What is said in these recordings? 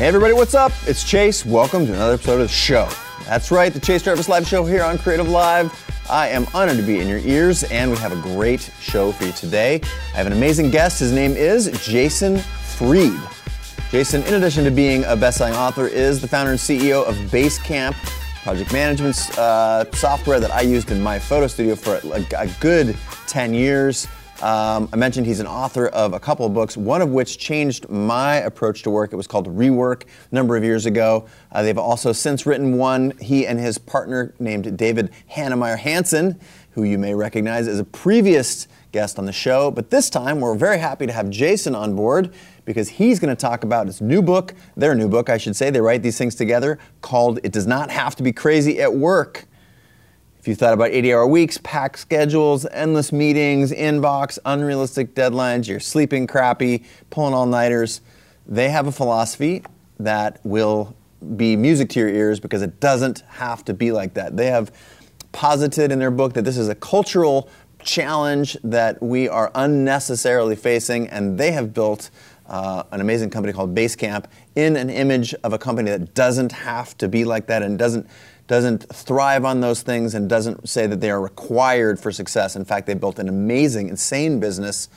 Hey, everybody, what's up? It's Chase. Welcome to another episode of the show. That's right, the Chase Jarvis Live Show here on Creative Live. I am honored to be in your ears, and we have a great show for you today. I have an amazing guest. His name is Jason Fried. Jason, in addition to being a best-selling author, is the founder and CEO of Basecamp, project management uh, software that I used in my photo studio for a, a good 10 years. Um, I mentioned he's an author of a couple of books, one of which changed my approach to work. It was called Rework a number of years ago. Uh, they've also since written one, he and his partner named David Heinemeier Hansson, who you may recognize as a previous guest on the show. But this time, we're very happy to have Jason on board because he's going to talk about his new book, their new book, I should say. They write these things together called It Does Not Have to Be Crazy at Work. If you thought about 80 hour weeks, packed schedules, endless meetings, inbox, unrealistic deadlines, you're sleeping crappy, pulling all nighters, they have a philosophy that will be music to your ears because it doesn't have to be like that. They have posited in their book that this is a cultural challenge that we are unnecessarily facing, and they have built uh, an amazing company called Basecamp in an image of a company that doesn't have to be like that and doesn't doesn't thrive on those things and doesn't say that they are required for success. In fact, they built an amazing, insane business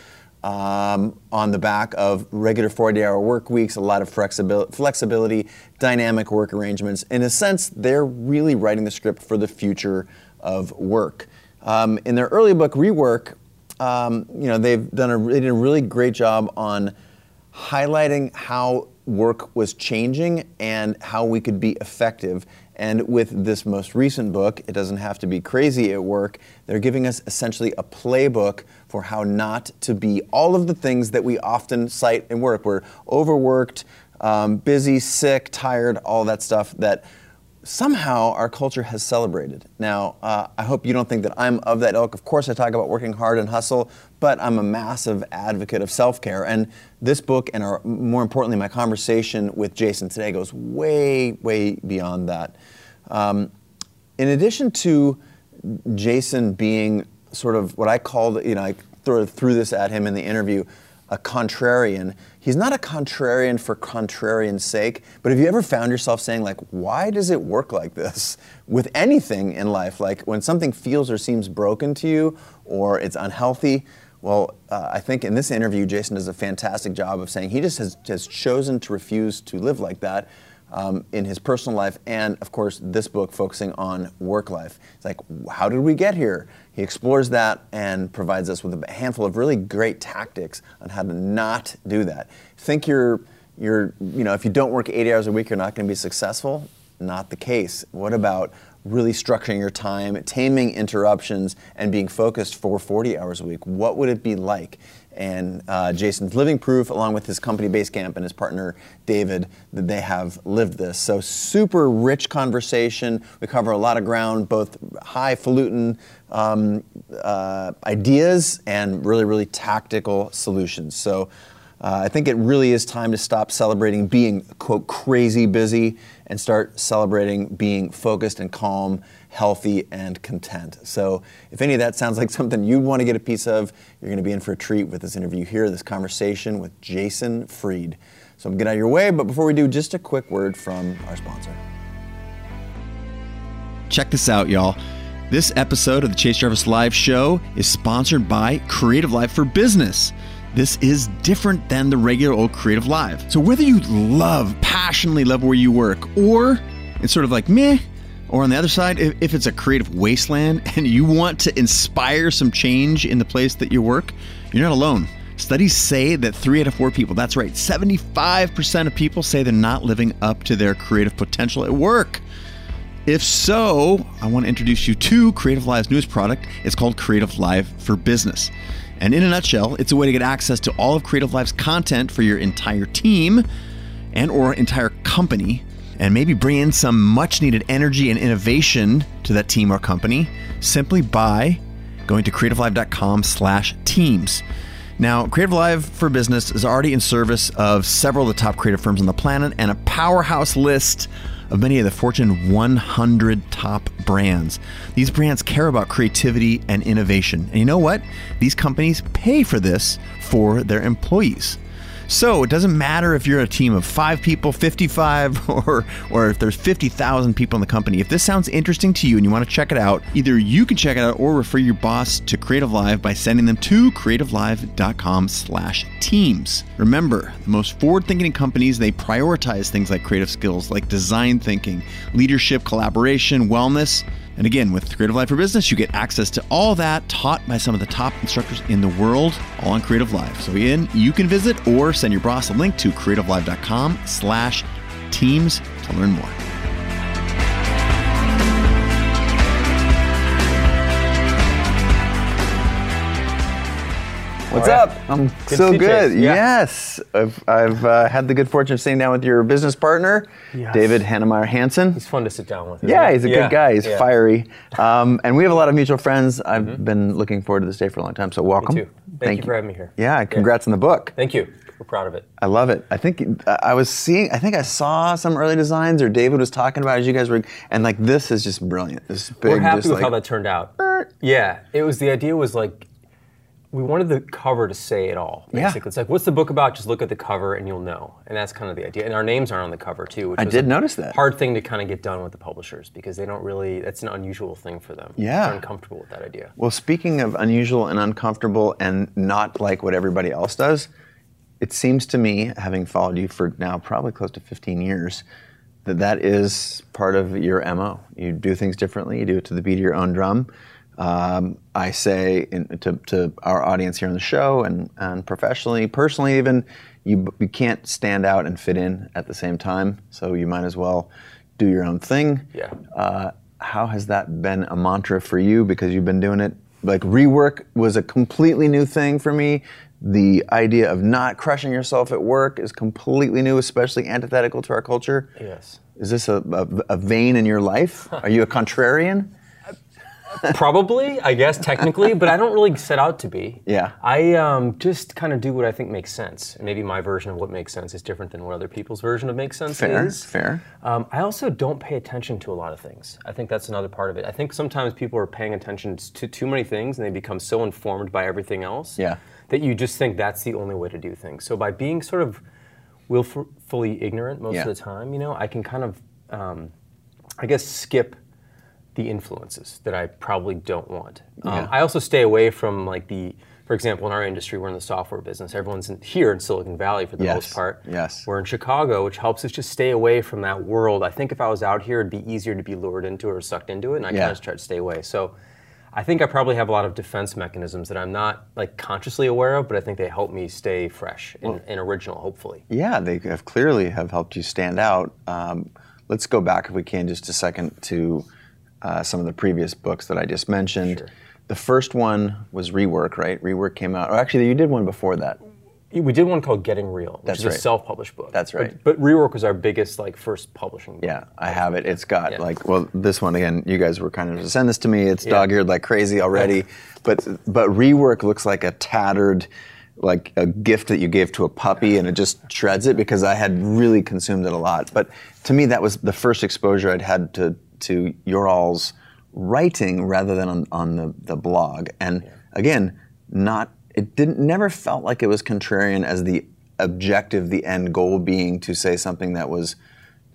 um, on the back of regular 40 hour work weeks, a lot of flexibility, flexibility, dynamic work arrangements. In a sense, they're really writing the script for the future of work. Um, in their early book, Rework, um, you know, they've done a, they did a really great job on highlighting how work was changing and how we could be effective. And with this most recent book, It Doesn't Have to Be Crazy at Work, they're giving us essentially a playbook for how not to be all of the things that we often cite in work. We're overworked, um, busy, sick, tired, all that stuff that somehow our culture has celebrated. Now, uh, I hope you don't think that I'm of that ilk. Of course, I talk about working hard and hustle, but I'm a massive advocate of self care. And this book, and our, more importantly, my conversation with Jason today, goes way, way beyond that. Um, in addition to Jason being sort of what I called, you know, I threw, threw this at him in the interview, a contrarian. He's not a contrarian for contrarian's sake, but have you ever found yourself saying, like, why does it work like this with anything in life? Like when something feels or seems broken to you or it's unhealthy, well, uh, I think in this interview, Jason does a fantastic job of saying he just has, has chosen to refuse to live like that um, in his personal life, and of course, this book focusing on work life. It's like, how did we get here? He explores that and provides us with a handful of really great tactics on how to not do that. Think you're, you're, you know, if you don't work 80 hours a week, you're not going to be successful. Not the case. What about really structuring your time, taming interruptions, and being focused for 40 hours a week? What would it be like? and uh, Jason's living proof, along with his company Basecamp and his partner David, that they have lived this. So super rich conversation. We cover a lot of ground, both highfalutin um, uh, ideas and really, really tactical solutions. So. Uh, I think it really is time to stop celebrating being, quote, crazy busy and start celebrating being focused and calm healthy, and content. So, if any of that sounds like something you'd want to get a piece of, you're going to be in for a treat with this interview here, this conversation with Jason Fried. So, I'm getting out of your way, but before we do, just a quick word from our sponsor. Check this out, y'all. This episode of the Chase Jarvis Live Show is sponsored by Creative Live for Business. This is different than the regular old Creative Live. So, whether you love, passionately love where you work, or it's sort of like meh, or on the other side, if, it's a creative wasteland and you want to inspire some change in the place that you work, you're not alone. Studies say that three out of four people, that's right, 75% of people say they're not living up to their creative potential at work. If so, I want to introduce you to Creative Live's newest product. It's called Creative Live for Business. And in a nutshell, it's a way to get access to all of Creative Live's content for your entire team and or entire company and maybe bring in some much needed energy and innovation to that team or company simply by going to creativelive.com slash teams. Now, Creative Live for Business is already in service of several of the top creative firms on the planet and a powerhouse list of many of the Fortune 100 top brands. These brands care about creativity and innovation. And you know what? These companies pay for this for their employees. So it doesn't matter if you're a team of five people, 55, or, or if there's 50,000 people in the company. If this sounds interesting to you and you want to check it out, either you can check it out or refer your boss to Creative Live by sending them to creativelive.com slash teams. Remember, the most forward-thinking companies, they prioritize things like creative skills, like design thinking, leadership, collaboration, wellness, and again, with Creative Live for Business, you get access to all that taught by some of the top instructors in the world, all on Creative Live. So again, you can visit or send your boss a link to creativelive.com slash teams to learn more. What's All right. up? I'm Good so to see you, good. Yeah. Yes, I've, I've uh, had the good fortune of sitting down with your business partner, Yes. David Heinemeier Hansson. He's fun to sit down with. isn't Yeah, he? he's a Yeah, good guy. He's yeah. Mm-hmm. fiery, um, and we have a lot of mutual friends. I've been looking forward to this day for a long time. So welcome. too. Thank you for having me here. Yeah, congrats on the book. Thank you. We're proud of it. I love it. I think uh, I was seeing. I think I saw some early designs, or David was talking about as you guys were, and like this is just brilliant. This big, We're happy just with like, how that turned out. Yeah, it was the idea was like we wanted the cover to say it all. Yeah. Basically, it's like what's the book about? Just look at the cover and you'll know. And that's kind of the idea. And our names aren't on the cover too. Which I did a notice that. Hard thing to kind of get done with the publishers because they don't really. That's an unusual thing for them. Yeah. They're uncomfortable with that idea. Well, speaking of unusual and uncomfortable and not like what everybody else does, it seems to me, having followed you for now probably close to 15 years, that that is part of your MO. You do things differently, you do it to the beat of your own drum. Um, I say in, to, to our audience here on the show and, and professionally, personally, even, you, you can't stand out and fit in at the same time. So you might as well do your own thing. Yeah. Uh, how has that been a mantra for you? Because you've been doing it. Like rework was a completely new thing for me. The idea of not crushing yourself at work is completely new, especially antithetical to our culture. Yes. Is this a, a, a vein in your life? Are you a contrarian? Probably, I guess, technically, but I don't really set out to be. Yeah. I um, just kind of do what I think makes sense. Maybe my version of what makes sense is different than what other people's version of makes sense Fair, is. fair. Um, I also don't pay attention to a lot of things. I think that's another part of it. I think sometimes people are paying attention to too many things and they become so informed by everything else Yeah. that you just think that's the only way to do things. So by being sort of willfully ignorant most Yeah. of the time, you know, I can kind of, um, I guess, skip the influences that I probably don't want. Um, Yeah. I also stay away from like the, for example, in our industry, we're in the software business. Everyone's in, here in Silicon Valley for the Yes, most part. yes. We're in Chicago, which helps us just stay away from that world. I think if I was out here, it'd be easier to be lured into it or sucked into it, and I Yeah. kind of try to stay away. So. I think I probably have a lot of defense mechanisms that I'm not like consciously aware of, but I think they help me stay fresh and, and original, hopefully. Yeah, they have clearly have helped you stand out. Um, let's go back, if we can, just a second to uh, some of the previous books that I just mentioned. Sure. The first one was Rework, right? Rework came out. Or actually, you did one before that. We did one called Getting Real, which That's is right. a self-published book. That's right. But, Rework was our biggest, like, first publishing book. Yeah, I have it. It's got Yeah. like well, this one again. You guys were kind of to send this to me. It's dog-eared like crazy already, but but rework looks like a tattered, like a gift that you gave to a puppy, and it just shreds it because I had really consumed it a lot. But to me, that was the first exposure I'd had to to your all's writing rather than on, on the the blog. And again, not it didn't never felt like it was contrarian as the objective, the end goal being to say something that was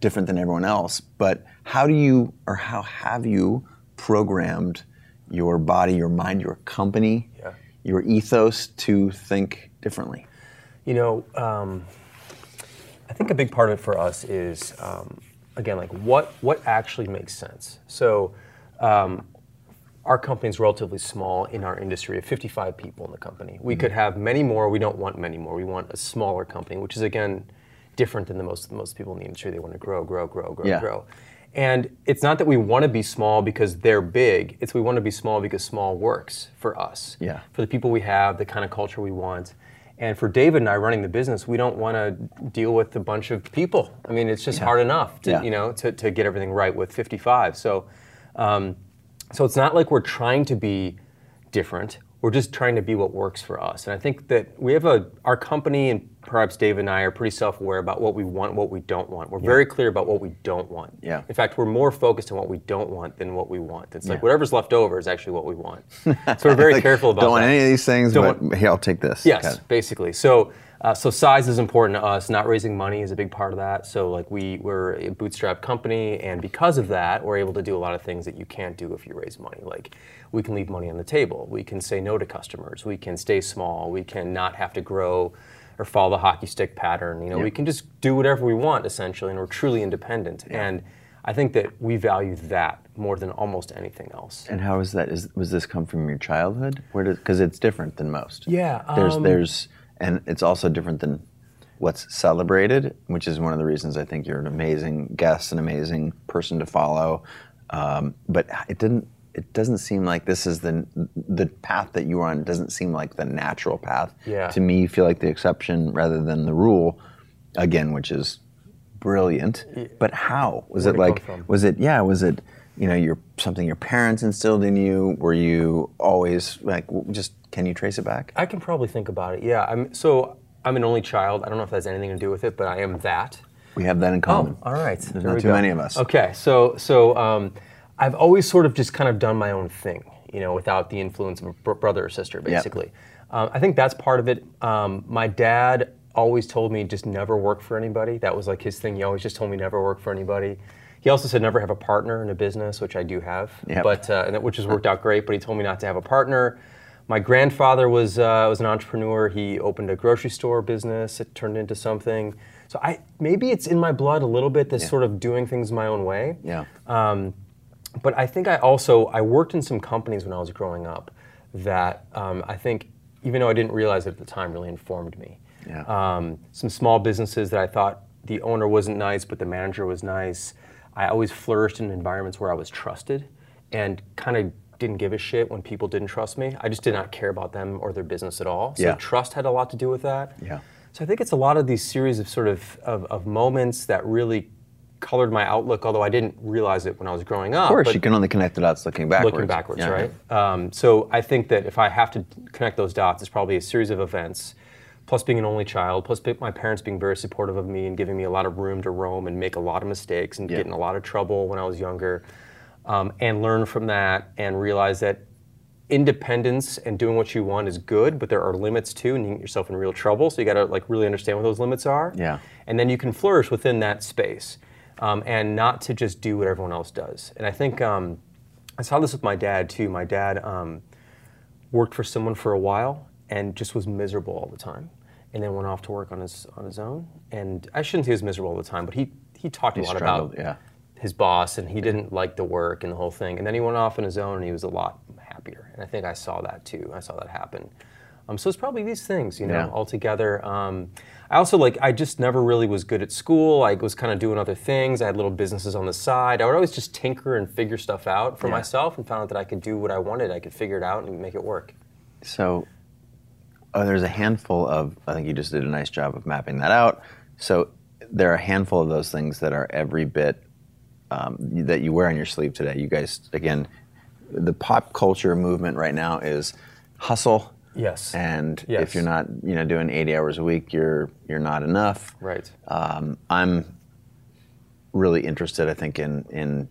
different than everyone else. But how do you, or how have you programmed your body, your mind, your company, Yeah. your ethos to think differently? You know, um, I think a big part of it for us is, um, again, like what what actually makes sense. So, um, our company is relatively small in our industry. We have 55 people in the company. We could have many more. We don't want many more. We want a smaller company, which is again different than the most the most people in the industry. They want to grow, grow, grow, grow, Yeah. grow. And it's not that we want to be small because they're big. It's we want to be small because small works for us. Yeah. For the people we have, the kind of culture we want. And for David and I running the business, we don't want to deal with a bunch of people. I mean, it's just hard enough to Yeah. you know to, to get everything right with 55. So, um, so it's not like we're trying to be different. We're just trying to be what works for us. And I think that we have a our company and perhaps Dave and I are pretty self-aware about what we want, what we don't want. We're very clear about what we don't want. Yeah. In fact, we're more focused on what we don't want than what we want. It's like whatever's left over is actually what we want. So we're very Like, careful about Don't want that. any of these things, Don't but here, I'll take this. Yes, basically. So, uh, so size is important to us. Not raising money is a big part of that. So, like we we're a bootstrap company, and because of that, we're able to do a lot of things that you can't do if you raise money. Like we can leave money on the table. We can say no to customers. We can stay small. We can not have to grow or follow the hockey stick pattern. You know, we can just do whatever we want essentially, and we're truly independent. And I think that we value that more than almost anything else. And how is that? Is was this come from your childhood? Where does because it's different than most. Yeah, There's um, there's and it's also different than what's celebrated, which is one of the reasons I think you're an amazing guest, an amazing person to follow. Um, but it didn't. It doesn't seem like this is the the path that you're on. Doesn't seem like the natural path. Yeah. To me, you feel like the exception rather than the rule. Again, which is brilliant. But how was Where'd it it like? Was it yeah? Was it you know your something your parents instilled in you? Were you always like just can you trace it back? I can probably think about it. Yeah. I'm so I'm an only child. I don't know if that has anything to do with it, but I am that. We have that in common. Oh, all right. There's There not too go. many of us. Okay. So so um, I've always sort of just kind of done my own thing, you know, without the influence of a br- brother or sister, basically. Um, I think that's part of it. Um, my dad always told me just never work for anybody. That was like his thing. He always just told me never work for anybody. He also said never have a partner in a business, which I do have, Yep. but uh, and that- which has worked out great. But he told me not to have a partner. My grandfather was uh, was an entrepreneur. He opened a grocery store business. It turned into something. So I maybe it's in my blood a little bit. This sort of doing things my own way. Yeah. Um, but I think I also I worked in some companies when I was growing up that um, I think even though I didn't realize it at the time really informed me. Yeah. Um, some small businesses that I thought the owner wasn't nice, but the manager was nice. I always flourished in environments where I was trusted and kind of didn't give a shit when people didn't trust me. I just did not care about them or their business at all. So Yeah. trust had a lot to do with that. Yeah. So I think it's a lot of these series of sort of, of, of moments that really colored my outlook, although I didn't realize it when I was growing up. Of course, you can only connect the dots looking backwards. looking backwards, Yeah. right? Um, so I think that if I have to connect those dots, it's probably a series of events, plus being an only child, plus my parents being very supportive of me and giving me a lot of room to roam and make a lot of mistakes and Yeah. get in a lot of trouble when I was younger, um, and learn from that and realize that independence and doing what you want is good, but there are limits too, and you get yourself in real trouble. So you got to like really understand what those limits are. Yeah. And then you can flourish within that space, um, and not to just do what everyone else does. And I think um, I saw this with my dad too. My dad um, worked for someone for a while and just was miserable all the time, and then went off to work on his on his own. And I shouldn't say he was miserable all the time, but he he talked a lot about yeah. his boss and he didn't like the work and the whole thing. And then he went off on his own and he was a lot happier. And I think I saw that too. I saw that happen. Um, so it's probably these things, you know, Yeah. all together. Um, I also like, I just never really was good at school. I was kind of doing other things. I had little businesses on the side. I would always just tinker and figure stuff out for Yeah. myself and found out that I could do what I wanted. I could figure it out and make it work. So oh, there's a handful of, I think you just did a nice job of mapping that out. So there are a handful of those things that are every bit um, that you wear on your sleeve today. You guys, again, the pop culture movement right now is hustle. Yes. And Yes. if you're not, you know, doing 80 hours a week, you're you're not enough. Right. Um, I'm really interested, I think, in in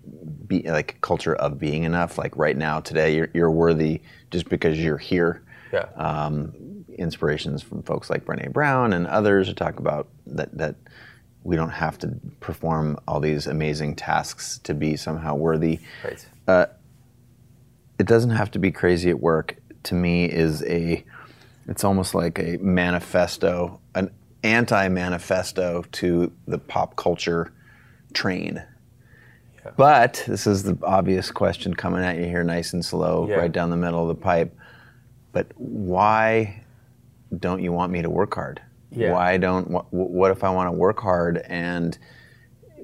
be, like culture of being enough. Like right now, today, you're, you're worthy just because you're here. Yeah. Um, inspirations from folks like Brene Brown and others who talk about that that we don't have to perform all these amazing tasks to be somehow worthy. right. It doesn't have to be crazy at work. To me, is a it's almost like a manifesto, an anti-manifesto to the pop culture train. But this is the obvious question coming at you here, nice and slow, Yeah. right down the middle of the pipe. But why don't you want me to work hard? Yeah. Why don't? What, what if I want to work hard and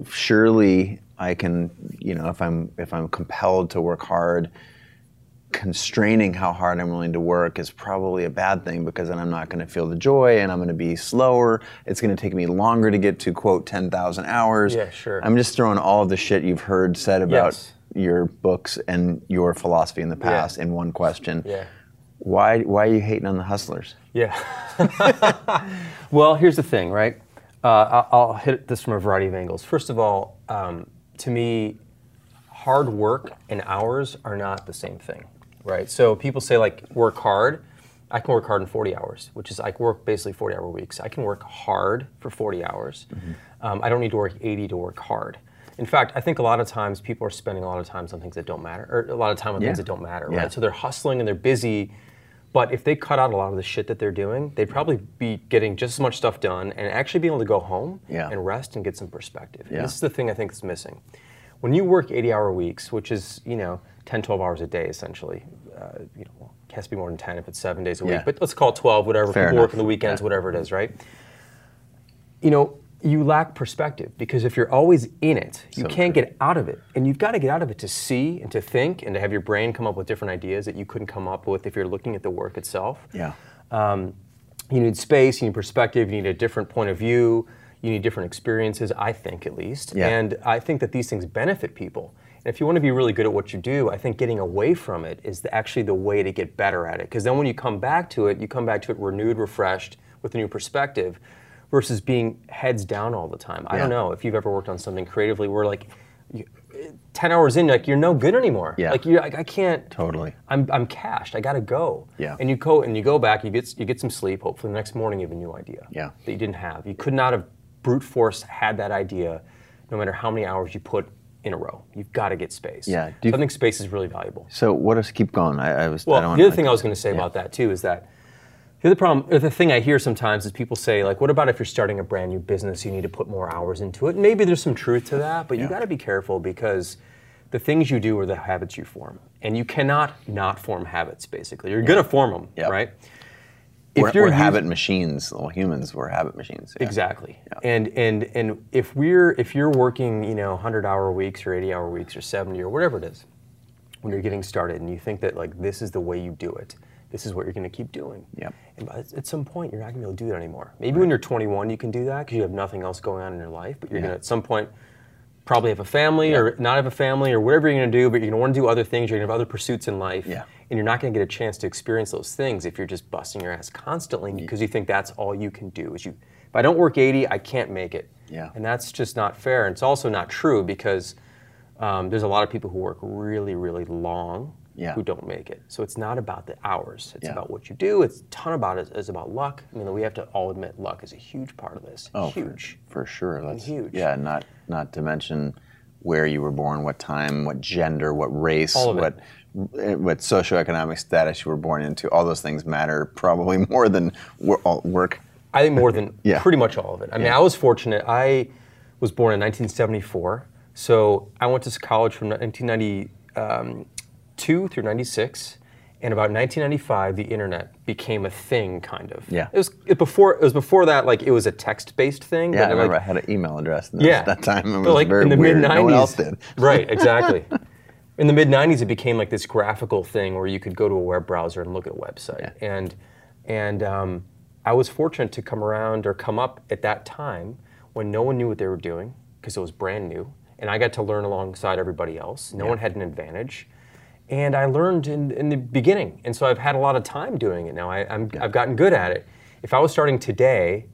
surely I can, you know, if I'm if I'm compelled to work hard, constraining how hard I'm willing to work is probably a bad thing because then I'm not going to feel the joy and I'm going to be slower. It's going to take me longer to get to quote 10,000 hours. Yeah, sure. I'm just throwing all of the shit you've heard said about Yes. your books and your philosophy in the past in one question. Yeah. Why why are you hating on the hustlers? Yeah. well, here's the thing, right? Uh, I'll hit this from a variety of angles. First of all, um, to me, hard work and hours are not the same thing, right? So people say like work hard. I can work hard in 40 hours, which is I can work basically 40 hour weeks. I can work hard for 40 hours. Um, I don't need to work 80 to work hard. In fact, I think a lot of times people are spending a lot of time on things that don't matter, or a lot of time on Yeah. things that don't matter, Yeah. right? So they're hustling and they're busy, but if they cut out a lot of the shit that they're doing, they'd probably be getting just as much stuff done and actually be able to go home Yeah. and rest and get some perspective. And Yeah. this is the thing I think is missing. When you work 80 hour weeks, which is, you know, 10, 12 hours a day essentially, uh, you know, well, it has to be more than 10 if it's seven days a week, Yeah. but let's call it 12, whatever. Fair People work on the weekends, Yeah. whatever it is, right? You know, you lack perspective because if you're always in it, you So can't get out of it. And you've got to get out of it to see and to think and to have your brain come up with different ideas that you couldn't come up with if you're looking at the work itself. Yeah. Um, you need space, you need perspective, you need a different point of view, you need different experiences, I think at least. Yeah. And I think that these things benefit people. And if you want to be really good at what you do, I think getting away from it is the, actually the way to get better at it. Because then when you come back to it, you come back to it renewed, refreshed, with a new perspective, versus being heads down all the time. I don't know if you've ever worked on something creatively where like, you, 10 hours in, like you're no good anymore. Yeah. Like you like, I can't. Totally. I'm, I'm cashed. I gotta go. Yeah. And you go and you go back. You get you get some sleep. Hopefully the next morning you have a new idea. Yeah. That you didn't have. You could not have brute force had that idea, no matter how many hours you put in a row. You've got to get space. Yeah. Do So I think space is really valuable. So what does keep going? I, I was. I Well, don't the other thing I was going to say about that too is that the other problem, or the thing I hear sometimes is people say like, "What about if you're starting a brand new business? You need to put more hours into it." Maybe there's some truth to that, but you got to be careful because the things you do are the habits you form, and you cannot not form habits. Basically, you're going to form them, Yeah. right? We're, you're we're habit machines. Well, humans, we're habit machines. yeah. Exactly. And and and if we're if you're working, you know, 100 hour weeks or 80 hour weeks or 70 or whatever it is, when you're getting started and you think that like this is the way you do it, this is what you're going to keep doing. Yep. And at some point you're not going to be able to do that anymore. Maybe when you're 21 you can do that because you have nothing else going on in your life, but you're Yeah. going to at some point probably have a family or not have a family or whatever you're going to do, but you're going to want to do other things. You're going to have other pursuits in life, Yeah. and you're not going to get a chance to experience those things if you're just busting your ass constantly because you think that's all you can do. Is you, if I don't work 80, I can't make it. Yeah. And that's just not fair. And it's also not true because um, there's a lot of people who work really, really long Yeah. who don't make it. So it's not about the hours. It's Yeah. about what you do. It's a ton about it is about luck. I mean, we have to all admit luck is a huge part of this. Oh, huge. For, sure. That's huge. Yeah, not not to mention where you were born, what time, what gender, what race, what eh, what socioeconomic status you were born into. All those things matter probably more than work. I think more than Yeah. pretty much all of it. I mean. I was fortunate. I was born in 1974, so I went to college from 1992 through 96. And about 1995, the internet became a thing, kind of. Yeah. It was it before. It was before that. Like it was a text-based thing. Yeah, I remember like, I had an email address in yeah. that time. It was But like very in the mid 90s. No one else did. right, exactly. in the mid 90s, it became like this graphical thing where you could go to a web browser and look at a website. Yeah. And and um, I was fortunate to come around or come up at that time when no one knew what they were doing because it was brand new, and I got to learn alongside everybody else. No one had an advantage. And I learned in, in the beginning, and so I've had a lot of time doing it now. I, I'm, I've gotten good at it. If I was starting today,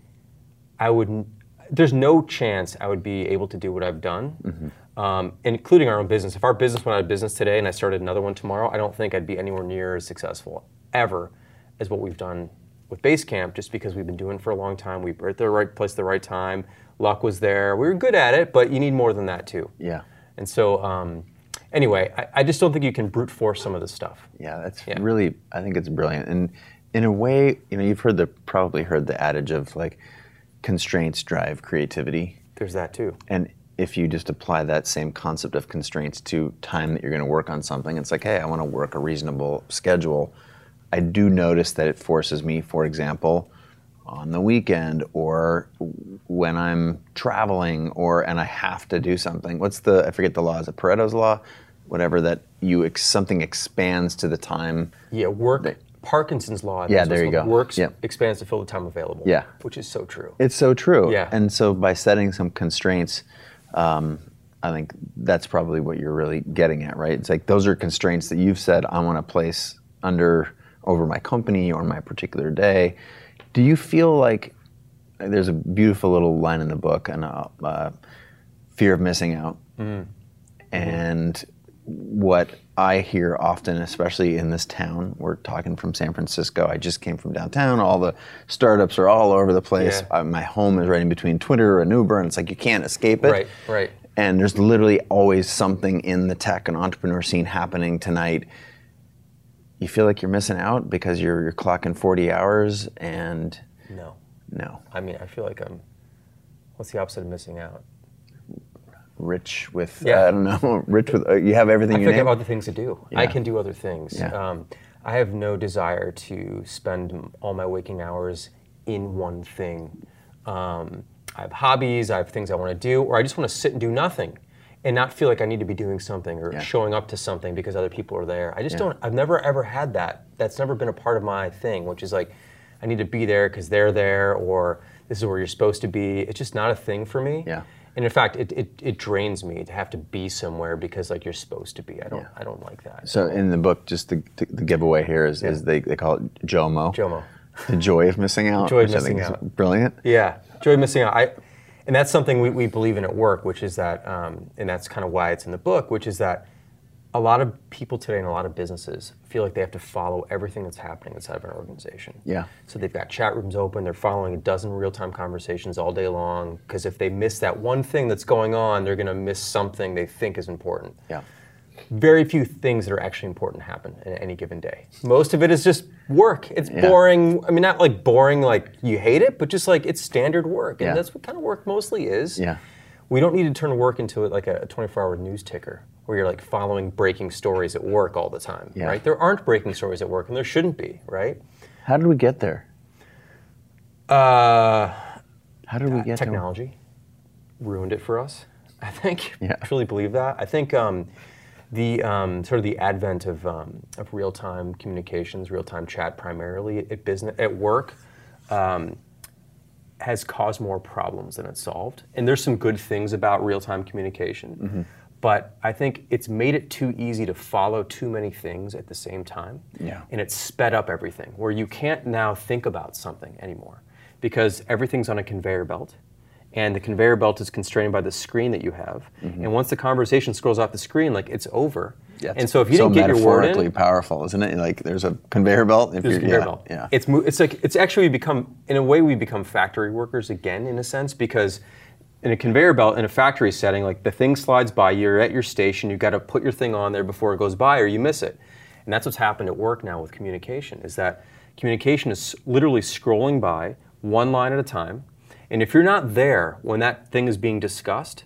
I would. There's no chance I would be able to do what I've done, um, including our own business. If our business went out of business today and I started another one tomorrow, I don't think I'd be anywhere near as successful ever as what we've done with Basecamp. Just because we've been doing it for a long time, we were at the right place at the right time. Luck was there. We were good at it, but you need more than that too. Yeah. And so, um, anyway, I, I just don't think you can brute force some of this stuff. Yeah, that's Yeah. really. I think it's brilliant, and in a way, you know, you've heard the probably heard the adage of like constraints drive creativity, There's that too. and if you just apply that same concept of constraints to time that you're going to work on something, it's like, hey, I want to work a reasonable schedule. I do notice that it forces me, for example, on the weekend or when I'm traveling or and I have to do something. What's the I forget the law? Is it Pareto's law? Whatever that you ex, something expands to the time. Yeah, work. Parkinson's law. Yeah, there you go. Works Yep. expands to fill the time available. Yeah. which is so true. It's so true. Yeah. And so by setting some constraints, um, I think that's probably what you're really getting at, right? It's like those are constraints that you've said I want to place under over my company or my particular day. Do you feel like there's a beautiful little line in the book and uh, uh, fear of missing out, and what I hear often, especially in this town, we're talking from San Francisco. I just came from downtown. All the startups are all over the place. Yeah. Uh, my home is right in between Twitter and Uber, and it's like you can't escape it. Right, right. And there's literally always something in the tech and entrepreneur scene happening tonight. You feel like you're missing out because you're you're clocking 40 hours, and No. no, I mean, I feel like I'm. What's the opposite of missing out? rich with Yeah. I don't know, rich with uh, you have everything I you think I need. have other things to do. I can do other things. Yeah. Um, I have no desire to spend all my waking hours in one thing. Um, I have hobbies, I have things I want to do, or I just want to sit and do nothing and not feel like I need to be doing something or Yeah. showing up to something because other people are there. I just Yeah. don't, I've never ever had that. That's never been a part of my thing, which is like, I need to be there because they're there or this is where you're supposed to be. It's just not a thing for me. Yeah. And in fact, it, it, it drains me to have to be somewhere because like you're supposed to be. I don't I don't like that. So in the book, just the, the giveaway here is, is they, they call it JOMO. JOMO. The joy of missing out. Joy of which I think missing out. Brilliant. Yeah, joy of missing out. I, and that's something we, we believe in at work, which is that, um, and that's kind of why it's in the book, which is that a lot of people today and a lot of businesses feel like they have to follow everything that's happening inside of an organization. Yeah. So they've got chat rooms open, they're following a dozen real time conversations all day long, because if they miss that one thing that's going on, they're going to miss something they think is important. Yeah. Very few things that are actually important happen in any given day. Most of it is just work. It's Yeah. boring. I mean, not like boring, like you hate it, but just like it's standard work. And Yeah. that's what kind of work mostly is. Yeah. We don't need to turn work into like a 24 hour news ticker where you're like following breaking stories at work all the time, Yeah. right? There aren't breaking stories at work and there shouldn't be, right? How did we get there? Uh, How did we get technology ruined it for us. I think. Yeah. I truly believe that. I think um, the um, sort of the advent of, um, of real time communications, real time chat, primarily at business at work, um, has caused more problems than it's solved. And there's some good things about real time communication, Mm-hmm. but I think it's made it too easy to follow too many things at the same time. Yeah. And it's sped up everything, where you can't now think about something anymore because everything's on a conveyor belt. And the conveyor belt is constrained by the screen that you have. Mm-hmm. And once the conversation scrolls off the screen, like it's over. Yeah. and so if you so didn't get your word in, metaphorically powerful, isn't it? Like there's a conveyor belt. If there's a conveyor yeah, belt. Yeah. It's it's like it's actually become in a way we become factory workers again in a sense because in a conveyor belt in a factory setting like the thing slides by you're at your station you've got to put your thing on there before it goes by or you miss it and that's what's happened at work now with communication is that communication is literally scrolling by one line at a time and if you're not there when that thing is being discussed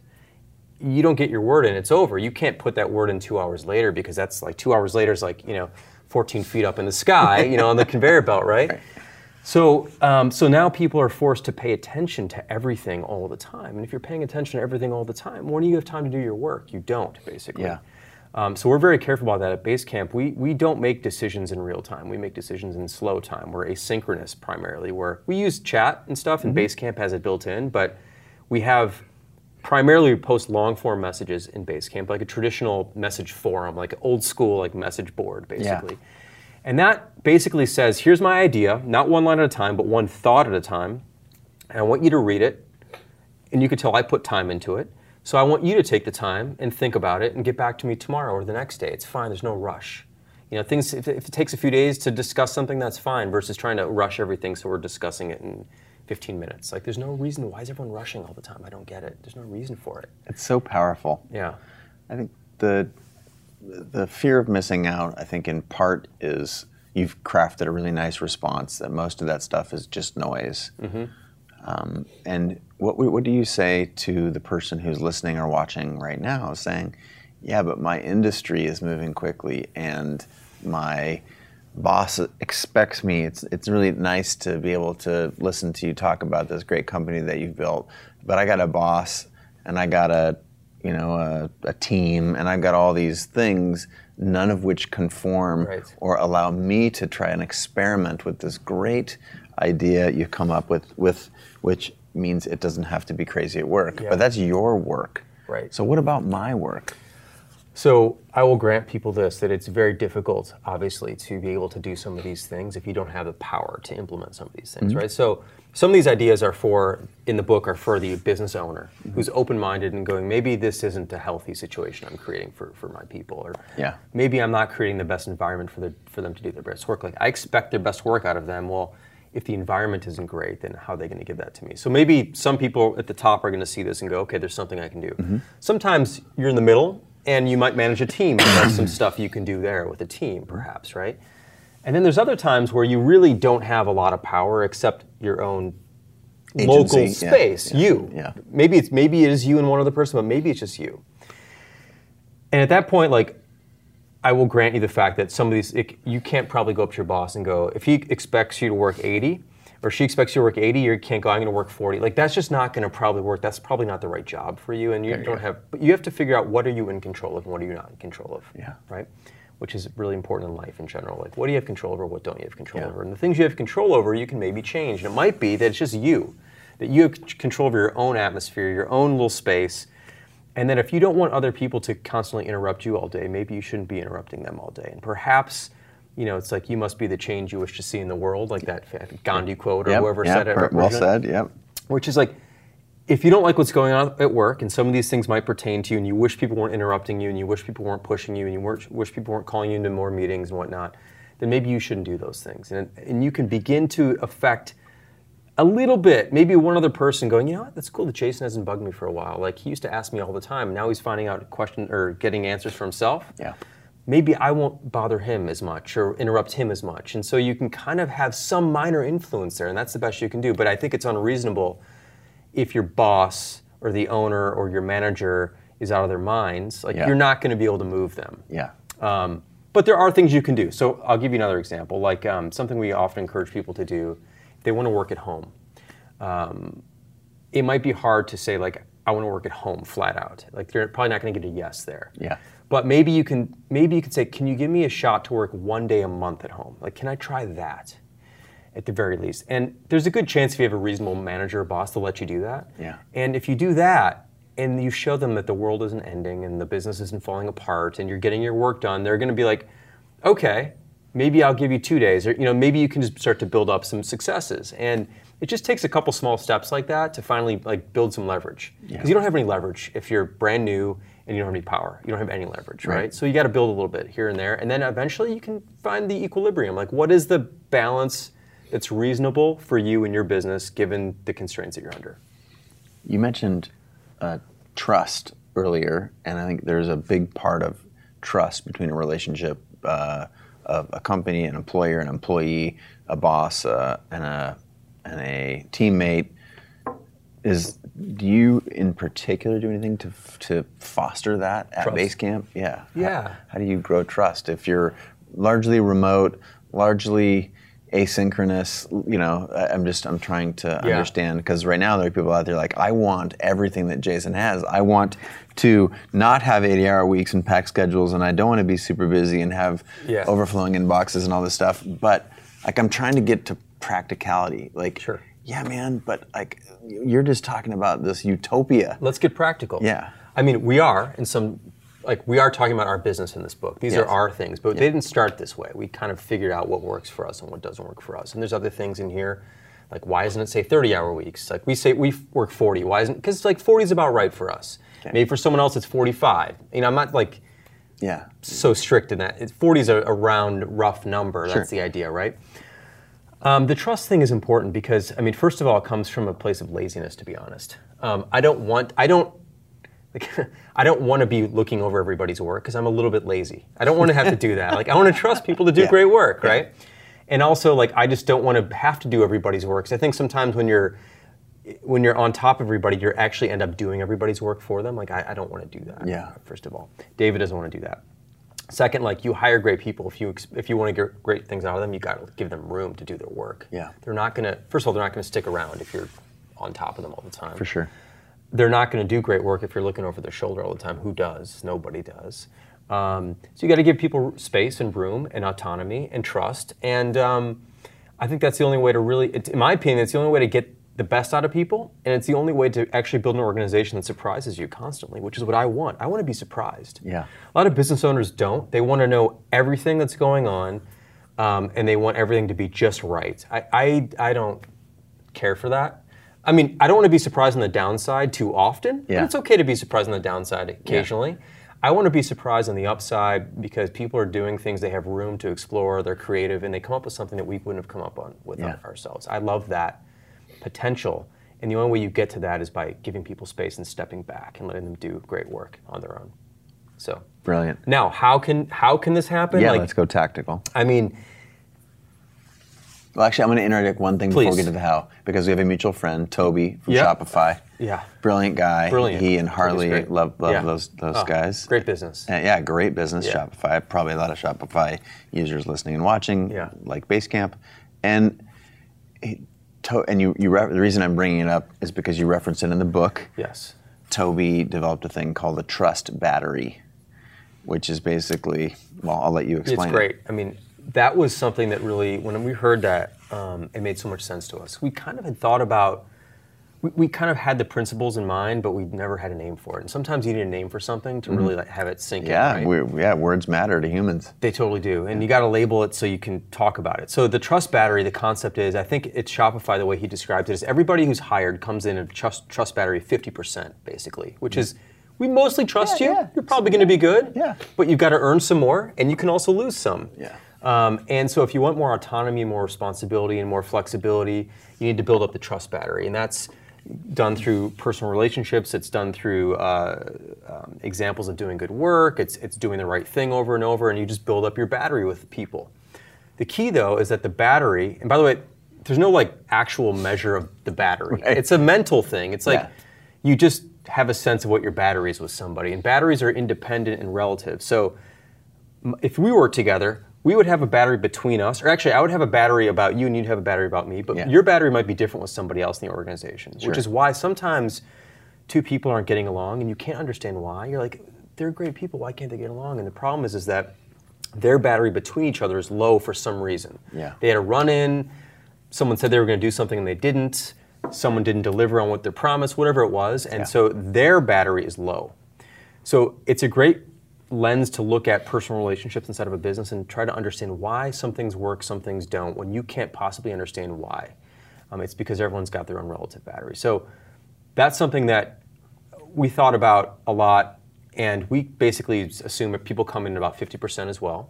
you don't get your word in, it's over. You can't put that word in two hours later because that's like two hours later is like, you know, 14 feet up in the sky, you know, on the conveyor belt, right? So, um, so now people are forced to pay attention to everything all the time. And if you're paying attention to everything all the time, when do you have time to do your work? You don't, basically. Yeah. Um, so we're very careful about that at Basecamp. We, we don't make decisions in real time. We make decisions in slow time. We're asynchronous primarily, where we use chat and stuff, and Basecamp has it built in, but we have primarily we post long form messages in Basecamp, like a traditional message forum, like old school like message board, basically. And that basically says, here's my idea, not one line at a time, but one thought at a time. And I want you to read it. And you could tell I put time into it. So I want you to take the time and think about it and get back to me tomorrow or the next day. It's fine, there's no rush. You know, things if, if it takes a few days to discuss something, that's fine, versus trying to rush everything so we're discussing it in 15 minutes. Like there's no reason why is everyone rushing all the time? I don't get it. There's no reason for it. It's so powerful. Yeah. I think the the fear of missing out, I think in part is you've crafted a really nice response that most of that stuff is just noise. Mm-hmm. Um, and what what do you say to the person who's listening or watching right now, saying, "Yeah, but my industry is moving quickly, and my boss expects me. It's it's really nice to be able to listen to you talk about this great company that you've built, but I got a boss, and I got a you know a, a team, and I've got all these things." None of which conform Right. or allow me to try and experiment with this great idea you come up with, with which means it doesn't have to be crazy at work. Yeah. But that's your work. Right. So what about my work? So I will grant people this that it's very difficult, obviously, to be able to do some of these things if you don't have the power to implement some of these things, mm-hmm. right? So some of these ideas are for in the book are for the business owner mm-hmm. who's open-minded and going, maybe this isn't a healthy situation I'm creating for, for my people, or Yeah. maybe I'm not creating the best environment for the, for them to do their best work. Like I expect their best work out of them. Well, if the environment isn't great, then how are they going to give that to me? So maybe some people at the top are going to see this and go, okay, there's something I can do. Mm-hmm. Sometimes you're in the middle and you might manage a team. There's some stuff you can do there with a team, mm-hmm. perhaps, right? And then there's other times where you really don't have a lot of power except your own local Agency, yeah, space, yeah, you. yeah. Maybe it's maybe it is you and one other person, but maybe it's just you. And at that point, like, I will grant you the fact that some of these, it, you can't probably go up to your boss and go, if he expects you to work 80, or she expects you to work 80, you can't go, I'm going to work 40. Like, that's just not going to probably work. That's probably not the right job for you. And you don't have, but you have to figure out what are you in control of and what are you not in control of. Yeah. Right? Which is really important in life in general. Like, what do you have control over? What don't you have control Yeah. over? And the things you have control over, you can maybe change. And it might be that it's just you, that you have control over your own atmosphere, your own little space. And then if you don't want other people to constantly interrupt you all day, maybe you shouldn't be interrupting them all day. And perhaps, you know, it's like you must be the change you wish to see in the world, like that Gandhi quote or Yep, whoever yep, said it. well said. Yep. which is like if you don't like what's going on at work and some of these things might pertain to you and you wish people weren't interrupting you and you wish people weren't pushing you and you weren't, wish people weren't calling you into more meetings and whatnot then maybe you shouldn't do those things and, and you can begin to affect a little bit maybe one other person going you know what that's cool that jason hasn't bugged me for a while like he used to ask me all the time now he's finding out question or getting answers for himself Yeah. maybe I won't bother him as much or interrupt him as much. And so you can kind of have some minor influence there, and that's the best you can do. But I think it's unreasonable if your boss or the owner or your manager is out of their minds. Like Yeah. you're not going to be able to move them. Yeah. Um, but there are things you can do. So I'll give you another example, like um, something we often encourage people to do. They want to work at home. Um, it might be hard to say like I want to work at home flat out. Like you're probably not going to get a yes there. Yeah. But maybe you can maybe you can say, can you give me a shot to work one day a month at home? Like, can I try that? At the very least. And there's a good chance if you have a reasonable manager or boss to let you do that. Yeah. And if you do that and you show them that the world isn't ending and the business isn't falling apart and you're getting your work done, they're gonna be like, okay, maybe I'll give you two days. Or you know, maybe you can just start to build up some successes. And it just takes a couple small steps like that to finally like build some leverage. Because you don't have any leverage if you're brand new and you don't have any power. You don't have any leverage, right? Right. So you got to build a little bit here and there, and then eventually you can find the equilibrium. Like, what is the balance that's reasonable for you and your business given the constraints that you're under? You mentioned uh, trust earlier, and I think there's a big part of trust between a relationship uh, of a company, an employer, an employee, a boss, uh, and a and a teammate. Is do you in particular do anything to to foster that at Trust. Basecamp? Yeah. How- Yeah. How, do you grow trust if you're largely remote, largely asynchronous? You know, I'm just I'm trying to Yeah. understand because right now there are people out there like I want everything that Jason has. I want to not have 80 hour weeks and packed schedules, and I don't want to be super busy and have Yeah. overflowing inboxes and all this stuff. But like I'm trying to get to practicality. Like, Sure. yeah, man. But like you're just talking about this utopia. Let's get practical. Yeah. I mean, we are in some, like, we are talking about our business in this book. These Yes. are our things, but they didn't start this way. We kind of figured out what works for us and what doesn't work for us. And there's other things in here, like, why isn't it say 30 hour weeks? Like, we say we work 40. Why isn't, because like 40 is about right for us. Maybe for someone else it's 45. You know, I'm not like, Yeah. so strict in that. It's 40 is a, a round, rough number. That's Sure. the idea, right? Um, the trust thing is important because, I mean, first of all, it comes from a place of laziness, to be honest. Um, I don't want, I don't, like, I don't want to be looking over everybody's work because I'm a little bit lazy. I don't want to have to do that. Like, I want to trust people to do Yeah. great work, right? And also, like, I just don't want to have to do everybody's work. 'Cause I think sometimes when you're when you're on top of everybody, you actually end up doing everybody's work for them. Like, I, I don't want to do that. Yeah. First of all, David doesn't want to do that. Second, like you hire great people. If you if you want to get great things out of them, you got to give them room to do their work. Yeah. They're not gonna. First of all, they're not gonna stick around if you're on top of them all the time. For sure. They're not gonna do great work if you're looking over their shoulder all the time. Who does? Nobody does. Um, so you got to give people space and room and autonomy and trust. And um, I think that's the only way to really, in my opinion, it's the only way to get the best out of people, and it's the only way to actually build an organization that surprises you constantly, which is what I want. I want to be surprised. Yeah. A lot of business owners don't. They want to know everything that's going on, um, and they want everything to be just right. I, I, I don't care for that. I mean, I don't want to be surprised on the downside too often, Yeah. but it's okay to be surprised on the downside occasionally. I want to be surprised on the upside because people are doing things they have room to explore, they're creative, and they come up with something that we wouldn't have come up on with Yeah. ourselves. I love that potential. And the only way you get to that is by giving people space and stepping back and letting them do great work on their own. So Brilliant. now, how can how can this happen? Yeah, like, let's go tactical. I mean, Well, actually, I'm going to interject one thing before we get to the how, because we have a mutual friend, Toby from Yeah. Shopify. Yeah. Brilliant guy. Brilliant. He and Harley love, love Yeah. those those Oh, guys. Great business. Uh, yeah, great business, Yeah. Shopify. Probably a lot of Shopify users listening and watching, Yeah. like Basecamp. And he, to, and you, you re- the reason I'm bringing it up is because you reference it in the book. Yes. Toby developed a thing called the Trust Battery, which is basically, well, I'll let you explain It's great. I mean, that was something that really, when we heard that, um, it made so much sense to us. We kind of had thought about, we, we kind of had the principles in mind, but we never had a name for it. And sometimes you need a name for something to really like, have it sink. Yeah, in. right? yeah, words matter to humans. They totally do. And you got to label it so you can talk about it. So the trust battery, the concept is, I think it's Shopify, the way he describes it, is everybody who's hired comes in a trust, trust battery 50%, basically, which is, we mostly trust Yeah, you. yeah. You're probably going to be good. Yeah. But you've got to earn some more, and you can also lose some. Yeah. Um, and so if you want more autonomy, more responsibility, and more flexibility, you need to build up the trust battery. And that's done through personal relationships. It's done through uh, um, examples of doing good work. It's, it's doing the right thing over and over, and you just build up your battery with people. The key, though, is that the battery, and by the way, there's no like actual measure of the battery. Right. It's a mental thing. It's like Yeah. you just have a sense of what your battery is with somebody, and batteries are independent and relative. So if we were together, we would have a battery between us, or actually, I would have a battery about you, and you'd have a battery about me. But Yeah. your battery might be different with somebody else in the organization, Sure. which is why sometimes two people aren't getting along, and you can't understand why. You're like, they're great people. Why can't they get along? And the problem is, is that their battery between each other is low for some reason. Yeah. They had a run in. Someone said they were going to do something and they didn't. Someone didn't deliver on what they promised, whatever it was, and Yeah. so their battery is low. So it's a great lens to look at personal relationships inside of a business and try to understand why some things work, some things don't, when you can't possibly understand why. Um, it's because everyone's got their own relative battery. So that's something that we thought about a lot, and we basically assume that people come in about 50% as well.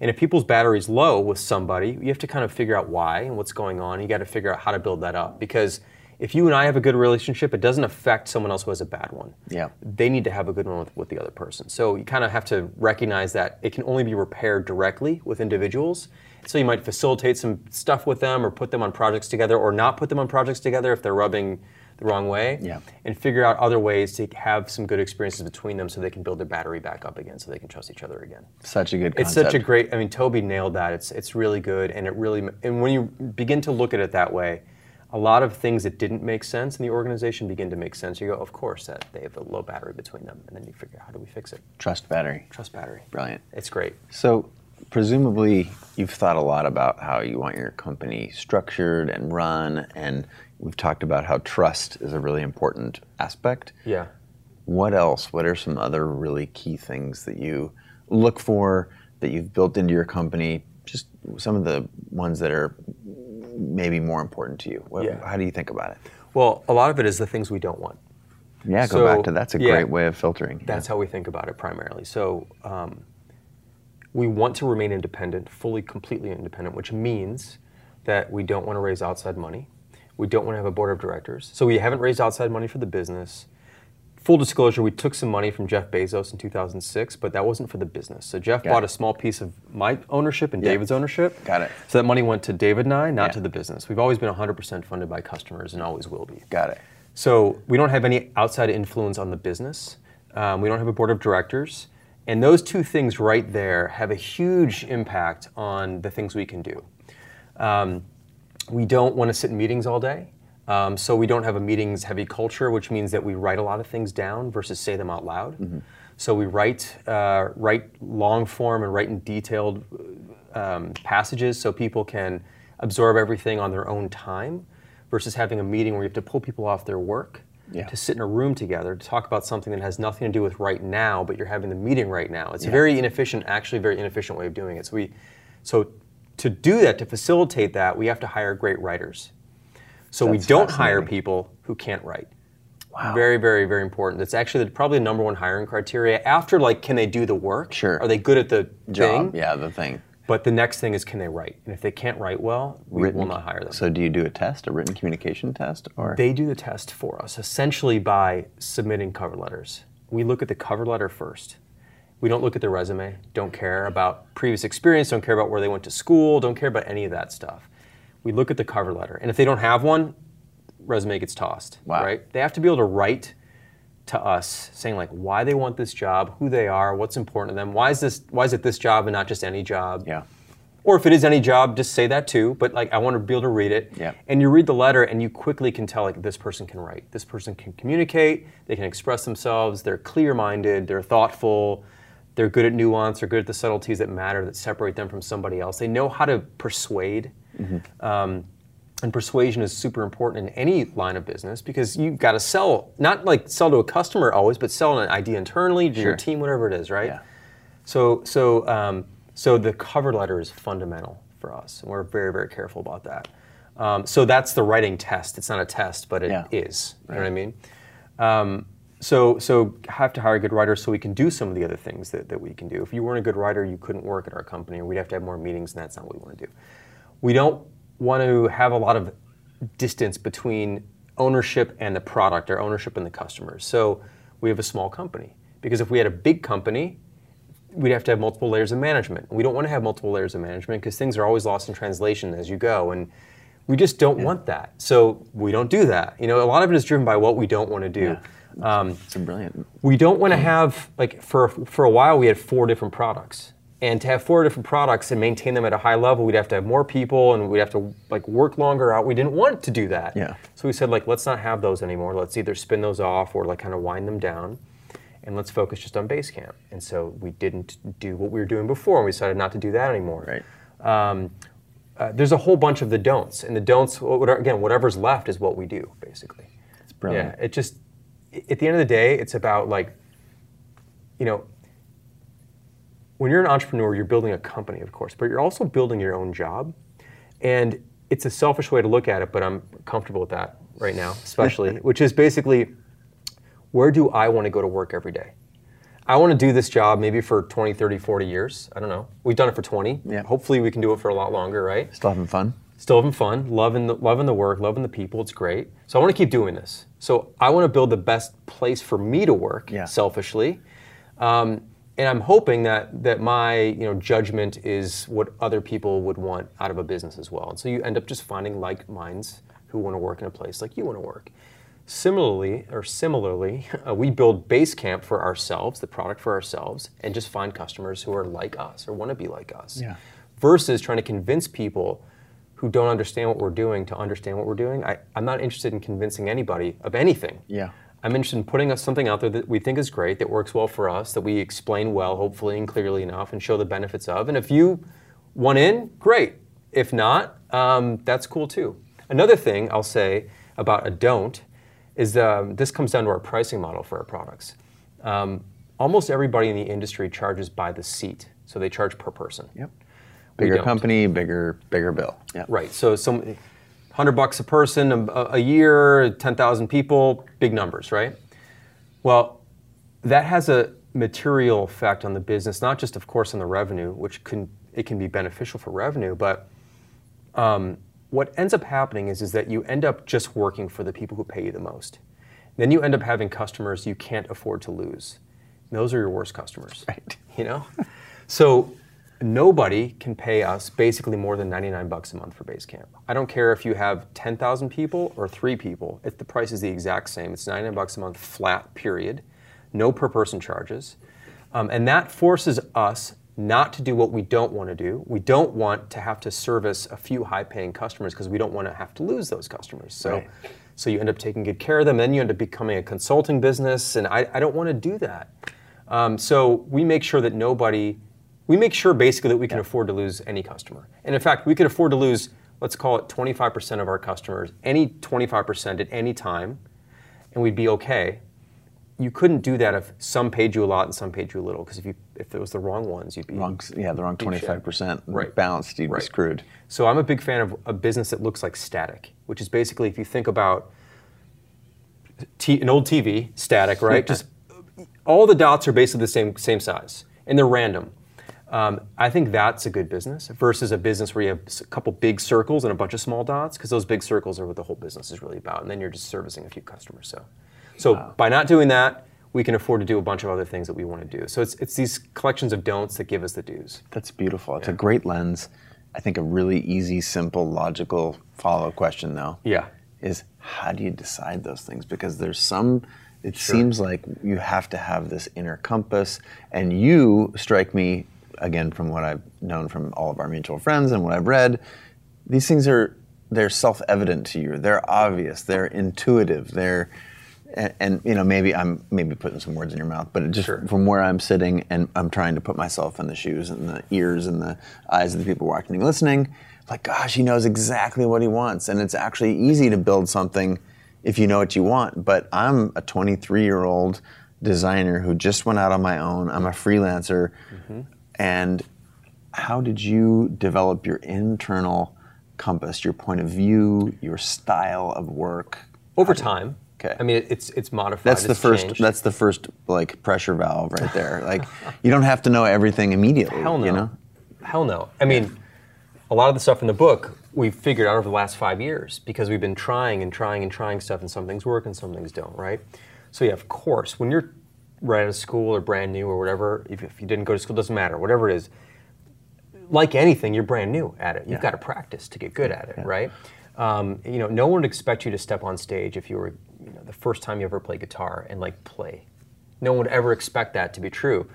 And if people's battery is low with somebody, you have to kind of figure out why and what's going on. You got to figure out how to build that up because if you and I have a good relationship, it doesn't affect someone else who has a bad one. Yeah. They need to have a good one with, with the other person. So you kind of have to recognize that it can only be repaired directly with individuals. So you might facilitate some stuff with them or put them on projects together or not put them on projects together if they're rubbing the wrong way Yeah. and figure out other ways to have some good experiences between them so they can build their battery back up again so they can trust each other again. Such a good It's such a great I mean Toby nailed that. It's it's really good and it really and when you begin to look at it that way, a lot of things that didn't make sense in the organization begin to make sense. You go, of course that they have a low battery between them and then you figure out how do we fix it? Trust battery. Trust battery. Brilliant. It's great. So, presumably, you've thought a lot about how you want your company structured and run, and we've talked about how trust is a really important aspect. Yeah. What else? What are some other really key things that you look for that you've built into your company? Just some of the ones that are maybe more important to you. What, Yeah. How do you think about it? Well, a lot of it is the things we don't want. Yeah, go So, back to that's a yeah. great way of filtering. That's how we think about it primarily. So um, we want to remain independent, fully, completely independent, which means that we don't want to raise outside money. We don't want to have a board of directors. So we haven't raised outside money for the business. Full disclosure, we took some money from Jeff Bezos in 2006, but that wasn't for the business. So Jeff Got bought it. a small piece of my ownership and Yeah. David's ownership. Got it. So that money went to David and I, not Yeah. to the business. We've always been 100% funded by customers and always will be. Got it. So we don't have any outside influence on the business. Um, we don't have a board of directors. And those two things right there have a huge impact on the things we can do. Um, we don't want to sit in meetings all day. Um, so we don't have a meetings heavy culture, which means that we write a lot of things down versus say them out loud. So we write, uh, write long form and write in detailed um, passages so people can absorb everything on their own time. versus having a meeting where you have to pull people off their work Yeah. to sit in a room together to talk about something that has nothing to do with right now, but you're having the meeting right now. It's a very inefficient, actually, very inefficient way of doing it. So we, so to do that, to facilitate that, we have to hire great writers. So we don't hire people who can't write. Wow. Very, very, very important. That's actually the, probably the number one hiring criteria. After like, can they do the work? Sure. Are they good at the Job. thing? Yeah, the thing. But the next thing is, can they write? And if they can't write well, we Written- will not hire them. So do you do a test, a written communication test, or They do the test for us, essentially by submitting cover letters. We look at the cover letter first. We don't look at the resume, don't care about previous experience, don't care about where they went to school, don't care about any of that stuff. We look at the cover letter. And if they don't have one, resume gets tossed. Wow. Right? They have to be able to write to us saying like why they want this job, who they are, what's important to them, why is this why is it this job and not just any job? yeah, Or if it is any job, just say that too. But like, I want to be able to read it. Yeah. And you read the letter, and you quickly can tell like this person can write, this person can communicate, they can express themselves, they're clear-minded, they're thoughtful, they're good at nuance, they're good at the subtleties that matter that separate them from somebody else. They know how to persuade. Um, and persuasion is super important in any line of business because you've got to sell, not like sell to a customer always, but sell an idea internally to your team, whatever it is, right? Yeah. So, so, um, so the cover letter is fundamental for us, and we're very, very careful about that. Um, so that's the writing test. It's not a test, but it is. Yeah. You know what I mean? Um, so, so have to hire a good writer so we can do some of the other things that, that we can do. If you weren't a good writer, you couldn't work at our company, or we'd have to have more meetings, and that's not what we want to do. We don't want to have a lot of distance between ownership and the product, or ownership and the customers. So we have a small company because if we had a big company, we'd have to have multiple layers of management. We don't want to have multiple layers of management because things are always lost in translation as you go, and we just don't want that. So we don't do that. You know, a lot of it is driven by what we don't want to do. Um, it's brilliant. we don't want to have like for for a while we had four different products and to have four different products and maintain them at a high level we'd have to have more people and we'd have to like work longer out we didn't want to do that Yeah. so we said like let's not have those anymore let's either spin those off or like kind of wind them down and let's focus just on Basecamp and so we didn't do what we were doing before and we decided not to do that anymore Right. um, uh, there's a whole bunch of the don'ts and the don'ts whatever, again whatever's left is what we do basically It's brilliant. yeah, it just at the end of the day, it's about like, you know, when you're an entrepreneur, you're building a company, of course, but you're also building your own job. And it's a selfish way to look at it, but I'm comfortable with that right now, especially, which is basically where do I want to go to work every day? I want to do this job maybe for 20, 30, 40 years. I don't know. We've done it for 20. Yeah. Hopefully we can do it for a lot longer, right? Still having fun. still having fun, loving the, loving the work, loving the people. It's great. So I want to keep doing this. So I want to build the best place for me to work, Yeah. selfishly, um, and I'm hoping that that my you know judgment is what other people would want out of a business as well. And so you end up just finding like minds who want to work in a place like you want to work. Similarly, or similarly, uh, we build Basecamp for ourselves, the product for ourselves, and just find customers who are like us or want to be like us Yeah. versus trying to convince people who don't understand what we're doing to understand what we're doing. I, I'm not interested in convincing anybody of anything. Yeah. I'm interested in putting us something out there that we think is great, that works well for us, that we explain well, hopefully, and clearly enough, and show the benefits of. And if you want in, great. If not, um, that's cool too. Another thing I'll say about a don't is um, this comes down to our pricing model for our products. Um, almost everybody in the industry charges by the seat, so they charge per person. Yep. Bigger company, bigger bigger bill. Yeah. Right. So some hundred bucks a person a, a year, ten thousand people, big numbers, right? Well, that has a material effect on the business, not just, of course, on the revenue, which can it can be beneficial for revenue, but um, what ends up happening is is that you end up just working for the people who pay you the most. Then you end up having customers you can't afford to lose. And those are your worst customers. Right. You know? So nobody can pay us basically more than 99 bucks a month for Basecamp. I don't care if you have 10,000 people or three people. If the price is the exact same, it's 99 bucks a month flat, period. No per person charges. Um, and that forces us not to do what we don't want to do. We don't want to have to service a few high paying customers because we don't want to have to lose those customers. So, Right. so you end up taking good care of them, then you end up becoming a consulting business, and I, I don't want to do that. Um, so we make sure that nobody, we make sure basically that we can afford to lose any customer. And in fact, we could afford to lose let's call it 25% of our customers, any 25% at any time, and we'd be okay. You couldn't do that if some paid you a lot and some paid you a little, because if you if it was the wrong ones, you'd be Wrong, yeah, the wrong 25% Right. balanced, you'd Right. be screwed. So I'm a big fan of a business that looks like static, which is basically if you think about t- an old TV, static, right? Just all the dots are basically the same same size, and they're random. Um, I think that's a good business versus a business where you have a couple big circles and a bunch of small dots, because those big circles are what the whole business is really about, and then you're just servicing a few customers. So, so by not doing that, we can afford to do a bunch of other things that we want to do. So it's it's these collections of don'ts that give us the do's. That's beautiful. It's a great lens. I think a really easy, simple, logical follow up question, though, Yeah. is how do you decide those things? Because there's some, it seems like you have to have this inner compass, and you strike me, again, from what I've known from all of our mutual friends and what I've read, these things are, they're self evident to you. They're obvious, they're intuitive, they're, and, and you know maybe I'm maybe putting some words in your mouth, but just Sure. from where I'm sitting and I'm trying to put myself in the shoes and the ears and the eyes of the people watching and listening, like gosh, he knows exactly what he wants, and it's actually easy to build something if you know what you want. But I'm a 23 year old designer who just went out on my own. I'm a freelancer, mm-hmm. And how did you develop your internal compass, your point of view, your style of work? Over time. Okay. I mean, it's it's modified. That's the it's first. changed. That's the first like pressure valve right there. Like you don't have to know everything immediately. Hell no. You know. Hell no. I mean, a lot of the stuff in the book we've figured out over the last five years because we've been trying and trying and trying stuff, and some things work and some things don't, right? So yeah, of course, when you're right out of school or brand new or whatever, if, if you didn't go to school, doesn't matter. Whatever it is, like anything, you're brand new at it. You've got to practice to get good at it, right? Um, you know, no one would expect you to step on stage if you were, you know, the first time you ever play guitar and like play. No one would ever expect that to be true.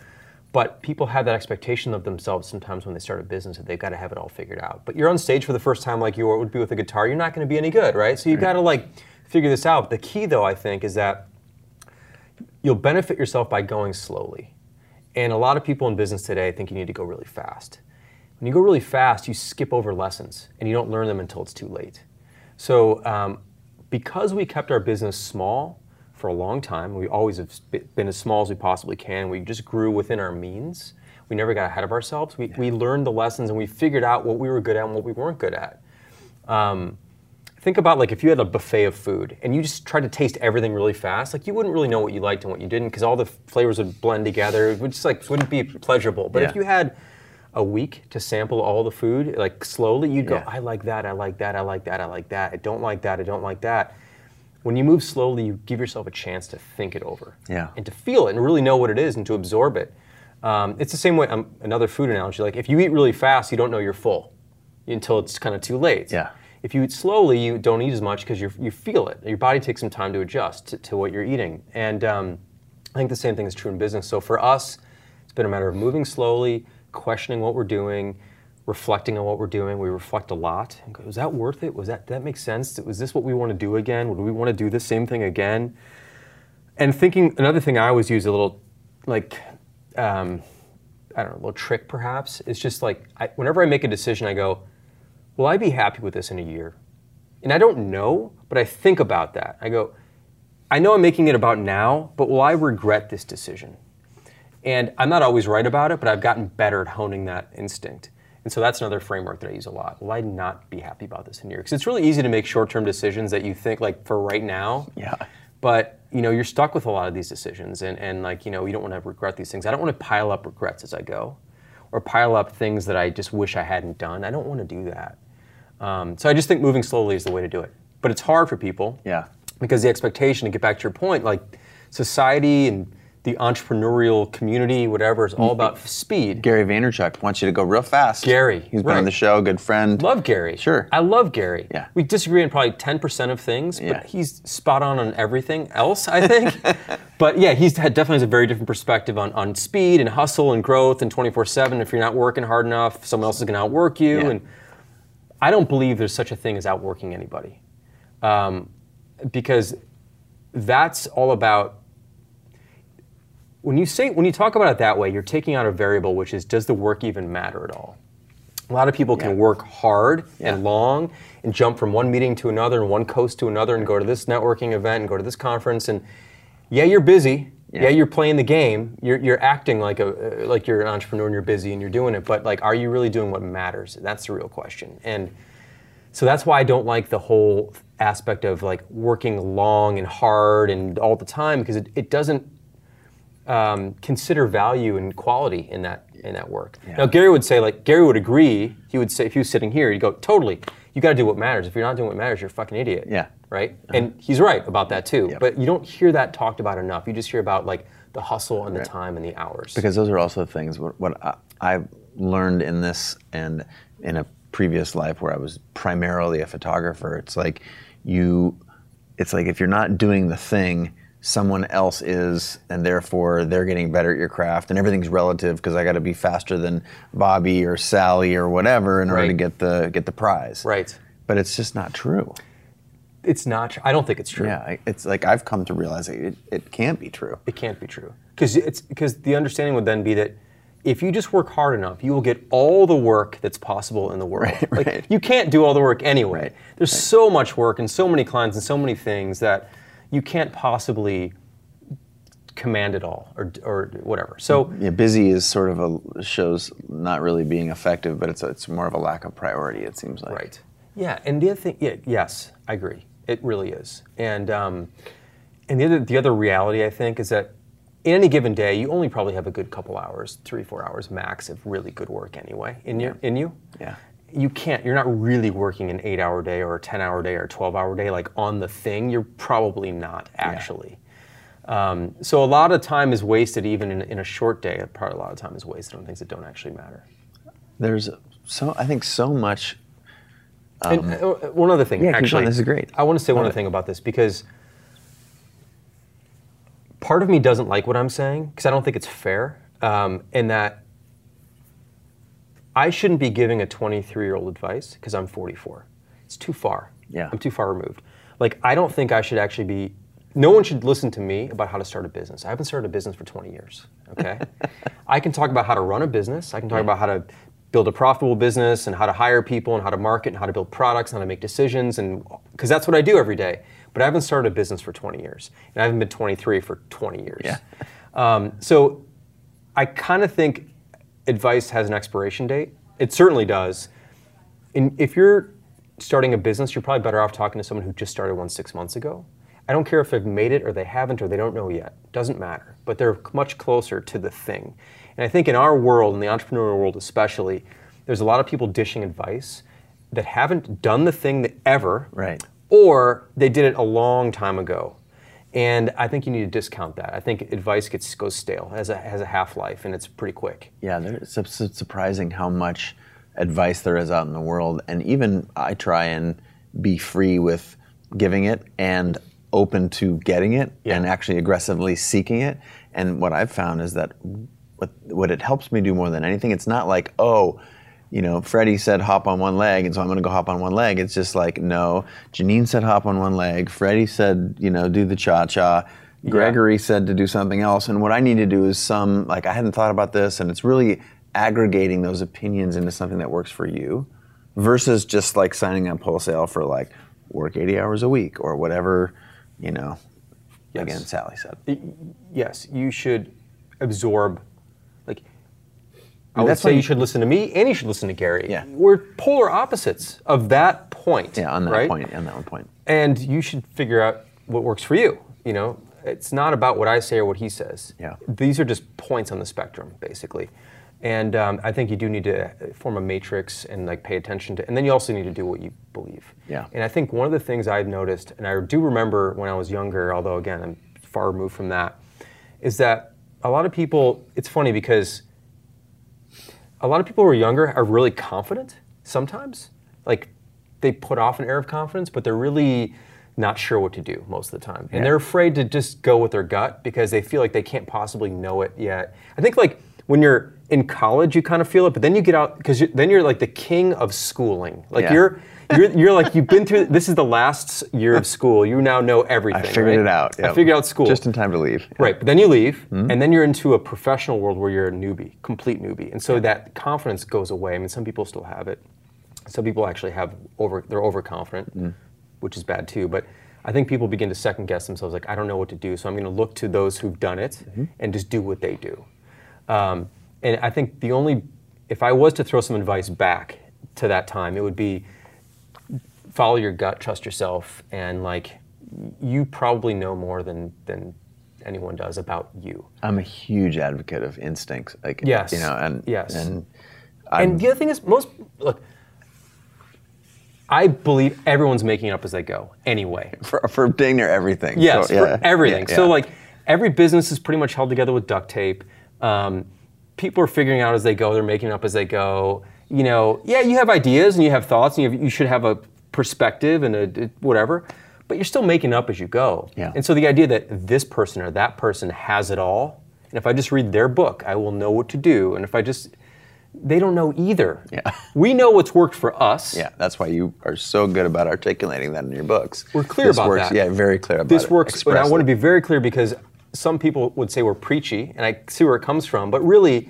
But people have that expectation of themselves sometimes when they start a business that they've got to have it all figured out. But you're on stage for the first time like you would be with a guitar, you're not going to be any good, right? So you've got to like figure this out. The key though, I think, is that you'll benefit yourself by going slowly. And a lot of people in business today think you need to go really fast. When you go really fast, you skip over lessons and you don't learn them until it's too late. So, um, because we kept our business small for a long time, we always have been as small as we possibly can. We just grew within our means. We never got ahead of ourselves. We, we learned the lessons and we figured out what we were good at and what we weren't good at. Um, think about like if you had a buffet of food and you just tried to taste everything really fast, like you wouldn't really know what you liked and what you didn't because all the flavors would blend together. It would just like wouldn't be pleasurable. But if you had a week to sample all the food, like slowly, you'd go, Yeah. I like that, I like that, I like that, I like that, I don't like that, I don't like that. When you move slowly, you give yourself a chance to think it over Yeah. and to feel it and really know what it is and to absorb it. Um, it's the same way, um, another food analogy, like if you eat really fast, you don't know you're full until it's kind of too late. Yeah. If you eat slowly, you don't eat as much because you feel it. Your body takes some time to adjust to, to what you're eating. And um, I think the same thing is true in business. So for us, it's been a matter of moving slowly, questioning what we're doing, reflecting on what we're doing. We reflect a lot. Go, was that worth it? Was that that make sense? Was this what we want to do again? Would we want to do the same thing again? And thinking another thing I always use a little like um, I don't know, a little trick perhaps. It's just like I, whenever I make a decision, I go, will I be happy with this in a year? And I don't know, but I think about that. I go, I know I'm making it about now, but will I regret this decision? And I'm not always right about it, but I've gotten better at honing that instinct. And so that's another framework that I use a lot. Will I not be happy about this in a year? Because it's really easy to make short-term decisions that you think like for right now. Yeah. But you know, you're stuck with a lot of these decisions, and, and like you know, you don't want to regret these things. I don't want to pile up regrets as I go, or pile up things that I just wish I hadn't done. I don't want to do that. Um, so I just think moving slowly is the way to do it. But it's hard for people Yeah. because the expectation to get back to your point, like society and the entrepreneurial community, whatever, is all about speed. Gary Vaynerchuk wants you to go real fast. Gary, He's been on the show, good friend. Love Gary. Sure. I love Gary. Yeah. We disagree on probably 10% of things, but Yeah. he's spot on on everything else, I think. but yeah, he's had definitely has a very different perspective on, on speed and hustle and growth and 24 7. If you're not working hard enough, someone else is going to outwork you. Yeah. And I don't believe there's such a thing as outworking anybody. Um, because that's all about when you say when you talk about it that way, you're taking out a variable which is does the work even matter at all? A lot of people can Yeah. work hard Yeah. and long and jump from one meeting to another and one coast to another and go to this networking event and go to this conference and yeah, you're busy. Yeah, Yeah. you're playing the game. You're, you're acting like a uh, like you're an entrepreneur and you're busy and you're doing it. But like, are you really doing what matters? That's the real question. And so that's why I don't like the whole aspect of like working long and hard and all the time because it, it doesn't um, consider value and quality in that in that work. Now Gary would say like Gary would agree. He would say if he was sitting here, he'd go totally. You got to do what matters. If you're not doing what matters, you're a fucking idiot. Yeah. Right. Uh-huh. And he's right about that too. Yep. But you don't hear that talked about enough. You just hear about like the hustle and the time and the hours. because those are also things what, what I, I've learned in this and in a previous life where I was primarily a photographer. It's like you, it's like if you're not doing the thing, someone else is, and therefore they're getting better at your craft, and everything's relative because I got to be faster than Bobby or Sally or whatever in order to get the get the prize. right. But it's just not true. It's not. tr- I don't think it's true. Yeah, it's like I've come to realize it, it, can't be true. It can't be true because it's because the understanding would then be that if you just work hard enough, you will get all the work that's possible in the world. Right, like right. you can't do all the work anyway. There's so much work and so many clients and so many things that you can't possibly command it all or or whatever. So Yeah, busy is sort of a shows not really being effective, but it's it's more of a lack of priority. It seems like. Right. Yeah, and the other thing, yeah, yes, I agree. It really is. And um, and the other the other reality I think is that in any given day, you only probably have a good couple hours, three four hours max of really good work anyway in you in you. Yeah. You can't. You're not really working an eight-hour day or a ten-hour day or a twelve-hour day like on the thing. You're probably not actually. Um, so a lot of time is wasted even in, in a short day. Probably a lot of time is wasted on things that don't actually matter. There's so I think so much. And uh, one other thing, Um, yeah, actually, This is great. I want to say one other thing about this because part of me doesn't like what I'm saying because I don't think it's fair, um, in that I shouldn't be giving a 23 year old advice because I'm 44. It's too far. Yeah. I'm too far removed. Like I don't think I should actually be. No one should listen to me about how to start a business. I haven't started a business for 20 years. Okay, I can talk about how to run a business. I can talk about how to build a profitable business and how to hire people and how to market and how to build products and how to make decisions and because that's what I do every day. But I haven't started a business for 20 years, and I haven't been 23 for 20 years. Yeah. Um, so I kind of think advice has an expiration date. It certainly does. And if you're starting a business, you're probably better off talking to someone who just started one six months ago. I don't care if they've made it or they haven't or they don't know yet. Doesn't matter. But they're much closer to the thing. And I think in our world, in the entrepreneurial world especially, there's a lot of people dishing advice that haven't done the thing that ever, Right. or they did it a long time ago. And I think you need to discount that. I think advice gets goes stale, has a has a half life, and it's pretty quick. Yeah, it's, surprising how much advice there is out in the world, and even I try and be free with giving it and open to getting it Yeah. and actually aggressively seeking it. And what I've found is that what what it helps me do more than anything, it's not like oh. You know, Freddie said hop on one leg, and so I'm going to go hop on one leg. It's just like, no. Janine said hop on one leg. Freddie said, you know, do the cha cha. Gregory said to do something else, and what I need to do is some like I hadn't thought about this, and it's really aggregating those opinions into something that works for you, versus just like signing up wholesale for like work 80 hours a week or whatever, you know. Yes. Again, Sally said. Yes, you should absorb. I would say you should listen to me, and you should listen to Gary. Yeah. we're polar opposites of that point. Yeah, on that right? point, on that one point. and you should figure out what works for you. You know, it's not about what I say or what he says. Yeah. These are just points on the spectrum, basically. And um, I think you do need to form a matrix and like pay attention to, and then you also need to do what you believe. Yeah. And I think one of the things I've noticed, and I do remember when I was younger, although again I'm far removed from that, is that a lot of people. It's funny because a lot of people who are younger are really confident sometimes. Like they put off an air of confidence, but they're really not sure what to do most of the time. And they're afraid to just go with their gut because they feel like they can't possibly know it yet. I think like when you're in college, you kind of feel it, but then you get out because then you're like the king of schooling. Like Yeah. you're you're, you're like you've been through. This is the last year of school. You now know everything. I figured right? it out. I figured out school. Just in time to leave. Right, but then you leave, Hmm? and then you're into a professional world where you're a newbie, complete newbie, and so that confidence goes away. I mean, some people still have it. Some people actually have over. They're overconfident, Hmm. which is bad too. But I think people begin to second guess themselves. Like, I don't know what to do, so I'm going to look to those who've done it Mm-hmm. and just do what they do. Um, and I think the only, if I was to throw some advice back to that time, it would be follow your gut, trust yourself, and like you probably know more than than anyone does about you. I'm a huge advocate of instincts. Like Yes. you know, and Yes. and I'm, and the other thing is, most look. I believe everyone's making it up as they go. Anyway, for, for dang near everything. Yes, So, yeah, for everything. yeah, So like every business is pretty much held together with duct tape. Um, people are figuring out as they go. They're making it up as they go. You know, yeah, you have ideas and you have thoughts and you, have, you should have a perspective and a, whatever, but you're still making up as you go. Yeah. And so the idea that this person or that person has it all, and if I just read their book, I will know what to do. And if I just, they don't know either. Yeah. We know what's worked for us. Yeah, that's why you are so good about articulating that in your books. We're clear This about works, that. Yeah, very clear about this it. works, but I want to be very clear because some people would say we're preachy, and I see where it comes from. But really,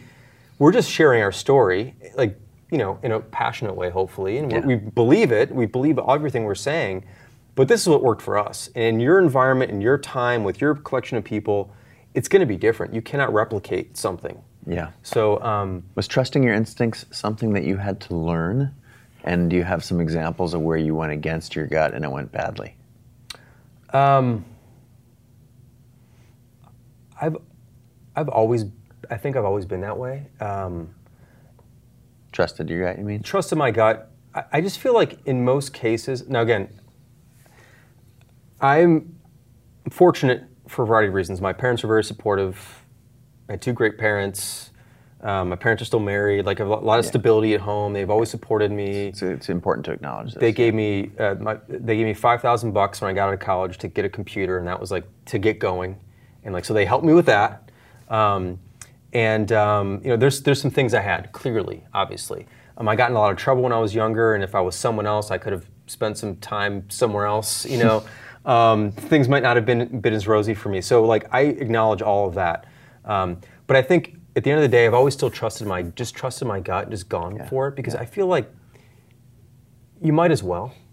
we're just sharing our story, like you know, in a passionate way, hopefully, and Yeah. we believe it. We believe everything we're saying. But this is what worked for us. And in your environment, in your time, with your collection of people, it's going to be different. You cannot replicate something. Yeah. So um, Was trusting your instincts something that you had to learn? And do you have some examples of where you went against your gut and it went badly? Um, I've, I've always, I think I've always been that way. Um, Trusted your gut, you mean? Trusted my gut. I, I just feel like in most cases, now again, I'm fortunate for a variety of reasons. My parents were very supportive. I had two great parents. Um, my parents are still married. Like a lot of stability at home. They've always supported me. So it's important to acknowledge this. They gave me uh, my, they gave me five thousand bucks when I got out of college to get a computer, and that was like to get going, and like so they helped me with that. Um, and um, you know, there's there's some things I had clearly, obviously. Um, I got in a lot of trouble when I was younger, and if I was someone else, I could have spent some time somewhere else. You know, um, things might not have been been as rosy for me. So like I acknowledge all of that, um, but I think at the end of the day, I've always still trusted my just trusted my gut, and just gone for it because I feel like you might as well.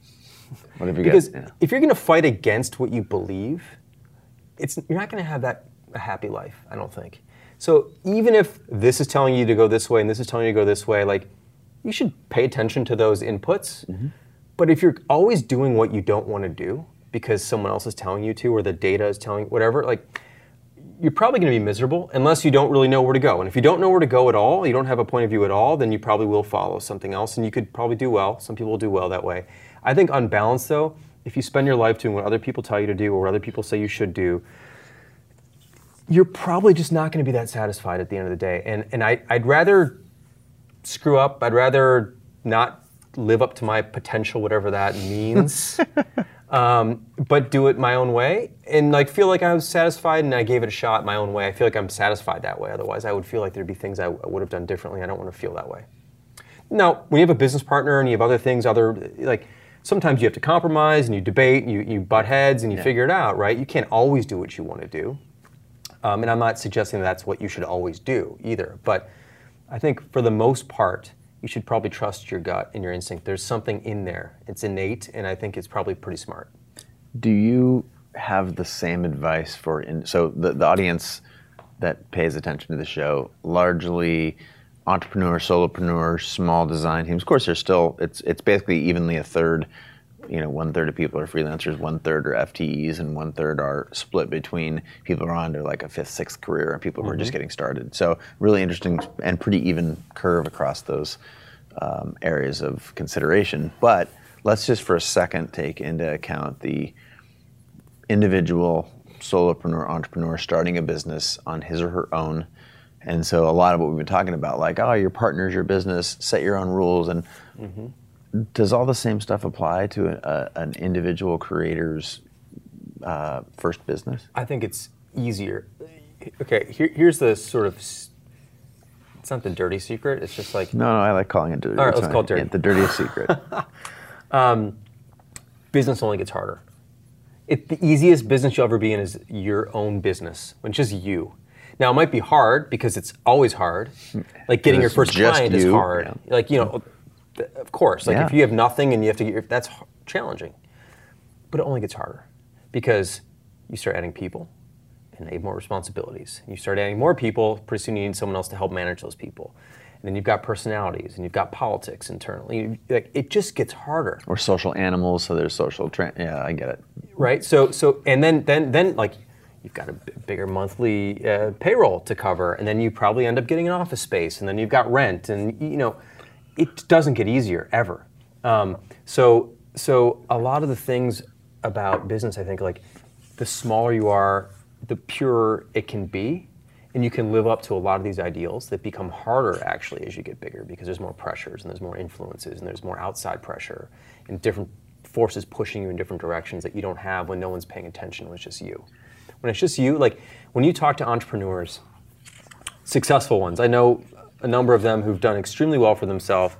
What have you Because? Yeah. if you're going to fight against what you believe, it's you're not going to have that a happy life. I don't think. So even if this is telling you to go this way and this is telling you to go this way, like you should pay attention to those inputs. Mm-hmm. But if you're always doing what you don't want to do because someone else is telling you to, or the data is telling whatever, like you're probably going to be miserable unless you don't really know where to go. And if you don't know where to go at all, you don't have a point of view at all, then you probably will follow something else, and you could probably do well. Some people will do well that way. I think on balance, though, if you spend your life doing what other people tell you to do or what other people say you should do, you're probably just not going to be that satisfied at the end of the day. And and I, I'd rather screw up. I'd rather not live up to my potential, whatever that means. um, but do it my own way and like feel like I was satisfied and I gave it a shot my own way. I feel like I'm satisfied that way. Otherwise, I would feel like there'd be things I, would have done differently. I don't want to feel that way. Now, when you have a business partner and you have other things, other like sometimes you have to compromise and you debate and you, you butt heads and you figure it out, right? You can't always do what you want to do. Um, and I'm not suggesting that that's what you should always do either. But I think for the most part, you should probably trust your gut and your instinct. There's something in there. It's innate, and I think it's probably pretty smart. Do you have the same advice for in, so the, the audience that pays attention to the show largely entrepreneurs, solopreneurs, small design teams. Of course, there's still it's it's basically evenly a third. You know, one third of people are freelancers, one third are FTEs, and one third are split between people who are on to like a fifth, sixth career and people who are just getting started. So really interesting and pretty even curve across those um, areas of consideration. But let's just for a second take into account the individual solopreneur entrepreneur starting a business on his or her own. And so a lot of what we've been talking about, like, oh, your partner's your business, set your own rules. And does all the same stuff apply to a, a, an individual creator's uh, first business? I think it's easier. Okay, here, here's the sort of. It's not the dirty secret. It's just like No, no, I like calling it dirty. All right, It's let's call it dirty. Yeah, the dirtiest secret. Um, business only gets harder. It, the easiest business you'll ever be in is your own business, which is you. Now it might be hard because it's always hard. Like getting your first just client is hard. yeah. Like you know, of course. Like Yeah. if you have nothing and you have to get, that's challenging. But it only gets harder because you start adding people and they have more responsibilities. You start adding more people, pretty soon you need someone else to help manage those people. And then you've got personalities and you've got politics internally. Like, it just gets harder, We're social animals, so there's social. Tra- yeah, I get it. right? So, so and then, then, then, like, you've got a b- bigger monthly uh, payroll to cover, and then you probably end up getting an office space, and then you've got rent, and you know, it doesn't get easier ever. Um, so, so a lot of the things about business, I think, like the smaller you are, the purer it can be, and you can live up to a lot of these ideals that become harder actually as you get bigger because there's more pressures and there's more influences and there's more outside pressure and different forces pushing you in different directions that you don't have when no one's paying attention when it's just you. When it's just you, like when you talk to entrepreneurs, successful ones, I know a number of them who've done extremely well for themselves,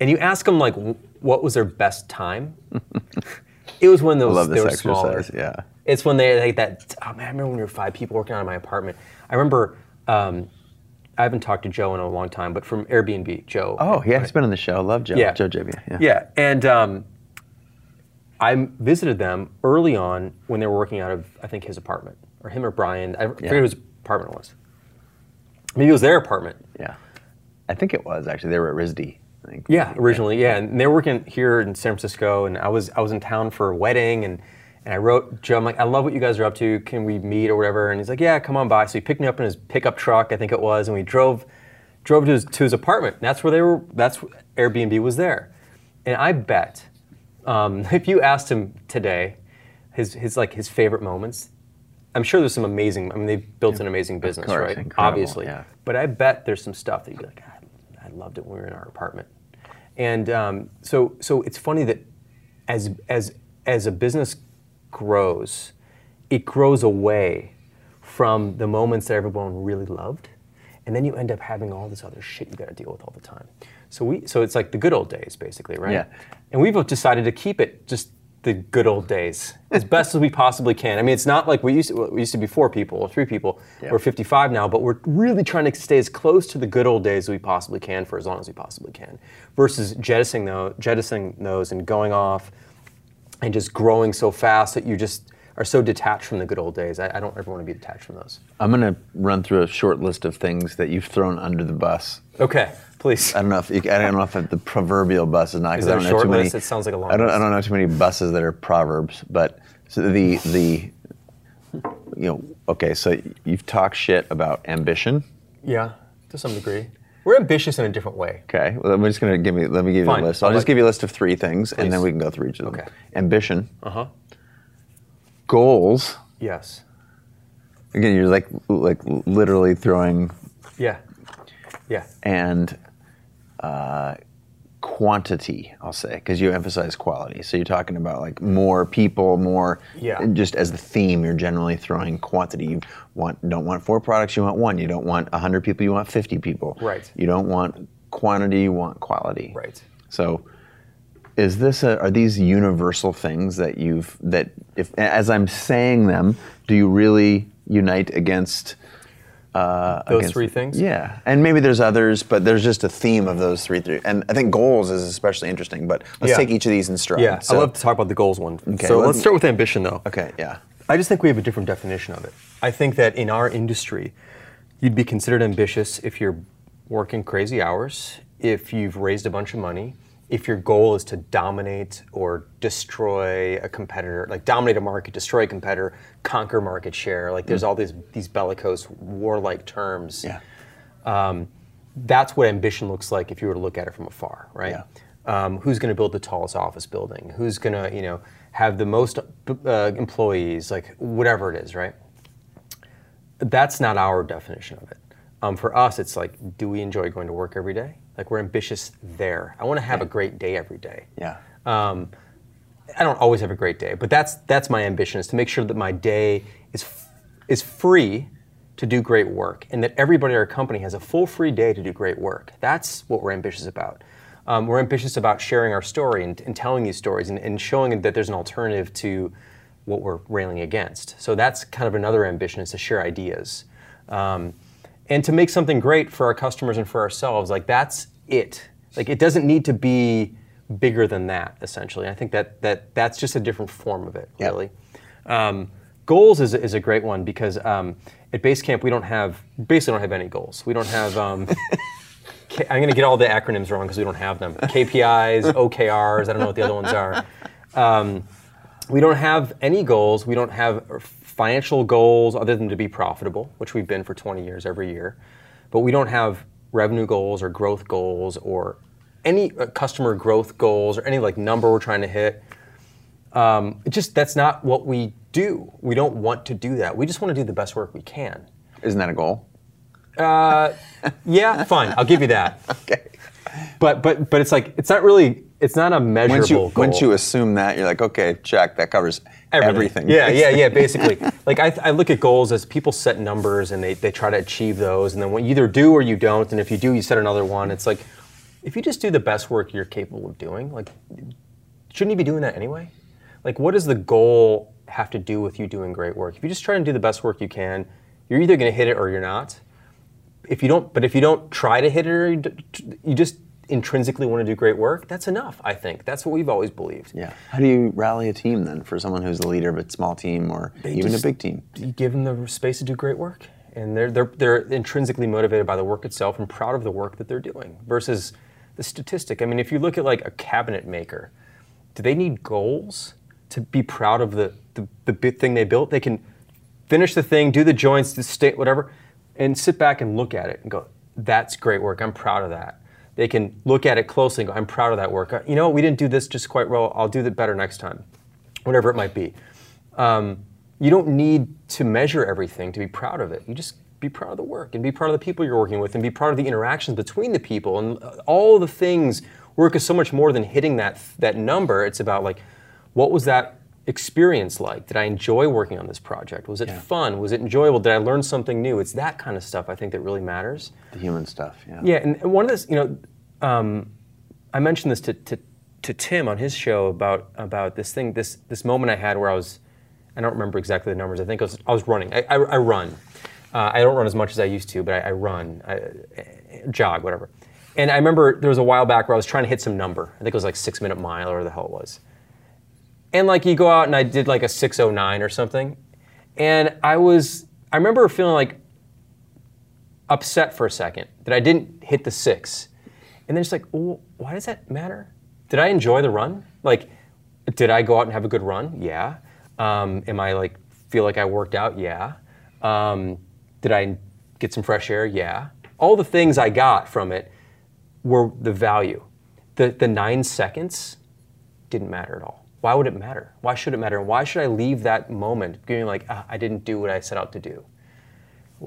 and you ask them like, what was their best time? it was when those they were smaller. yeah. It's when they like that. Oh man, I remember when we were five people working out of my apartment. I remember. Um, I haven't talked to Joe in a long time, but from Airbnb, Joe. Oh yeah, he's been on the show. Love Joe. Yeah. Joe Gebbia. Yeah. Yeah, and um, I visited them early on when they were working out of I think his apartment or him or Brian. I forget whose apartment it was. Maybe it was their apartment. Yeah. I think it was actually. They were at RISD. I think. Yeah, originally, yeah. And they were working here in San Francisco, and I was I was in town for a wedding, and and I wrote Joe. I'm like, I love what you guys are up to. Can we meet or whatever? And he's like, Yeah, come on by. So he picked me up in his pickup truck, I think it was, and we drove drove to his to his apartment. And that's where they were. That's Airbnb was there, and I bet um, if you asked him today, his his like his favorite moments. I'm sure there's some amazing. I mean, they've built an amazing business, course, right? incredible, Obviously, yeah. but I bet there's some stuff that you'd be like, I loved it when we were in our apartment. And um, so, so it's funny that as as as a business grows, it grows away from the moments that everyone really loved, and then you end up having all this other shit you got to deal with all the time. So we, so it's like the good old days, basically, right? Yeah. And we've decided to keep it just the good old days as best as we possibly can. I mean, it's not like we used to, we used to be four people or three people. Yeah. We're 55 now, but we're really trying to stay as close to the good old days as we possibly can for as long as we possibly can, versus jettisoning those, jettisoning those and going off and just growing so fast that you just are so detached from the good old days. I, I don't ever want to be detached from those. I'm gonna run through a short list of things that you've thrown under the bus. Okay, please. I don't know if you, I don't know if the proverbial bus is not. 'cause Is there I a don't know short too many, list? It sounds like a long I don't. I don't know too many buses that are proverbs, but so the the you know okay. So you've talked shit about ambition. Yeah, to some degree. We're ambitious in a different way. Okay, well, I'm just gonna give me. Let me give you a list. I'll I'll just let- give you a list of three things, and then we can go through each of them. Okay. Ambition, Uh huh. goals. Yes. Again, you're like like literally throwing Yeah. Yeah. and uh, quantity, I'll say, because you emphasize quality. So you're talking about like more people, more. Yeah. Just as the theme, you're generally throwing quantity. You want don't want four products, you want one. You don't want hundred people, you want fifty people. Right. You don't want quantity, you want quality. Right. So. Is this a, are these universal things that you've that if as I'm saying them, do you really unite against uh, Those against- three things? Yeah, and maybe there's others, but there's just a theme of those three. three. And I think goals is especially interesting. But let's Yeah. take each of these in stride. Yeah. So- I love to talk about the goals one. Okay, so let let's start with ambition, though. Okay, yeah. I just think we have a different definition of it. I think that in our industry, you'd be considered ambitious if you're working crazy hours, if you've raised a bunch of money, if your goal is to dominate or destroy a competitor, like dominate a market, destroy a competitor, conquer market share. Like there's all these these bellicose, warlike terms. Yeah. Um, that's what ambition looks like if you were to look at it from afar, right? Yeah. Um, who's going to build the tallest office building? Who's going to, you know, have the most uh, employees? Like whatever it is, right? That's not our definition of it. Um, for us, it's like, do we enjoy going to work every day? Like we're ambitious there. I want to have a great day every day. Yeah. Um, I don't always have a great day, but that's that's my ambition is to make sure that my day is f- is free to do great work, and that everybody at our company has a full free day to do great work. That's what we're ambitious about. Um, we're ambitious about sharing our story and, and telling these stories and, and showing that there's an alternative to what we're railing against. So that's kind of another ambition is to share ideas. Um, and to make something great for our customers and for ourselves. Like that's it. Like it doesn't need to be bigger than that. Essentially, I think that that that's just a different form of it. Yep. Really, um, goals is, is a great one because um, at Basecamp we don't have basically don't have any goals. We don't have. Um, K- I'm going to get all the acronyms wrong because we don't have them. KPIs, OKRs. I don't know what the other ones are. Um, we don't have any goals. We don't have financial goals other than to be profitable, which we've been for 20 years every year. But we don't have revenue goals or growth goals or any uh, customer growth goals or any like number we're trying to hit. Um, it just that's not what we do. We don't want to do that. We just want to do the best work we can. Isn't that a goal? Yeah, fine. I'll give you that. Okay. But but but it's like it's not really it's not a measurable Once you goal. once you assume that, you're like, okay, check, that covers everything. Yeah, yeah, yeah. Basically, like I, I look at goals as people set numbers and they, they try to achieve those, and then when you either do or you don't, and if you do, you set another one. It's like if you just do the best work you're capable of doing, like shouldn't you be doing that anyway? Like, what does the goal have to do with you doing great work? If you just try and do the best work you can, you're either going to hit it or you're not. If you don't, but if you don't try to hit it or you, you just intrinsically want to do great work, that's enough. I think that's what we've always believed. Yeah. How do you rally a team then for someone who's the leader of a small team or even just- a big team? you give them the space to do great work and they're, they're, they're intrinsically motivated by the work itself and proud of the work that they're doing versus the statistic i mean if you look at like a cabinet maker do they need goals to be proud of the, the, the big thing they built they can finish the thing do the joints the state whatever and sit back and look at it and go that's great work i'm proud of that they can look at it closely and go i'm proud of that work you know we didn't do this just quite well i'll do that better next time whatever it might be um, you don't need to measure everything to be proud of it. You just be proud of the work and be proud of the people you're working with and be proud of the interactions between the people and uh, all the things. Work is so much more than hitting that that number. It's about like, what was that experience like? Did I enjoy working on this project? Was it fun? Was it enjoyable? Did I learn something new? It's that kind of stuff I think that really matters. The human stuff, yeah. Yeah, and and one of this, you know, um, I mentioned this to, to, to Tim on his show about about this thing, this this moment I had where I was, I don't remember exactly the numbers. I think I was I was running. I, I, I run. Uh, I don't run as much as I used to, but I, I run, I, jog, whatever. And I remember there was a while back where I was trying to hit some number. I think it was like six minute mile or the hell it was. And like you go out and I did like a 609 or something. And I was, I remember feeling like upset for a second that I didn't hit the six. And then it's like, well, why does that matter? Did I enjoy the run? Like, did I go out and have a good run? Yeah. Um, am I like, feel like I worked out? Yeah. Um, did I get some fresh air? Yeah. All the things I got from it were the value. The, the nine seconds didn't matter at all. Why would it matter? Why should it matter? Why should I leave that moment being like, ah, I didn't do what I set out to do?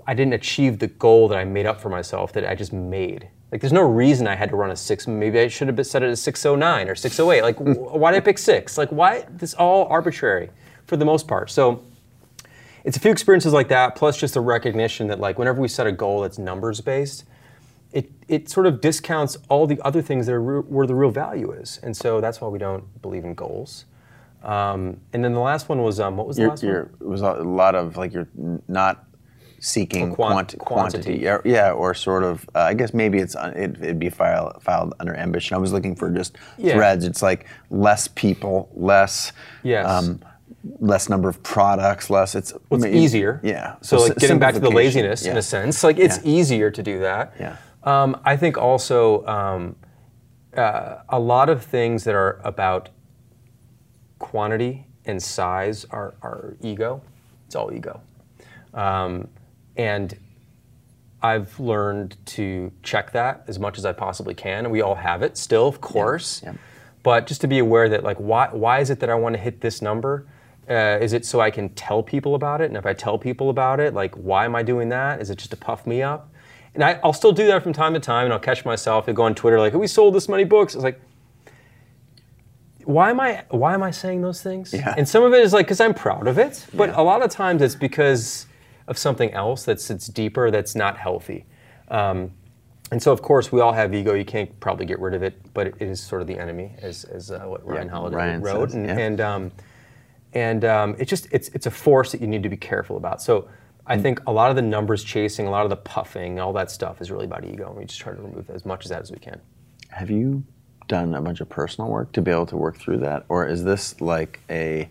I didn't achieve the goal that I made up for myself that I just made. Like, there's no reason I had to run a six. Maybe I should have set it as 609 or 608. Like, wh- why did I pick six? Like, why? This all arbitrary for the most part. So, it's a few experiences like that, plus just a recognition that, like, whenever we set a goal that's numbers based, it, it sort of discounts all the other things that are re- where the real value is. And so that's why we don't believe in goals. Um, and then the last one was, um, what was the You're, last you're, one? it was a lot of like you're not seeking Or quan- quantity. quantity. Yeah, yeah, or sort of. Uh, I guess maybe it's un- it, it'd be filed filed under ambition. I was looking for just Yeah. threads. It's like less people, less. Yes. Um, less number of products, less. It's Well, it's I mean, easier. Yeah. So, like getting back to the laziness in a sense, like it's Yeah. easier to do that. Yeah. Um, I think also um, uh, a lot of things that are about quantity and size are, are ego. It's all ego. Um, and I've learned to check that as much as I possibly can. And we all have it still, of course. yeah. But just to be aware that, like, why, why is it that I want to hit this number? Uh, is it so I can tell people about it? And if I tell people about it, like, why am I doing that? Is it just to puff me up? And I, I'll still do that from time to time, and I'll catch myself. I'll go on Twitter like, "We sold this many books." It's like, why am I why am I saying those things? Yeah. And some of it is like because I'm proud of it, but a lot of times it's because of something else that sits deeper that's not healthy. Um, and so, of course, we all have ego. You can't probably get rid of it, but it is sort of the enemy, as, as uh, what Ryan Holiday Ryan wrote. says, and yeah. and, um, and um, it's just it's it's a force that you need to be careful about. So I think a lot of the numbers chasing, a lot of the puffing, all that stuff is really about ego, and we just try to remove as much of that as we can. Have you done a bunch of personal work to be able to work through that, or is this like a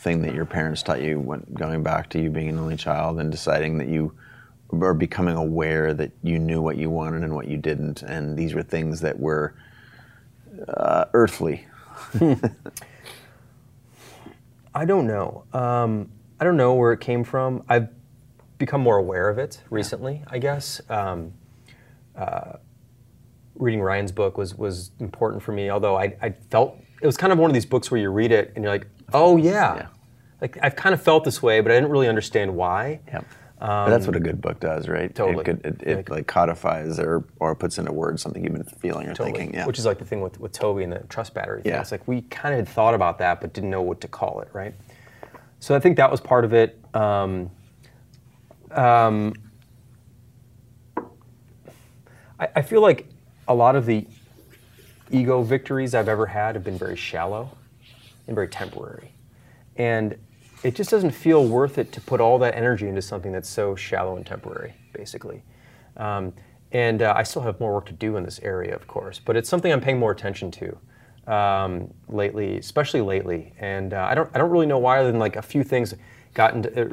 thing that your parents taught you when going back to you being an only child and deciding that you or becoming aware that you knew what you wanted and what you didn't, and these were things that were uh, earthly? I don't know. Um, I don't know where it came from. I've become more aware of it recently, I guess. Um, uh, reading Ryan's book was was important for me. Although I, I felt it was kind of one of these books where you read it and you're like, oh yeah, Yeah. like I've kind of felt this way, but I didn't really understand why. Yep. but that's what a good book does, right? totally. It, could, it, it like codifies or, or puts into words something you've been feeling or Totally. thinking. Yeah. Which is like the thing with, with Tobi and the trust battery thing. Yeah. It's like we kind of had thought about that, but didn't know what to call it, right? So I think that was part of it. Um, um, I, I feel like a lot of the ego victories I've ever had have been very shallow and very temporary. And it just doesn't feel worth it to put all that energy into something that's so shallow and temporary, basically. Um, and uh, I still have more work to do in this area, of course, but it's something I'm paying more attention to um, lately, especially lately. And uh, I don't, I don't really know why, other than like a few things. Gotten uh,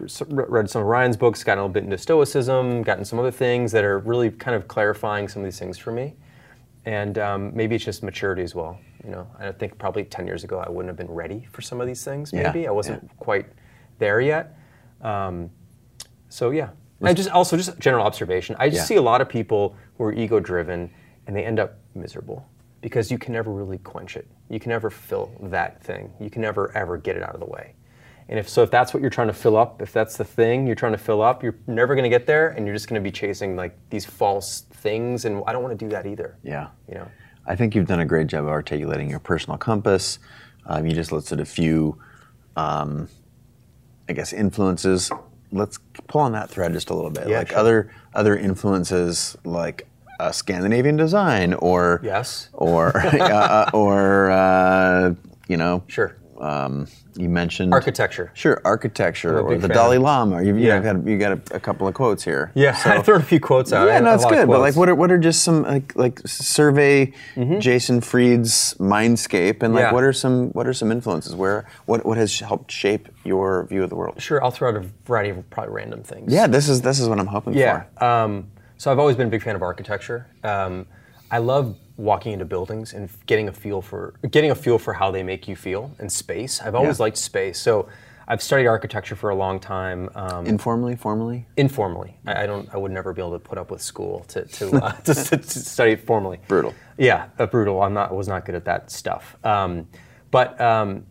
read some of Ryan's books, gotten a little bit into Stoicism, gotten some other things that are really kind of clarifying some of these things for me and um, maybe it's just maturity as well. You know, I think probably 10 years ago I wouldn't have been ready for some of these things. Yeah, Maybe I wasn't yeah. quite there yet. Um, so yeah, and just also just general observation. I just Yeah. see a lot of people who are ego driven and they end up miserable because you can never really quench it. You can never fill that thing. You can never ever get it out of the way. And if so, if that's what you're trying to fill up, if that's the thing you're trying to fill up, you're never going to get there, and you're just going to be chasing like these false things. And I don't want to do that either. Yeah. You know. I think you've done a great job of articulating your personal compass. Um, you just listed a few, um, I guess, influences. Let's pull on that thread just a little bit. Yeah, like sure. other other influences, like uh, Scandinavian design, or Yes. or uh, or uh, you know, Sure. Um, you mentioned Architecture. Sure, architecture or the fan. Dalai Lama. You've you Yeah. know, got you got a, a couple of quotes here. Yeah, So- I thrown a few quotes out. Yeah, no, that's good. But like, what are what are just some like like survey Jason Fried's mindscape and like Yeah. what are some what are some influences? Where what what has helped shape your view of the world? Sure, I'll throw out a variety of probably random things. Yeah, this is this is what I'm hoping Yeah. for. Um, so I've always been a big fan of architecture. Um, I love walking into buildings and getting a feel for getting a feel for how they make you feel in space. I've always Yeah. liked space. So I've studied architecture for a long time. Um, Informally, formally. informally. I, I don't. I would never be able to put up with school to to, uh, to, to, to study formally. Brutal. Yeah, uh, brutal. I'm not. Was not good at that stuff. Um, but um,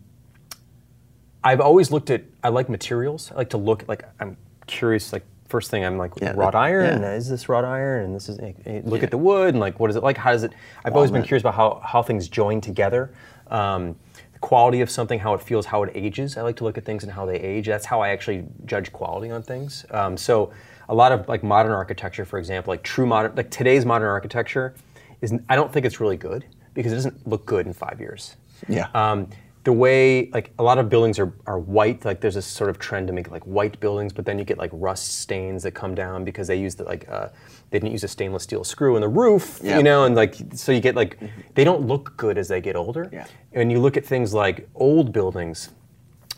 I've always looked at. I like materials. I like to look. Like I'm curious. Like first thing, I'm like Yeah, wrought iron. yeah. Is this wrought iron? And this is. eh, eh, Look at the wood and like what is it like? How does it? I've always been curious about how how things join together. Um, the quality of something, how it feels, how it ages. I like to look at things and how they age. That's how I actually judge quality on things. Um, so a lot of like modern architecture, for example, like true modern, like today's modern architecture, is I don't think it's really good because it doesn't look good in five years. Yeah. Um, the way like a lot of buildings are, are white, like there's this sort of trend to make like white buildings, but then you get like rust stains that come down because they used the, like uh, they didn't use a stainless steel screw in the roof, Yeah. you know, and like so you get like they don't look good as they get older. Yeah. And you look at things like old buildings,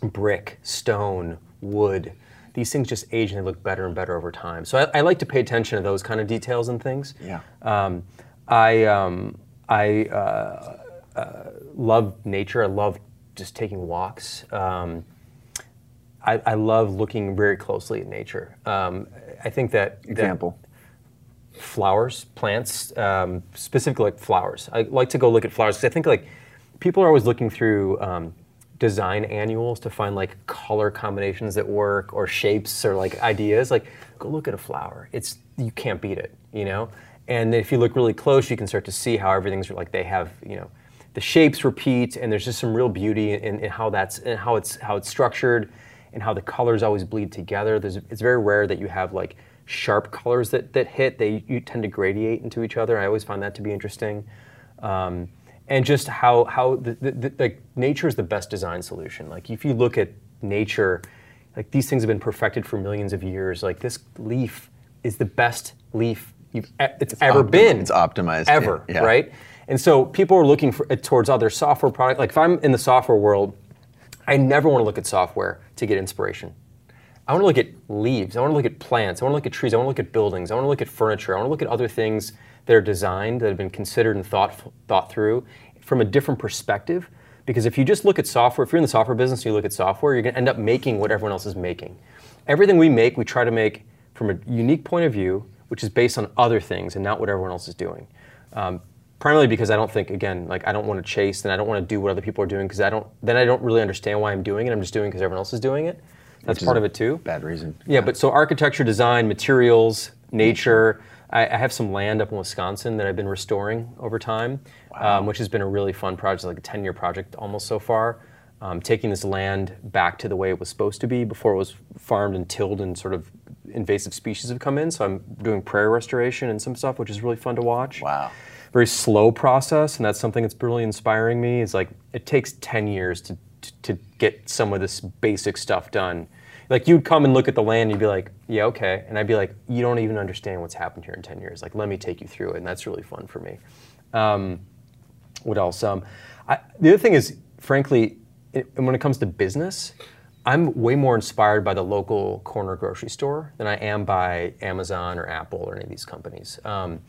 brick, stone, wood. These things just age and they look better and better over time. So I, I like to pay attention to those kind of details and things. Yeah. Um, I um, I uh, uh, love nature. I love just taking walks. Um, I, I love looking very closely at nature. Um, I think that that Example. flowers, plants, um, specifically like flowers. I like to go look at flowers because I think like people are always looking through um, design annuals to find like color combinations that work or shapes or like ideas. Like go look at a flower. It's you can't beat it, you know. And if you look really close, you can start to see how everything's like they have, you know, the shapes repeat, and there's just some real beauty in, in how that's in how it's how it's structured. and how the colors always bleed together. There's, it's very rare that you have like sharp colors that, that hit. They you tend to gradiate into each other. I always find that to be interesting. Um, and just how, how the, the, the, like nature is the best design solution. Like if you look at nature, like these things have been perfected for millions of years. Like this leaf is the best leaf you've e- it's, ever optim- been. it's optimized, ever, yeah. right? And so people are looking for towards other software product. Like if I'm in the software world, I never want to look at software to get inspiration. I want to look at leaves. I want to look at plants. I want to look at trees. I want to look at buildings. I want to look at furniture. I want to look at other things that are designed, that have been considered and thought thought through from a different perspective. Because if you just look at software, if you're in the software business, and you look at software, you're going to end up making what everyone else is making. Everything we make, we try to make from a unique point of view, which is based on other things and not what everyone else is doing. Um, primarily because I don't think, again, like I don't want to chase and I don't want to do what other people are doing because I don't. Then I don't really understand why I'm doing it. I'm just doing it because everyone else is doing it. That's part of it too. Bad reason. Yeah, but so architecture, design, materials, nature. I, I have some land up in Wisconsin that I've been restoring over time, um, which has been a really fun project, like a 10 year project almost so far. Um, taking this land back to the way it was supposed to be before it was farmed and tilled and sort of invasive species have come in. So I'm doing prairie restoration and some stuff, which is really fun to watch Wow. Very slow process, and that's something that's really inspiring me. Is like it takes ten years to, to to get some of this basic stuff done. Like you'd come and look at the land, and you'd be like, yeah, okay, and I'd be like, you don't even understand what's happened here in ten years. Like, let me take you through it, and that's really fun for me. Um, what else? Um, I, the other thing is, frankly, it, when it comes to business, I'm way more inspired by the local corner grocery store than I am by Amazon or Apple or any of these companies. Um,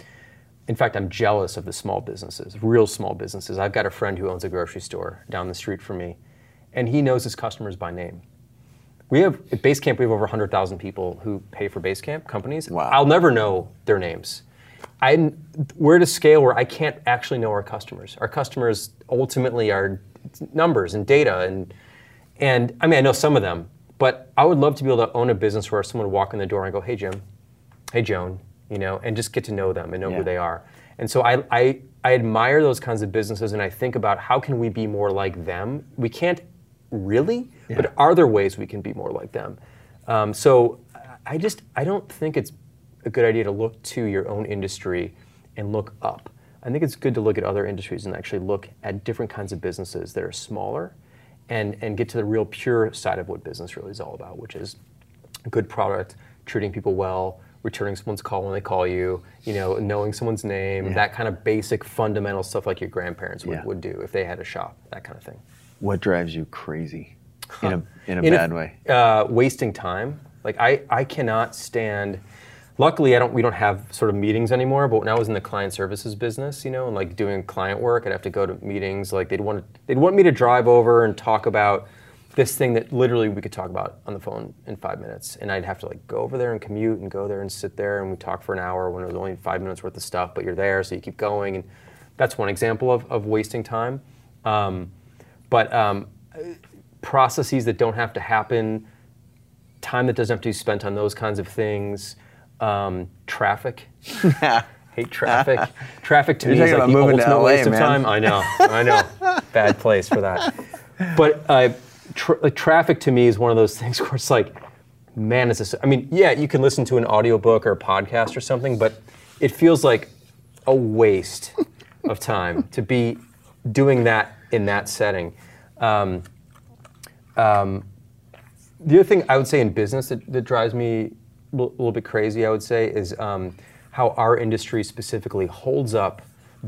in fact, I'm jealous of the small businesses, real small businesses. I've got a friend who owns a grocery store down the street from me, and he knows his customers by name. We have at Basecamp, we have over 100,000 people who pay for Basecamp companies. Wow. I'll never know their names. I, we're at a scale where I can't actually know our customers. Our customers ultimately are numbers and data, and and I mean I know some of them, but I would love to be able to own a business where someone would walk in the door and go, "Hey Jim, hey Joan," you know, and just get to know them and know Yeah. who they are. And so I, I I admire those kinds of businesses, and I think about how can we be more like them. We can't really, but are there ways we can be more like them? Um, so I just I don't think it's a good idea to look to your own industry and look up. I think it's good to look at other industries and actually look at different kinds of businesses that are smaller and, and get to the real pure side of what business really is all about, which is a good product, treating people well, returning someone's call when they call you, you know, knowing someone's name, that kind of basic fundamental stuff like your grandparents would, Yeah. would do if they had a shop, that kind of thing. What drives you crazy? In a in a In bad way. Uh, wasting time. Like I, I cannot stand. Luckily, I don't. We don't have sort of meetings anymore. But when I was in the client services business, you know, and like doing client work, I'd have to go to meetings. Like they'd want they'd want me to drive over and talk about this thing that literally we could talk about on the phone in five minutes, and I'd have to like go over there and commute and go there and sit there and we talk for an hour when it was only five minutes worth of stuff. But you're there, so you keep going, and that's one example of, of wasting time. Um, but um, processes that don't have to happen, time that doesn't have to be spent on those kinds of things, um, traffic. Hate traffic. traffic to You're me is like the moving to ultimate LA, waste of time. I know, I know. Bad place for that. But uh, tr like traffic to me is one of those things where it's like, man, is this? I mean, yeah, you can listen to an audiobook or a podcast or something, but it feels like a waste of time to be doing that in that setting. Um, um, the other thing I would say in business that, that drives me a little, little bit crazy, I would say, is um, how our industry specifically holds up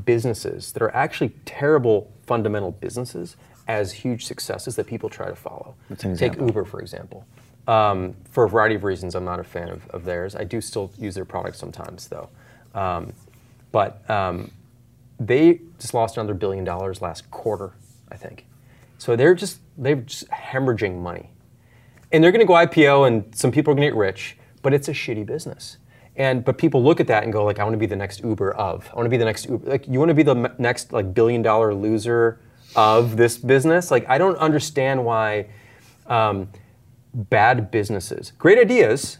businesses that are actually terrible fundamental businesses as huge successes that people try to follow. Take? Uber, for example. Um, for a variety of reasons, I'm not a fan of, of theirs. I do still use their products sometimes, though. Um, but um, they just lost another billion dollars last quarter, I think. So they're just they're just hemorrhaging money, and they're going to go IPO, and some people are going to get rich, but it's a shitty business. And but people look at that and go like, I want to be the next Uber of. I want to be the next Uber. Like you want to be the next like billion dollar loser of this business. Like I don't understand why um, bad businesses, great ideas,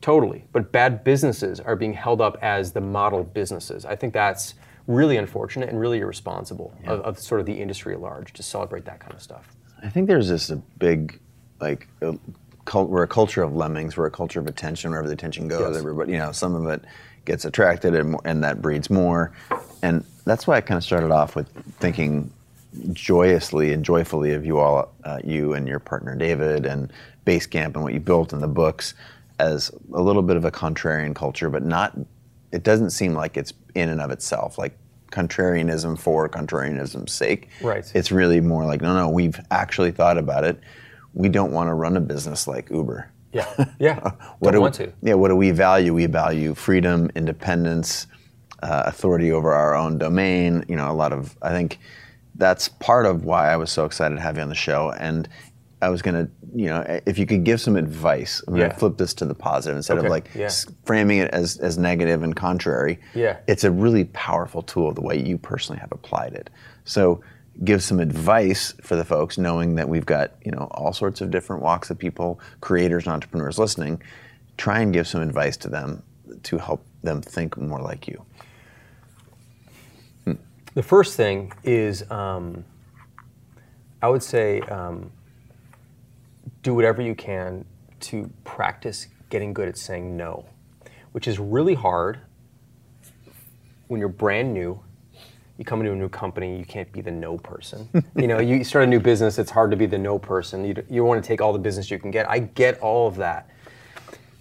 totally, but bad businesses are being held up as the model businesses. I think that's really unfortunate and really irresponsible of, of sort of the industry at large to celebrate that kind of stuff. I think there's this a big like a cult, we're a culture of lemmings. We're a culture of attention. Wherever the attention goes, Yes. everybody, you know, some of it gets attracted, and, and that breeds more. And that's why I kind of started off with thinking joyously and joyfully of you all, uh, you and your partner David, and Basecamp and what you built in the books as a little bit of a contrarian culture, but not. It doesn't seem like it's in and of itself like contrarianism for contrarianism's sake. Right. It's really more like no, no. We've actually thought about it. We don't want to run a business like Uber. Yeah, yeah. What Don't do want to. Yeah, what do we value? We value freedom, independence, uh, authority over our own domain. You know, a lot of. I think that's part of why I was so excited to have you on the show. And I was gonna, you know, if you could give some advice, I'm Yeah. gonna flip this to the positive instead Okay, of like yeah. framing it as as negative and contrary. Yeah. it's a really powerful tool the way you personally have applied it. So give some advice for the folks knowing that we've got you know all sorts of different walks of people creators and entrepreneurs listening try and give some advice to them to help them think more like you The first thing is, um, I would say, um, do whatever you can to practice getting good at saying no, which is really hard when you're brand new. You come into a new company, you can't be the no person. you know, you start a new business, it's hard to be the no person. You, you want to take all the business you can get. I get all of that.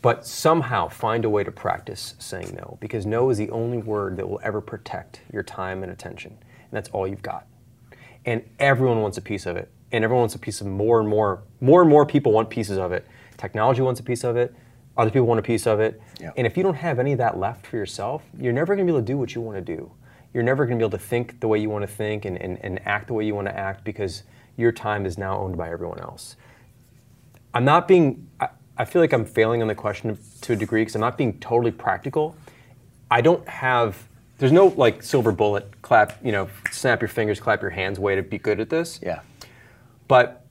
But somehow find a way to practice saying no, because no is the only word that will ever protect your time and attention. And that's all you've got. And everyone wants a piece of it. And everyone wants a piece of more and more, more and more people want pieces of it. Technology wants a piece of it. Other people want a piece of it. Yeah. And if you don't have any of that left for yourself, you're never going to be able to do what you want to do. You're never going to be able to think the way you want to think and, and, and act the way you want to act because your time is now owned by everyone else. I'm not being, I, I feel like I'm failing on the question to a degree because I'm not being totally practical. I don't have, there's no like silver bullet, clap, you know, snap your fingers, clap your hands way to be good at this. yeah But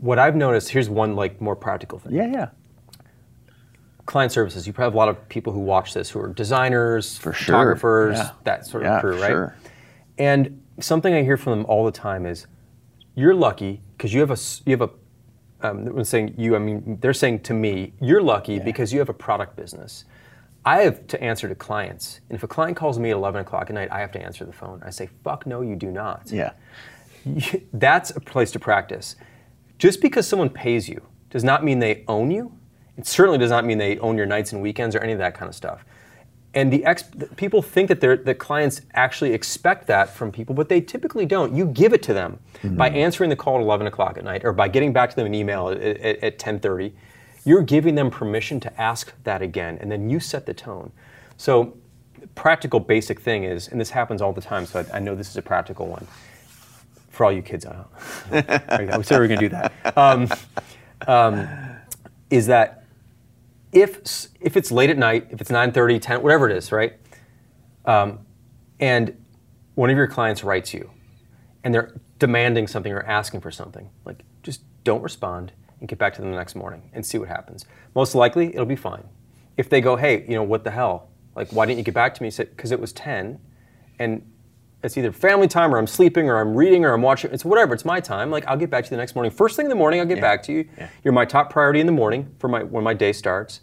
what I've noticed, here's one like more practical thing. yeah yeah Client services, you probably have a lot of people who watch this who are designers, For sure, photographers, yeah. that sort Yeah, of crew, right? sure. And something I hear from them all the time is, "You're lucky because you have a you have a." Um, when saying you, I mean they're saying to me, "You're lucky because you have a product business." I have to answer to clients, and if a client calls me at 11 o'clock at night, I have to answer the phone. I say, "Fuck no, you do not." yeah that's a place to practice. Just because someone pays you does not mean they own you. It certainly does not mean they own your nights and weekends or any of that kind of stuff. And the ex- people think that they're, the clients actually expect that from people, but they typically don't. You give it to them by answering the call at 11 o'clock at night or by getting back to them an email at, at, at 10:30. You're giving them permission to ask that again, and then you set the tone. So, practical, basic thing is, and this happens all the time. So I, I know this is a practical one for all you kids out. we said we are going to do that. Um, um, is that if if it's late at night, if it's 9:30, 10, whatever it is, right? Um, and one of your clients writes you, and they're demanding something or asking for something, like just don't respond and get back to them the next morning and see what happens. Most likely, it'll be fine. If they go, hey, you know what the hell? Like, why didn't you get back to me? Because it was 10, and it's either family time or I'm sleeping or I'm reading or I'm watching. It's whatever. It's my time. Like I'll get back to you the next morning. First thing in the morning, I'll get back to you. You're my top priority in the morning for my when my day starts.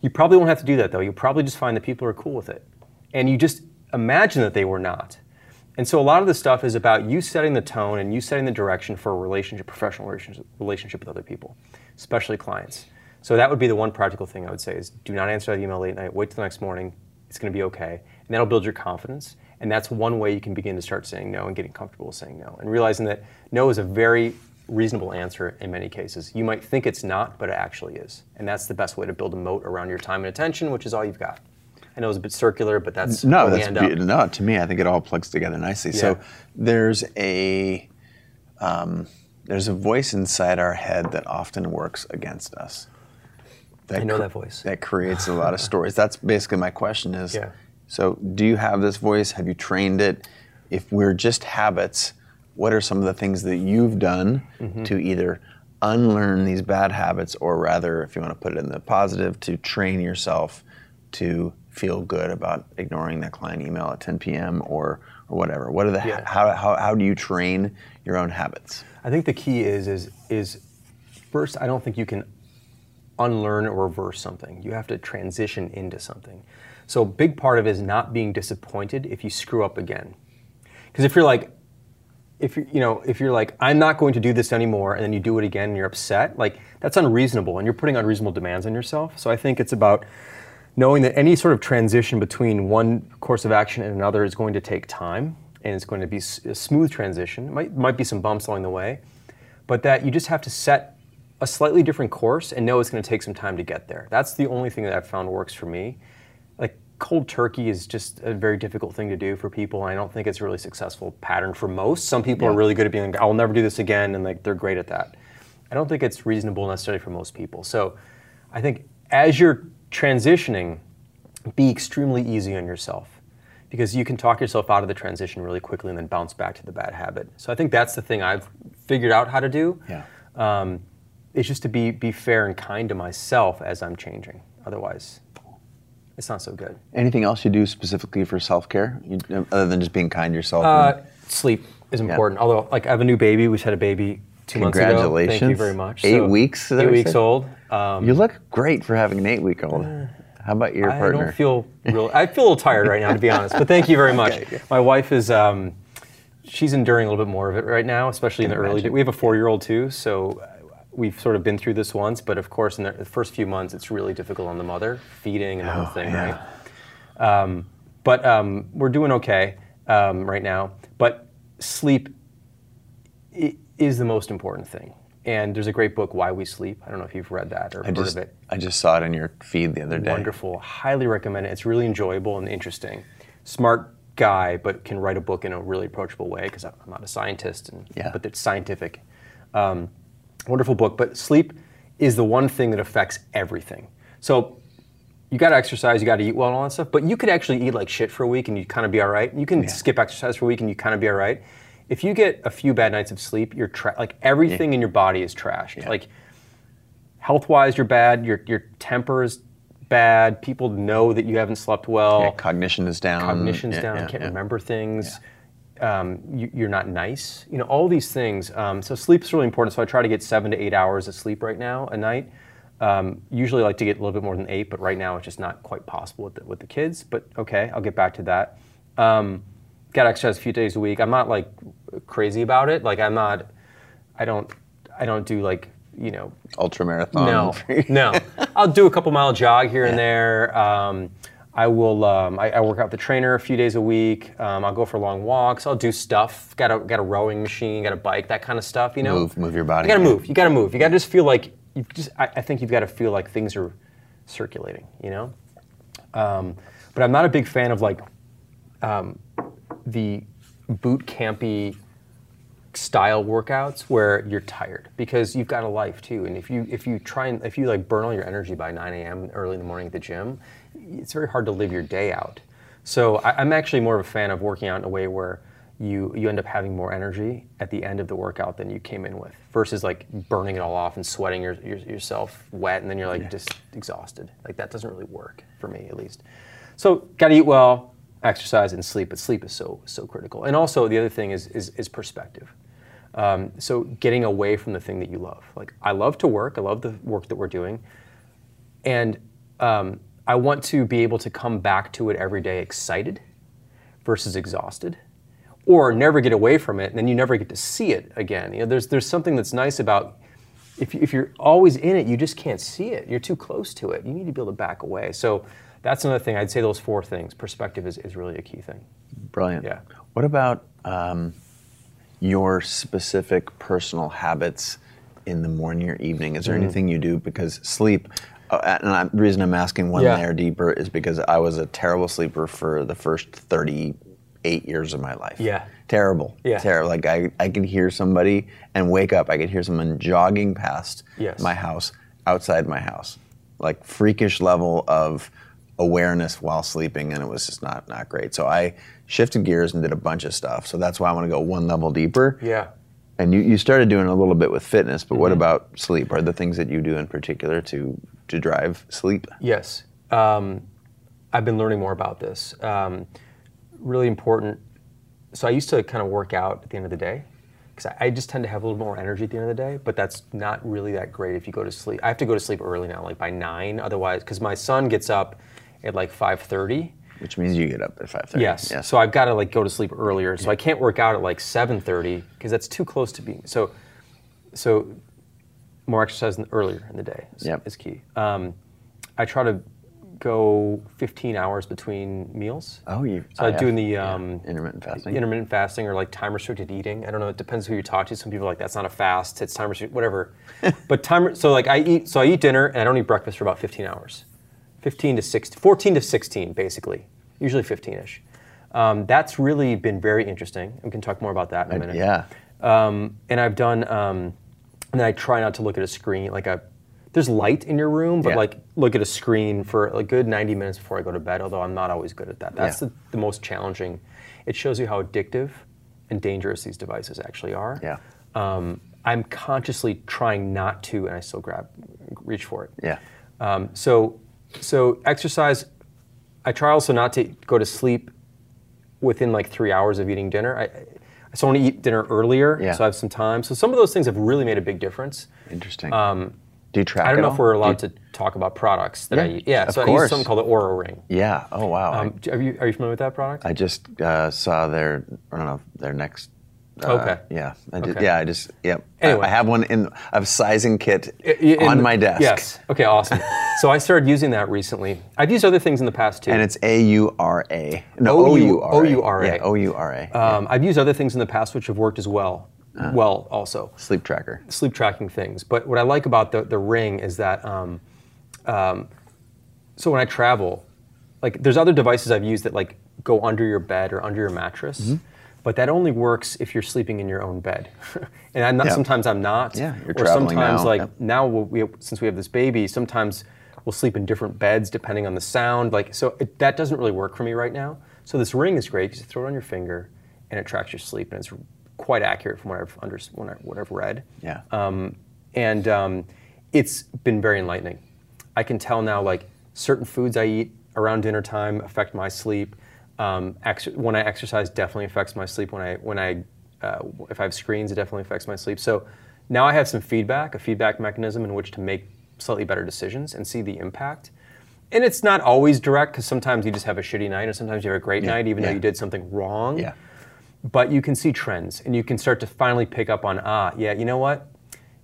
You probably won't have to do that though. You'll probably just find that people are cool with it, and you just imagine that they were not. And so a lot of this stuff is about you setting the tone and you setting the direction for a relationship, professional relationship, relationship with other people, especially clients. So that would be the one practical thing I would say is do not answer that email late at night. Wait till the next morning. It's going to be okay, and that'll build your confidence. And that's one way you can begin to start saying no and getting comfortable with saying no, and realizing that no is a very reasonable answer in many cases. You might think it's not, but it actually is, and that's the best way to build a moat around your time and attention, which is all you've got. I know it's a bit circular, but that's No, that's end be- up. no. To me, I think it all plugs together nicely. So there's a um, there's a voice inside our head that often works against us. That I know that voice. That creates a lot of stories. That's basically my question. Is Yeah. So? Do you have this voice? Have you trained it? If we're just habits, what are some of the things that you've done Mm-hmm. to either unlearn these bad habits, or rather, if you want to put it in the positive, to train yourself to feel good about ignoring that client email at 10 p.m. or or whatever? What are the Yeah. how, how how do you train your own habits? I think the key is is is first, I don't think you can unlearn or reverse something. You have to transition into something. So, a big part of it is not being disappointed if you screw up again. Because if you're like, if you you know if you're like I'm not going to do this anymore, and then you do it again and you're upset, like that's unreasonable, and you're putting unreasonable demands on yourself. So I think it's about knowing that any sort of transition between one course of action and another is going to take time, and it's going to be a smooth transition. It might might be some bumps along the way, but that you just have to set a slightly different course and know it's going to take some time to get there. That's the only thing that I've found works for me. Cold turkey is just a very difficult thing to do for people. I don't think it's a really successful pattern for most. Some people are really good at being like, I'll never do this again, and like they're great at that. I don't think it's reasonable necessarily for most people. So I think as you're transitioning, be extremely easy on yourself because you can talk yourself out of the transition really quickly and then bounce back to the bad habit. So I think that's the thing I've figured out how to do. Yeah. Um, it's just to be be fair and kind to myself as I'm changing. Otherwise, it's not so good. Anything else you do specifically for self care, other than just being kind to yourself? Uh, sleep is important. Although, like, I have a new baby. We just had a baby two months ago. Congratulations. Thank you very much. Eight weeks, Eight weeks said? old. Um, you look great for having an eight week old. How about your I partner? I don't feel real. I feel a little tired right now, to be honest. But thank you very much. My wife is. Um, she's enduring a little bit more of it right now, especially in the early. imagine. We have a four-year-old too, so uh, we've sort of been through this once. But of course, in the first few months, it's really difficult on the mother, feeding and the whole thing, Oh, yeah. right? Um, but um, we're doing okay um, right now. But sleep is the most important thing. And there's a great book, Why We Sleep. I don't know if you've read that or I heard just, of it I just saw it on your feed the other day. wonderful. Highly recommend it. It's really enjoyable and interesting. Smart guy, but can write a book in a really approachable way because I'm not a scientist, and, Yeah. but it's scientific. Um, wonderful book. But sleep is the one thing that affects everything. So you got to exercise, you got to eat well, and all that stuff. But you could actually eat like shit for a week and you kind of be all right. You can skip exercise for a week and you kind of be all right. If you get a few bad nights of sleep, you're tra- like everything in your body is trashed. Like health wise, you're bad. Your your temper is bad. People know that you haven't slept well. Yeah, cognition is down. Cognition's Yeah, down. yeah, can't yeah. remember things. Um, you, you're not nice. You know all these things. Um, so sleep's really important. So I try to get seven to eight hours of sleep right now a night. Um, usually I like to get a little bit more than eight, but right now it's just not quite possible with the, with the kids. But okay, I'll get back to that. Um, Got exercise a few days a week. I'm not like crazy about it. Like I'm not. I don't. I don't do like you know Ultra marathon. no, no. I'll do a couple mile jog here and there. Um, I will. Um, I, I work out with the trainer a few days a week. Um, I'll go for long walks. I'll do stuff. Got a got a rowing machine. Got a bike. That kind of stuff. You know, Move- move your body. You got to move. You got to move. You got to just feel like you just. I, I think you've got to feel like things are circulating. You know. Um, but I'm not a big fan of like um, the boot campy style workouts where you're tired because you've got a life too and if you if you try and if you like burn all your energy by 9 a.m early in the morning at the gym it's very hard to live your day out. So I, i'm actually more of a fan of working out in a way where you you end up having more energy at the end of the workout than you came in with versus like burning it all off and sweating your, your, yourself wet and then you're like just exhausted. Like that doesn't really work for me at least. So got to eat well exercise and sleep but sleep is so so critical. And also the other thing is is, is perspective. Um, so getting away from the thing that you love. Like I love to work. I love the work that we're doing, and um, I want to be able to come back to it every day excited versus exhausted, or never get away from it and then you never get to see it again. You know, there's there's something that's nice about if if you're always in it, you just can't see it. You're too close to it. You need to be able to back away. So that's another thing. I'd say those four things. Perspective is, is really a key thing. Brilliant. Yeah. What about um, your specific personal habits in the morning or evening? Mm. Is there anything you do? Because sleep, and I, the reason I'm asking one Yeah. layer deeper is because I was a terrible sleeper for the first 38 years of my life. Yeah. Terrible. Yeah. Terrible. Like I, I could hear somebody and wake up. I could hear someone jogging past Yes. my house, outside my house. Like freakish level of awareness while sleeping, and it was just not not great. So I shifted gears and did a bunch of stuff. So that's why I want to go one level deeper. Yeah. And you, you started doing a little bit with fitness, but what Mm-hmm. about sleep? Are the things that you do in particular to to drive sleep? Yes. Um, I've been learning more about this. Um, really important. So I used to kind of work out at the end of the day. because I, I just tend to have a little more energy at the end of the day. But that's not really that great if you go to sleep. I have to go to sleep early now, like by nine. Otherwise, because my son gets up at like five thirty. Which means you get up at 5:30. Yes. Yes. So I've got to like go to sleep earlier. So I can't work out at like 7:30 because that's too close to being. So, so more exercise in, earlier in the day is, Yep. is key. Um, I try to go 15 hours between meals. Oh, you. So I, have- do in the yeah, um, intermittent fasting. intermittent fasting or like time restricted eating. I don't know. It depends who you talk to. Some people are like that's not a fast. It's time restricted. Whatever. but time. So like I eat. So I eat dinner and I don't eat breakfast for about 15 hours. 15 to 16, 14 to 16, basically. Usually 15ish. Um, that's really been very interesting. We can talk more about that in a minute. yeah. Um, and I've done, um, and then I try not to look at a screen. Like a, there's light in your room, but Yeah. like look at a screen for a good 90 minutes before I go to bed. Although I'm not always good at that. That's Yeah. the, the most challenging. It shows you how addictive and dangerous these devices actually are. Yeah. Um, I'm consciously trying not to, and I still grab, reach for it. Yeah. Um, so, so exercise. I try also not to go to sleep within like three hours of eating dinner. I, I so I want to eat dinner earlier, Yeah. so I have some time. So some of those things have really made a big difference. Interesting. do you track Um, I don't know all? if we're allowed you- to talk about products that I Yeah, eat. Yeah, of so I course. use something called the Oura Ring. Yeah. Oh wow. Um, do- are you are you familiar with that product? I just uh, saw their, I don't know, their next. Uh, Okay. Yeah. I did, Okay. Yeah. I just. Yep. Anyway. I, have one in. I a sizing kit I- in- on my desk. Yes. Okay. Awesome. so I started using that recently. I've used other things in the past too. And it's A U R A. No, O U- R A. O U R A. Yeah. O U R A. um, I've used other things in the past which have worked as well. Uh-huh. well, also. Sleep tracker. sleep tracking things. But what I like about the, the ring is that, um, um, so when I travel, like there's other devices I've used that like go under your bed or under your mattress, Mm-hmm. But that only works if you're sleeping in your own bed. and I'm not, Yeah. sometimes I'm not. Yeah, you're or traveling sometimes now, like yep. now we, since we have this baby, sometimes we'll sleep in different beds depending on the sound. Like so, it, that doesn't really work for me right now. So this ring is great because you throw it on your finger and it tracks your sleep, and it's quite accurate from what I've under, what I've read. Yeah. Um, and um, it's been very enlightening. I can tell now, like certain foods I eat around dinner time affect my sleep. Um, when I exercise, definitely affects my sleep. When I when I uh, if I have screens, it definitely affects my sleep. So now I have some feedback, a feedback mechanism in which to make slightly better decisions and see the impact. And it's not always direct because sometimes you just have a shitty night, or sometimes you have a great Yeah, night, even yeah. though you did something wrong Yeah. but you can see trends and you can start to finally pick up on ah yeah you know what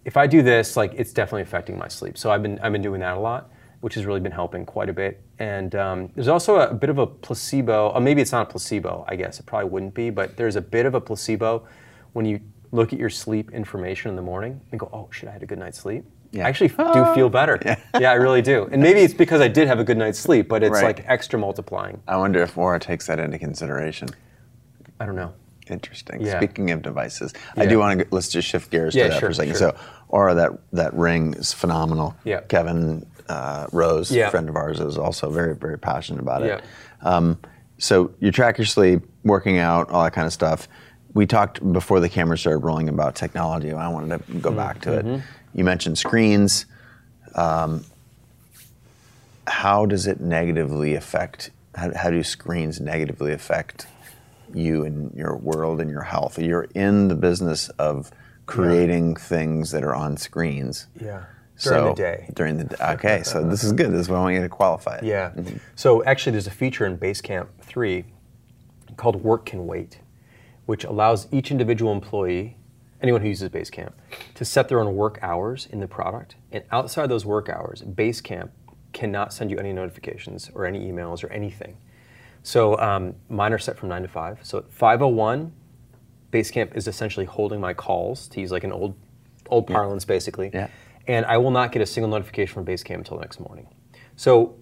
if i do this like it's definitely affecting my sleep so i've been i've been doing that a lot which has really been helping quite a bit and um, there's also a, a bit of a placebo or maybe it's not a placebo i guess it probably wouldn't be but there's a bit of a placebo when you look at your sleep information in the morning and go oh shit i had a good night's sleep Yeah. I actually do feel better. Yeah. I really do. And maybe it's because I did have a good night's sleep, but it's Right. like extra multiplying. I wonder if Oura takes that into consideration. I don't know. Interesting. Yeah. Speaking of devices, I do want to let's just shift gears Yeah, to that sure, for a second. sure. So, Oura, that that ring is phenomenal. Yeah. Kevin uh, Rose, Yeah. a friend of ours, is also very very passionate about it. Yeah. Um, so you track your sleep, working out, all that kind of stuff. We talked before the camera started rolling about technology. I wanted to Mm-hmm. go back to it. Mm-hmm. You mentioned screens. Um, how does it negatively affect? How, how do screens negatively affect you and your world and your health? You're in the business of creating things that are on screens. Yeah. During So- the day. During the day. Okay, so this is good. This is what I want you to qualify it. Yeah. So actually, there's a feature in Basecamp 3 called Work Can Wait, which allows each individual employee, anyone who uses Basecamp, to set their own work hours in the product. And outside those work hours, Basecamp cannot send you any notifications or any emails or anything. So um, mine are set from 9 to 5. So at 5.01, Basecamp is essentially holding my calls, to use like an old, old parlance basically. Yeah. And I will not get a single notification from Basecamp until the next morning. So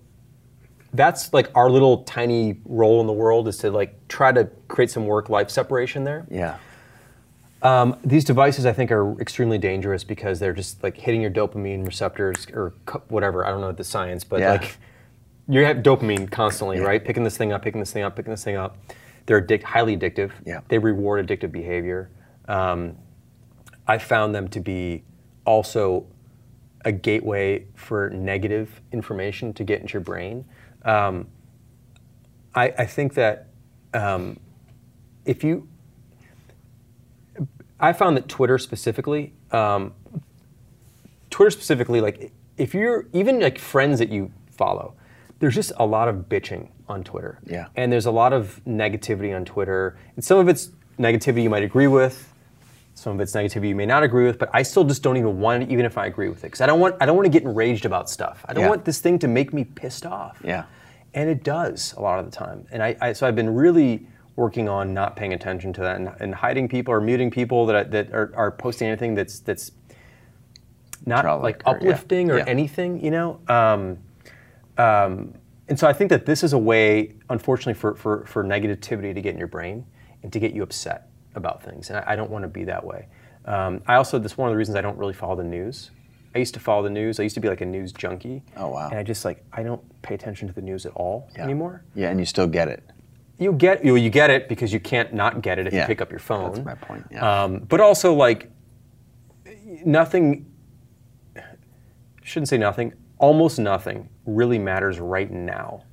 that's like our little tiny role in the world is to like try to create some work life separation there. Yeah. These devices I think are extremely dangerous because they're just like hitting your dopamine receptors or whatever. I don't know the science, but Yeah. like you have dopamine constantly, Yeah. right? Picking this thing up, picking this thing up, picking this thing up. They're addic- highly addictive. Yeah. They reward addictive behavior. Um, I found them to be also a gateway for negative information to get into your brain. Um, I, I think that um, if you I found that Twitter specifically, um, Twitter specifically, like if you're even like friends that you follow, there's just a lot of bitching on Twitter. Yeah. And there's a lot of negativity on Twitter, and some of it's negativity you might agree with, some of it's negativity you may not agree with, but I still just don't even want it, even if I agree with it, because I don't want I don't want to get enraged about stuff. I don't Yeah. want this thing to make me pissed off. Yeah. And it does a lot of the time. And I, I so I've been really working on not paying attention to that and, and hiding people or muting people that I, that are, are posting anything that's that's not like or- yeah. uplifting or Yeah. anything, you know. Um, um, and so I think that this is a way, unfortunately, for, for, for negativity to get in your brain and to get you upset about things. And I, I don't want to be that way. Um, I also, this is one of the reasons I don't really follow the news. I used to follow the news. I used to be like a news junkie. Oh, wow. And I just like I don't pay attention to the news at all Yeah. anymore. Yeah, and you still get it. You get you, you get it because you can't not get it if Yeah, you pick up your phone. that's my point, yeah. Um, but also like nothing. Shouldn't say nothing. Almost nothing really matters right now.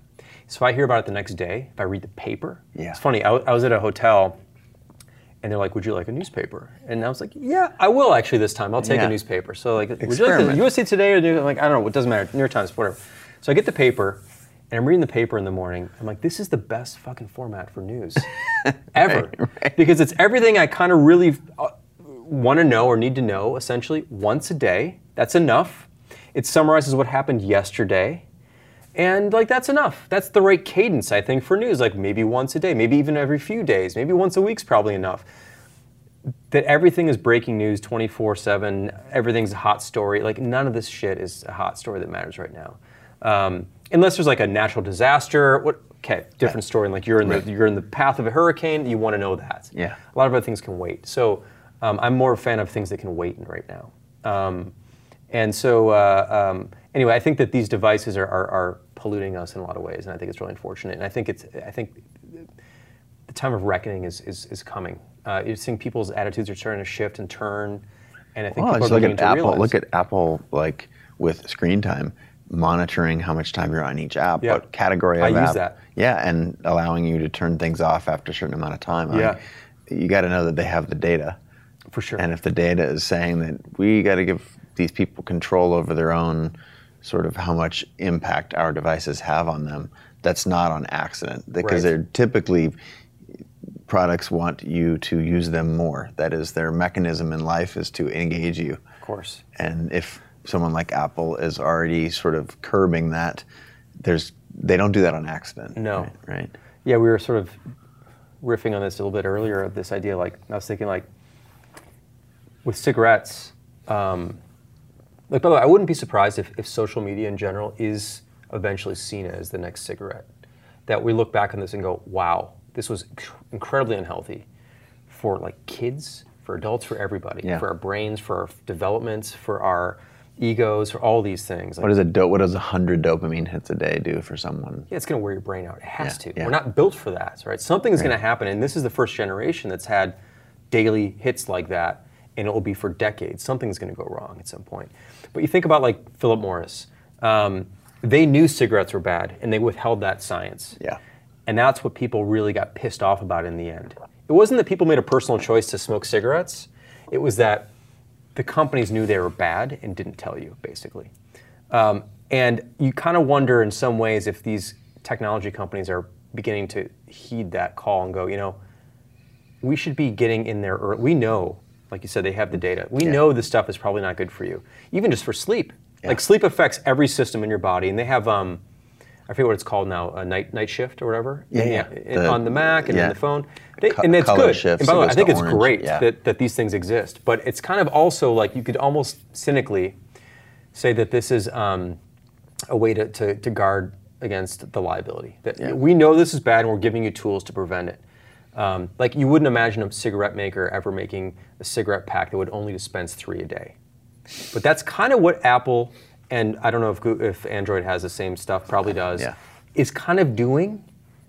So if I hear about it the next day, if I read the paper, Yeah. it's funny. I, w- I was at a hotel, and they're like, "Would you like a newspaper?" And I was like, "Yeah, I will actually this time. I'll take Yeah. a newspaper." So like, would you like the USA Today or the, like I don't know. It doesn't matter. New York Times, whatever. So I get the paper, and I'm reading the paper in the morning. I'm like, this is the best fucking format for news ever because it's everything I kind of really uh, want to know or need to know essentially once a day. That's enough. It summarizes what happened yesterday. And like that's enough. That's the right cadence, I think, for news. Like maybe once a day, maybe even every few days, maybe once a week's probably enough. That everything is breaking news 24/7. Everything's a hot story. Like none of this shit is a hot story that matters right now, um, unless there's like a natural disaster. What? Okay, different story. And like you're in the you're in the path of a hurricane. You want to know that. Yeah. A lot of other things can wait. So um, I'm more a fan of things that can wait right now. Um, and so, uh, um, anyway, I think that these devices are, are, are polluting us in a lot of ways, and I think it's really unfortunate. And I think it's, I think the time of reckoning is, is, is coming. Uh, you're seeing people's attitudes are starting to shift and turn, and I think Well, people are look at Apple. realize. Look at Apple, like with screen time, monitoring how much time you're on each app, Yeah. what category I of use app. that. Yeah, and allowing you to turn things off after a certain amount of time. I- Yeah. you got to know that they have the data. For sure. And if the data is saying that we got to give these people control over their own sort of how much impact our devices have on them, that's not on accident because Right. they're typically products want you to use them more. That is their mechanism in life is to engage you. of course. And if someone like Apple is already sort of curbing that, there's they don't do that on accident. No. Right. right? Yeah, we were sort of riffing on this a little bit earlier. This idea, like I was thinking, like with cigarettes. Um, like by the way, I wouldn't be surprised if, if social media in general is eventually seen as the next cigarette. That we look back on this and go, "Wow, this was inc- incredibly unhealthy for like kids, for adults, for everybody, Yeah. for our brains, for our developments, for our egos, for all these things." Like, What does a do- what does a hundred dopamine hits a day do for someone? yeah, it's going to wear your brain out. It has Yeah, to. yeah. We're not built for that, right? Something Something's going to happen, and this is the first generation that's had daily hits like that, and it will be for decades. Something's going to go wrong at some point. But you think about like Philip Morris. Um, they knew cigarettes were bad, and they withheld that science. Yeah. And that's what people really got pissed off about in the end. It wasn't that people made a personal choice to smoke cigarettes. It was that the companies knew they were bad and didn't tell you, basically. Um, and you kind of wonder in some ways if these technology companies are beginning to heed that call and go, you know, we should be getting in there early. We know, like you said, they have the data. We Yeah. know this stuff is probably not good for you, even just for sleep. Yeah. Like sleep affects every system in your body, and they have, um, I forget what it's called now, a night night shift or whatever. Yeah, And yeah. The- on the Mac and yeah. on the phone. They, Co- and it's good. shifts, and by the way, I think it's orange, great yeah. that, that these things exist. But it's kind of also like you could almost cynically say that this is um, a way to, to, to guard against the liability. That Yeah. we know this is bad and we're giving you tools to prevent it. Um, like you wouldn't imagine a cigarette maker ever making a cigarette pack that would only dispense three a day. But that's kind of what Apple and I don't know if Goo- if Android has the same stuff, probably does. Yeah. Is kind of doing.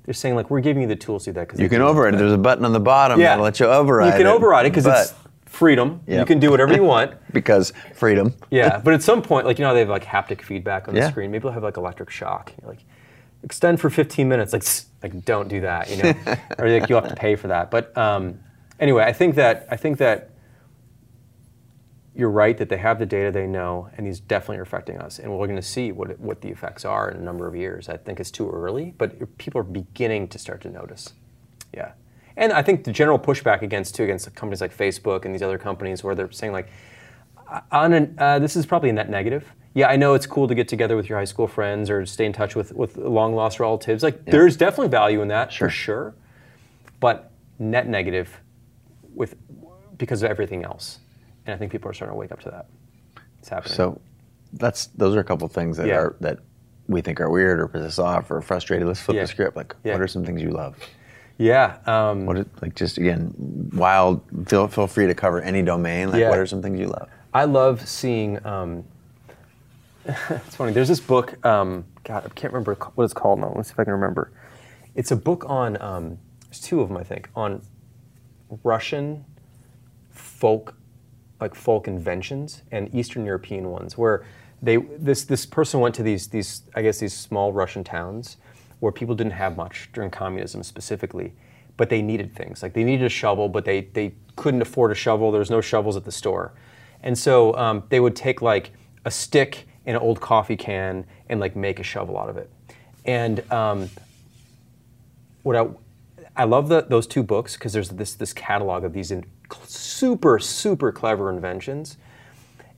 They're saying like we're giving you the tools to do that because You can override it. There's a button on the bottom that'll let you override You can it. override it because it's freedom. Yeah. You can do whatever you want. because freedom. Yeah, but at some point, like you know, they have like haptic feedback on the screen. Maybe they'll have like electric shock. You're like, extend for 15 minutes. Like, like don't do that. You know, or like you have to pay for that. But um, anyway, I think that I think that you're right that they have the data they know, and these definitely are affecting us. And we're going to see what, what the effects are in a number of years. I think it's too early, but people are beginning to start to notice. Yeah. And I think the general pushback against too against companies like Facebook and these other companies where they're saying like, on an, uh, this is probably a net negative. Yeah, I know it's cool to get together with your high school friends or stay in touch with with long lost relatives. Like there's definitely value in that for sure, but net negative with because of everything else. And I think people are starting to wake up to that. It's happening. So that's those are a couple things that Yeah. are that we think are weird or piss us off or frustrated. Let's flip Yeah. the script. Like, Yeah. what are some things you love? yeah, um, What is, like just again, wild. Feel feel free to cover any domain. Like, Yeah. what are some things you love? I love seeing. Um, it's funny. There's this book. Um, God, I can't remember what it's called now. Let's see if I can remember. It's a book on. Um, there's two of them, I think, on Russian folk, like folk inventions and Eastern European ones, where they this this person went to these these I guess these small Russian towns where people didn't have much during communism specifically, but they needed things like they needed a shovel, but they they couldn't afford a shovel. There was no shovels at the store, and so um, they would take like a stick and an old coffee can and like make a shovel out of it, and um, what I I love the, those two books because there's this this catalog of these in, super super clever inventions,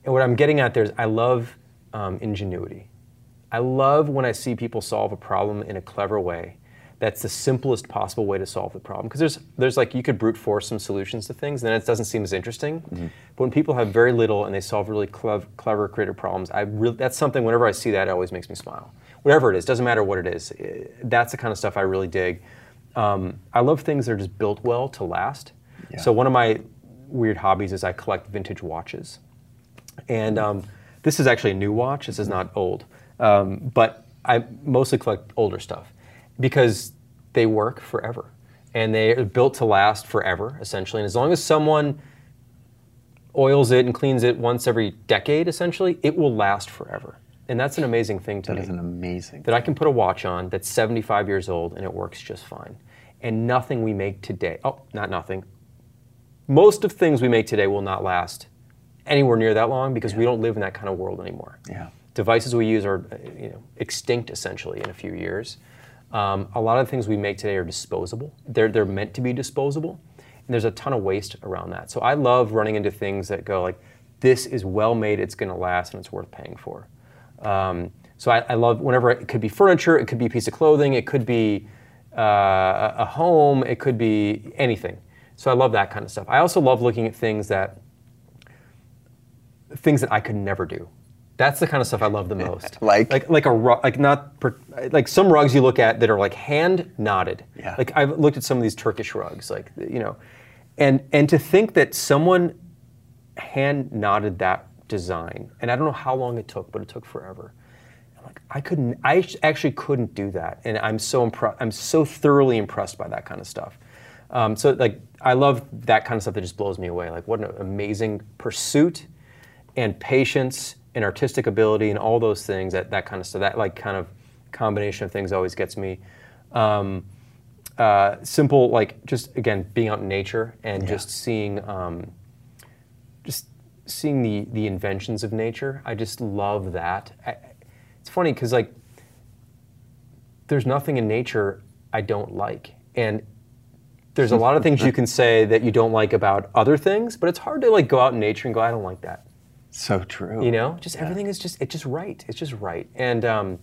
and what I'm getting at there is I love um, ingenuity. I love when I see people solve a problem in a clever way. That's the simplest possible way to solve the problem because there's there's like you could brute force some solutions to things, and then it doesn't seem as interesting. But when people have very little and they solve really clev- clever, creative problems, I really that's something. Whenever I see that, it always makes me smile. Whatever it is, doesn't matter what it is. eh, That's the kind of stuff I really dig. Um, I love things that are just built well to last. So one of my weird hobbies is I collect vintage watches. And um, this is actually a new watch. This is not old. Um, but I mostly collect older stuff because they work forever. And they are built to last forever, essentially. And as long as someone oils it and cleans it once every decade, essentially, it will last forever. And that's an amazing thing to That me is an amazing. that I can put a watch on that's 75 years old and it works just fine. And nothing we make today, oh, not nothing. Most of things we make today will not last anywhere near that long because we don't live in that kind of world anymore. Yeah. Devices we use are uh, you know, extinct essentially in a few years. Um, a lot of the things we make today are disposable. They're, they're meant to be disposable. And there's a ton of waste around that. So I love running into things that go like, this is well made, it's going to last, and it's worth paying for. Um, so I, I love whenever it could be furniture, it could be a piece of clothing, it could be uh, a a home, it could be anything. So I love that kind of stuff. I also love looking at things that things that I could never do. That's the kind of stuff I love the most. Like? like like a rug, like not per, like some rugs you look at that are like hand knotted. Yeah. Like I've looked at some of these Turkish rugs, like you know, and and to think that someone hand knotted that design, and I don't know how long it took, but it took forever. I'm like, I couldn't, I actually couldn't do that, and I'm so impressed. I'm so thoroughly impressed by that kind of stuff. Um, so like, I love that kind of stuff that just blows me away. Like, what an amazing pursuit, and patience, and artistic ability, and all those things. That that kind of stuff. That like kind of combination of things always gets me. Um, uh, simple, like just again being out in nature and just seeing. Um, just seeing the the inventions of nature. I just love that. I, it's funny because like there's nothing in nature I don't like, and there's a lot of things you can say that you don't like about other things, but it's hard to like go out in nature and go, I don't like that. So true. You know, just everything is just it's just right. It's just right. And um,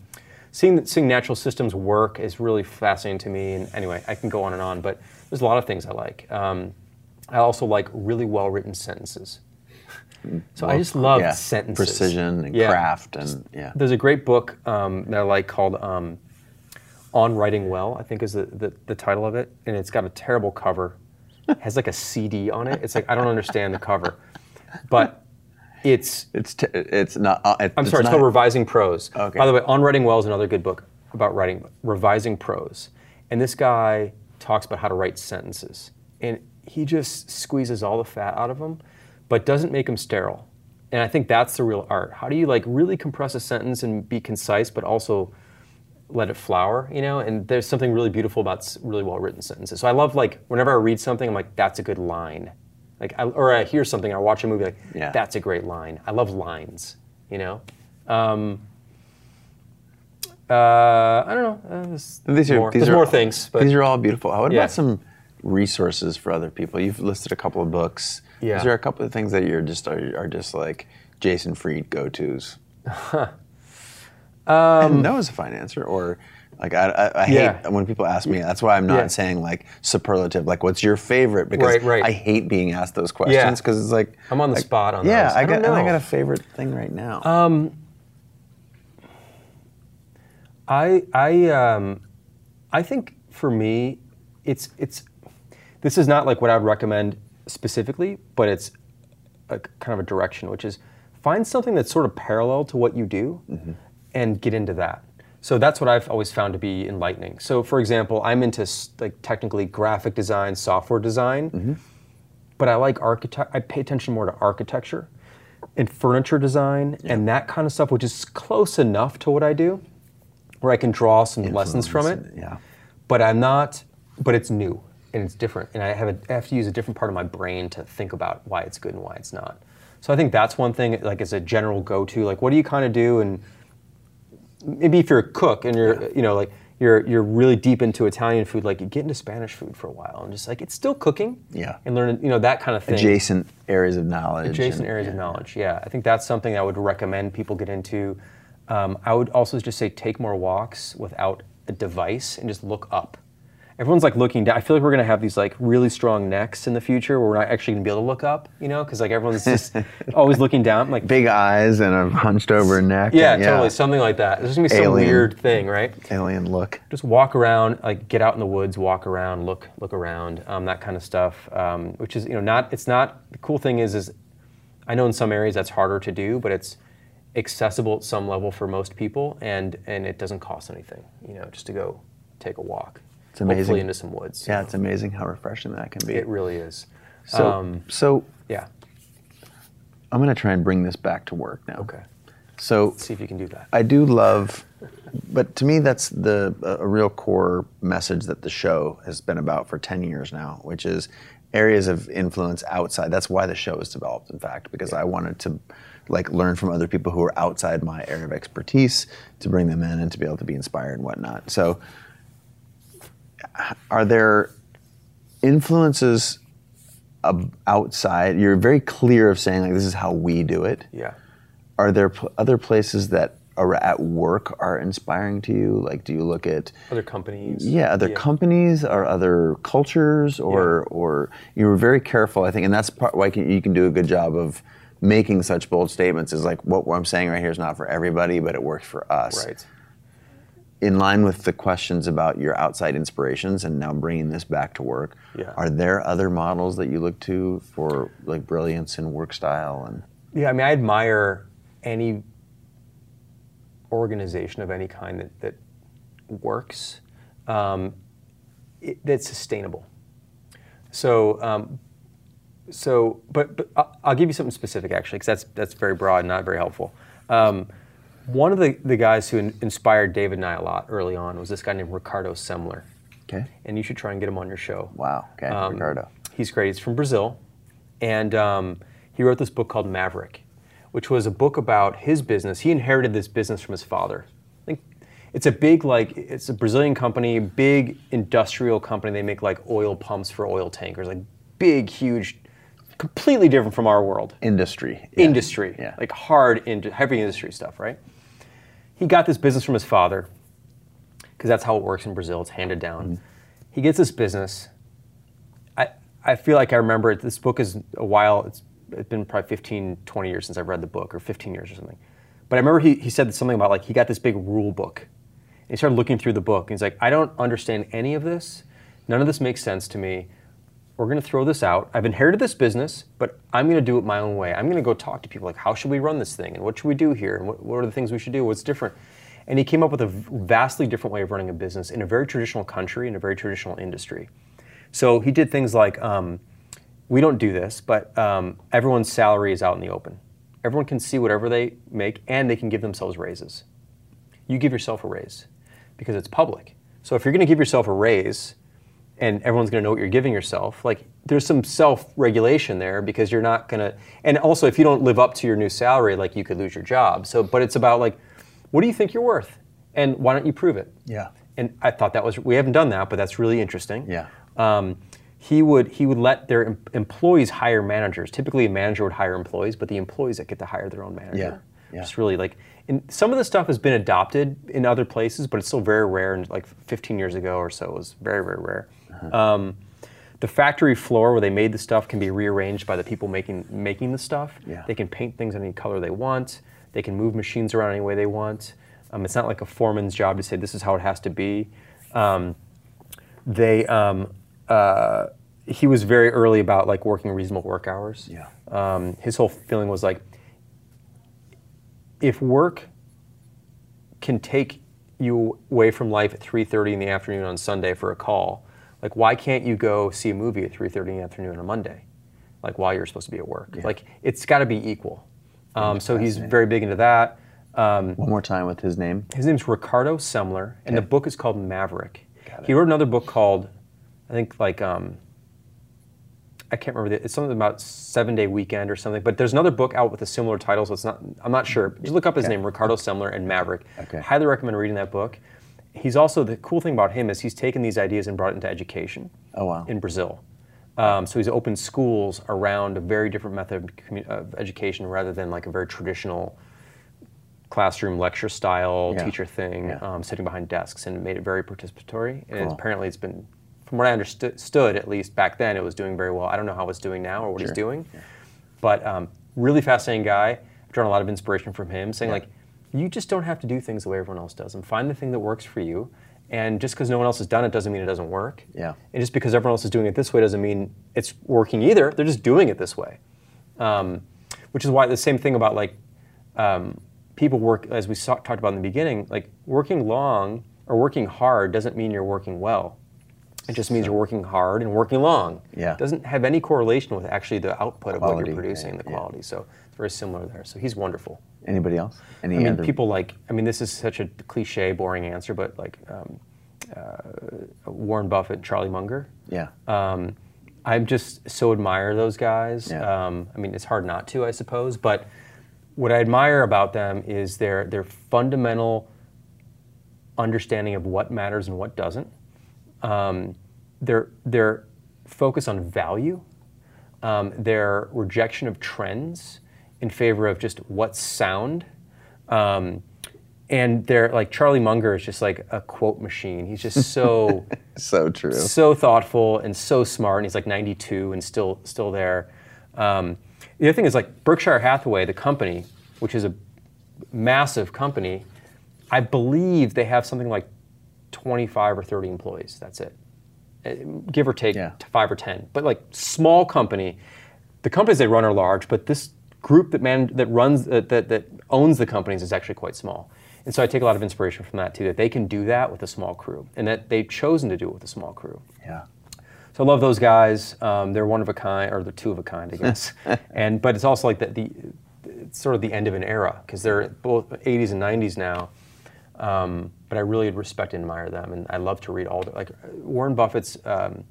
seeing seeing natural systems work is really fascinating to me. And anyway, I can go on and on, but there's a lot of things I like. Um, I also like really well written sentences. So I just love yeah, sentences, precision and Yeah. craft and yeah. There's a great book um, that I like called um, "On Writing Well." I think is the, the the title of it, and it's got a terrible cover. It has like a CD on it. It's like I don't understand the cover, but it's It's t- it's not. Uh, it, I'm sorry, it's not, called Revising Prose. Okay. By the way, On Writing Well is another good book about writing, revising prose. And this guy talks about how to write sentences. And he just squeezes all the fat out of them, but doesn't make them sterile. And I think that's the real art. How do you like really compress a sentence and be concise, but also let it flower, you know? And there's something really beautiful about really well written sentences. So I love like whenever I read something, I'm like, that's a good line. Like, I, or I hear something, I watch a movie, like, Yeah. that's a great line. I love lines, you know? Um, uh, I don't know. Uh, there's These are more, these are more things, but these are all beautiful. What Yeah. about some resources for other people? You've listed a couple of books. Yeah. Is there a couple of things that you're just are, are just like Jason Fried go tos? um, no is a fine answer, or like I, I, I hate Yeah. when people ask me. That's why I'm not Yeah. saying like superlative. Like, what's your favorite? Because Right, right. I hate being asked those questions because it's like I'm on the like, spot on Yeah, those. I, I got I got a favorite thing right now. I I um, I think for me, it's it's this is not like what I would recommend specifically, but it's a kind of a direction, which is find something that's sort of parallel to what you do, and get into that. So that's what I've always found to be enlightening. So, for example, I'm into like technically graphic design, software design, mm-hmm. but I like architect. I pay attention more to architecture and furniture design and that kind of stuff, which is close enough to what I do, where I can draw some lessons from it. Influence, Yeah. But I'm not. But it's new and it's different, and I have, a, I have to use a different part of my brain to think about why it's good and why it's not. So I think that's one thing. Like as a general go-to, like what do you kind of do and maybe if you're a cook and you're you know like you're you're really deep into Italian food, like you get into Spanish food for a while and just like it's still cooking. Yeah. And learning, you know that kind of thing. Adjacent areas of knowledge. Adjacent and- areas yeah. of knowledge. Yeah, I think that's something I would recommend people get into. Um, I would also just say take more walks without a device and just look up. Everyone's like looking down. I feel like we're gonna have these like really strong necks in the future where we're not actually gonna be able to look up. You know, because like everyone's just always looking down. Like Big eyes and a hunched over neck. yeah, and- totally, something like that. There's gonna be some weird thing, right? Alien look. just walk around, like get out in the woods, walk around, look look around, um, that kind of stuff. Um, which is you know not it's not the cool thing is is I know in some areas that's harder to do, but it's accessible at some level for most people, and and it doesn't cost anything. You know, just to go take a walk. It's amazing. Hopefully into some woods. Yeah, it's amazing how refreshing that can be. it really is. so, um, so yeah. I'm going to try and bring this back to work now. Okay. So Let's See if you can do that. I do love, but to me, that's the a real core message that the show has been about for 10 years now, which is areas of influence outside. That's why the show was developed, in fact, because I wanted to like learn from other people who are outside my area of expertise to bring them in and to be able to be inspired and whatnot. So, are there influences ab- outside? You're very clear of saying like this is how we do it yeah. are there pl- other places that are at work are inspiring to you? Like, do you look at Other companies. yeah other companies or other cultures or or you were very careful, I think, and that's part why can, you can do a good job of making such bold statements. Is like what, what I'm saying right here is not for everybody, but it works for us. Right. In line with the questions about your outside inspirations, and now bringing this back to work, Yeah. are there other models that you look to for like brilliance in work style and Yeah, I mean, I admire any organization of any kind that, that works, um, it, that's sustainable. So, um, so, but, but I'll, I'll give you something specific actually, because that's that's very broad and not very helpful. Um, one of the, the guys who in, inspired David and I a lot early on was this guy named Ricardo Semler, okay? and you should try and get him on your show. Wow. Okay, Um, Ricardo. He's great. He's from Brazil, and um, he wrote this book called Maverick, which was a book about his business. He inherited this business from his father. I think it's a big like it's a Brazilian company, big industrial company. They make like oil pumps for oil tankers, like big, huge, completely different from our world Industry. yeah. industry, Yeah. like hard, in, heavy industry stuff, right? He got this business from his father because that's how it works in Brazil. It's handed down. Mm-hmm. He gets this business. I, I feel like I remember it. This book is a while. It's, it's been probably 15, 20 years since I've read the book, or 15 years or something. But I remember he, he said something about like he got this big rule book. And he started looking through the book. And he's like, I don't understand any of this. None of this makes sense to me we're going to throw this out. I've inherited this business, but I'm going to do it my own way. I'm going to go talk to people like, how should we run this thing? And what should we do here? And what, what are the things we should do? What's different? And he came up with a vastly different way of running a business in a very traditional country, in a very traditional industry. So he did things like, um, we don't do this, but um, everyone's salary is out in the open. Everyone can see whatever they make, and they can give themselves raises. You give yourself a raise because it's public. So if you're going to give yourself a raise, and everyone's going to know what you're giving yourself. Like there's some self-regulation there because you're not going to. And also, if you don't live up to your new salary, like you could lose your job. So, but it's about like, what do you think you're worth, and why don't you prove it? Yeah. And I thought that was we haven't done that, but that's really interesting. Yeah. Um, he would he would let their em- employees hire managers. Typically, a manager would hire employees, but the employees that get to hire their own manager. Yeah, yeah. It's really like, and some of the stuff has been adopted in other places, but it's still very rare. And like 15 years ago or so, it was very very rare. Uh-huh. Um, the factory floor where they made the stuff can be rearranged by the people making making the stuff. Yeah. They can paint things any color they want. They can move machines around any way they want. Um, it's not like a foreman's job to say this is how it has to be. Um, they um, uh, he was very early about like working reasonable work hours. Yeah. Um, his whole feeling was like, if work can take you away from life at 3:30 in the afternoon on Sunday for a call, like why can't you go see a movie at 3:30 in the afternoon on a Monday, like while you're supposed to be at work? Like it's got to be equal. Um, so he's very big into that. Um, One more time with his name. his name's Ricardo Semler, and the book is called Maverick. He wrote another book called, I think like um, I can't remember. The, it's something about Seven Day Weekend or something. But there's another book out with a similar title, so it's not. I'm not sure. Just look up his Okay. name, Ricardo Semler and Maverick. Okay. Highly recommend reading that book. He's also the cool thing about him is he's taken these ideas and brought it into education. Oh, wow. In Brazil. Um, so he's opened schools around a very different method of, commu- of education rather than like a very traditional classroom lecture style Yeah. teacher thing, Yeah. um, sitting behind desks, and made it very participatory. And Cool. apparently, it's been, from what I understood, at least back then, it was doing very well. I don't know how it's doing now or what Sure. he's doing, but um, really fascinating guy. I've drawn a lot of inspiration from him, saying Yeah. like, you just don't have to do things the way everyone else does, and find the thing that works for you. And just because no one else has done it doesn't mean it doesn't work. Yeah. And just because everyone else is doing it this way doesn't mean it's working either. They're just doing it this way. Um, which is why the same thing about like um, people work, as we saw, talked about in the beginning, like working long or working hard doesn't mean you're working well. It just means you're working hard and working long. Yeah. It doesn't have any correlation with actually the output of what you're producing, yeah, the yeah. quality. So it's very similar there. So he's wonderful. Anybody else? Any I mean, other? people like, I mean, this is such a cliche, boring answer, but like um, uh, Warren Buffett, and Charlie Munger. Yeah. Um, I just so admire those guys. Yeah. Um, I mean, it's hard not to, I suppose. But what I admire about them is their their fundamental understanding of what matters and what doesn't. Um, their their focus on value, um, their rejection of trends in favor of just what's sound. Um, and they're like Charlie Munger is just like a quote machine. He's just so so true. so thoughtful and so smart, and he's like 92 and still still there. Um, the other thing is like Berkshire Hathaway, the company, which is a massive company. I believe they have something like 25 or 30 employees. That's it, Uh, give or take Yeah. five or 10. But like small company, the companies they run are large, but this group that man that runs that, that that owns the companies is actually quite small. And so I take a lot of inspiration from that too. That they can do that with a small crew, and that they've chosen to do it with a small crew. yeah. So I love those guys. Um, they're one of a kind, or they're two of a kind, I guess. and but it's also like the, the it's sort of the end of an era because they're both 80s and 90s now. Um, but I really respect and admire them, and I love to read all the like Warren Buffett's um,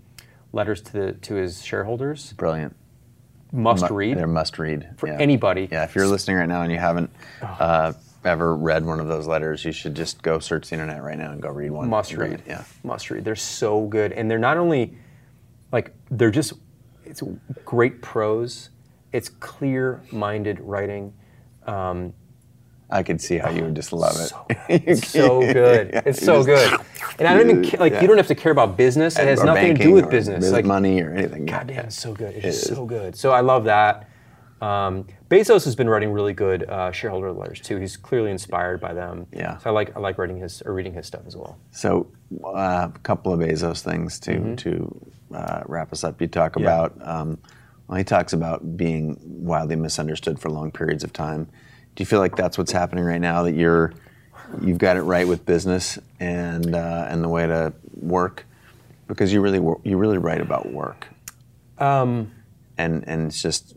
letters to the to his shareholders. Brilliant. Must Mu- read They're must read for yeah. anybody. Yeah, if you're listening right now and you haven't uh, ever read one of those letters, you should just go search the internet right now and go read one. must read. Yeah. Must read. They're so good, and they're not only like they're just it's great prose. It's clear-minded writing. Um, I could see how you would just love it. So, it's so good. Yeah, it's so good. And I don't even ca- like Yeah. you don't have to care about business. It has Or nothing to do with business. bus- Like money or anything. God damn, it's so good. It's It is. so good. So I love that. Um, Bezos has been writing really good uh, shareholder letters too. He's clearly inspired by them. Yeah. So I like I like writing his or reading his stuff as well. So, uh, a couple of Bezos things to to uh, wrap us up. You talk about um, well, he talks about being wildly misunderstood for long periods of time. Do you feel like that's what's happening right now? That you're you've got it right with business and uh, and the way to work, because you really you really write about work. Um, and and it's just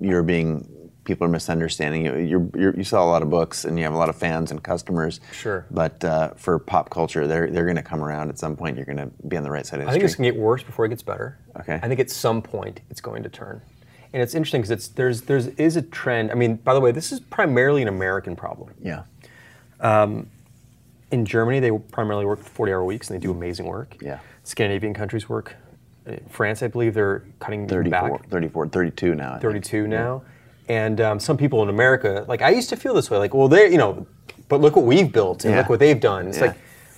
you're being people are misunderstanding you. You're, you're, you sell a lot of books and you have a lot of fans and customers. Sure. But uh, for pop culture, they're they're going to come around at some point. You're going to be on the right side of the I think it's going to get worse before it gets better. Okay. I think at some point it's going to turn. And it's interesting because it's there's there's is a trend. I mean, by the way, this is primarily an American problem. yeah. In Germany, they primarily work 40-hour weeks and they do amazing work. Yeah. Scandinavian countries work. In France, I believe they're cutting 34, back. 34, 32 now. I think. 32 now. And um, some people in America, like I used to feel this way, like, well, they, you know, but look what we've built and Yeah. look what they've done. It's Yeah. like,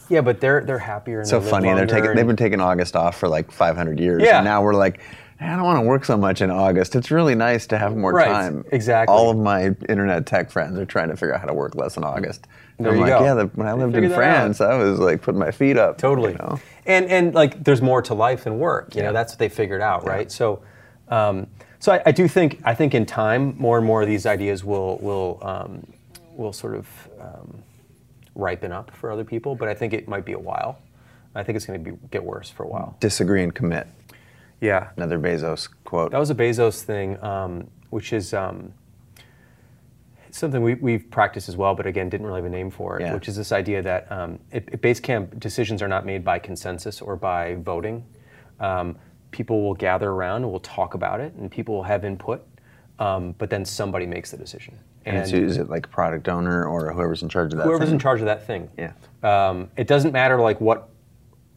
yeah, but they're they're happier and So they funny. They're taking. and- They've been taking August off for like 500 years. Yeah. And now we're like, I don't want to work so much in August. It's really nice to have more Right, time. exactly. All of my internet tech friends are trying to figure out how to work less in August. And There I'm you like, go. yeah. The, when I They lived in that out. France, I was like putting my feet up. Totally. You know? And and like there's more to life than work. You Yeah. know, that's what they figured out, right? So um, so I, I do think I think in time more and more of these ideas will will um, will sort of um, ripen up for other people, but I think it might be a while. I think it's going to be get worse for a while. Disagree and commit. Yeah. Another Bezos quote. That was a Bezos thing, um, which is um, something we, we've practiced as well, but again, didn't really have a name for it, Yeah. which is this idea that um, at, at Basecamp, decisions are not made by consensus or by voting. Um, people will gather around and we'll talk about it, and people will have input, um, but then somebody makes the decision. and it's, is it like product owner or whoever's in charge of that? whoever's thing? in charge of that thing. Yeah. Um, it doesn't matter like what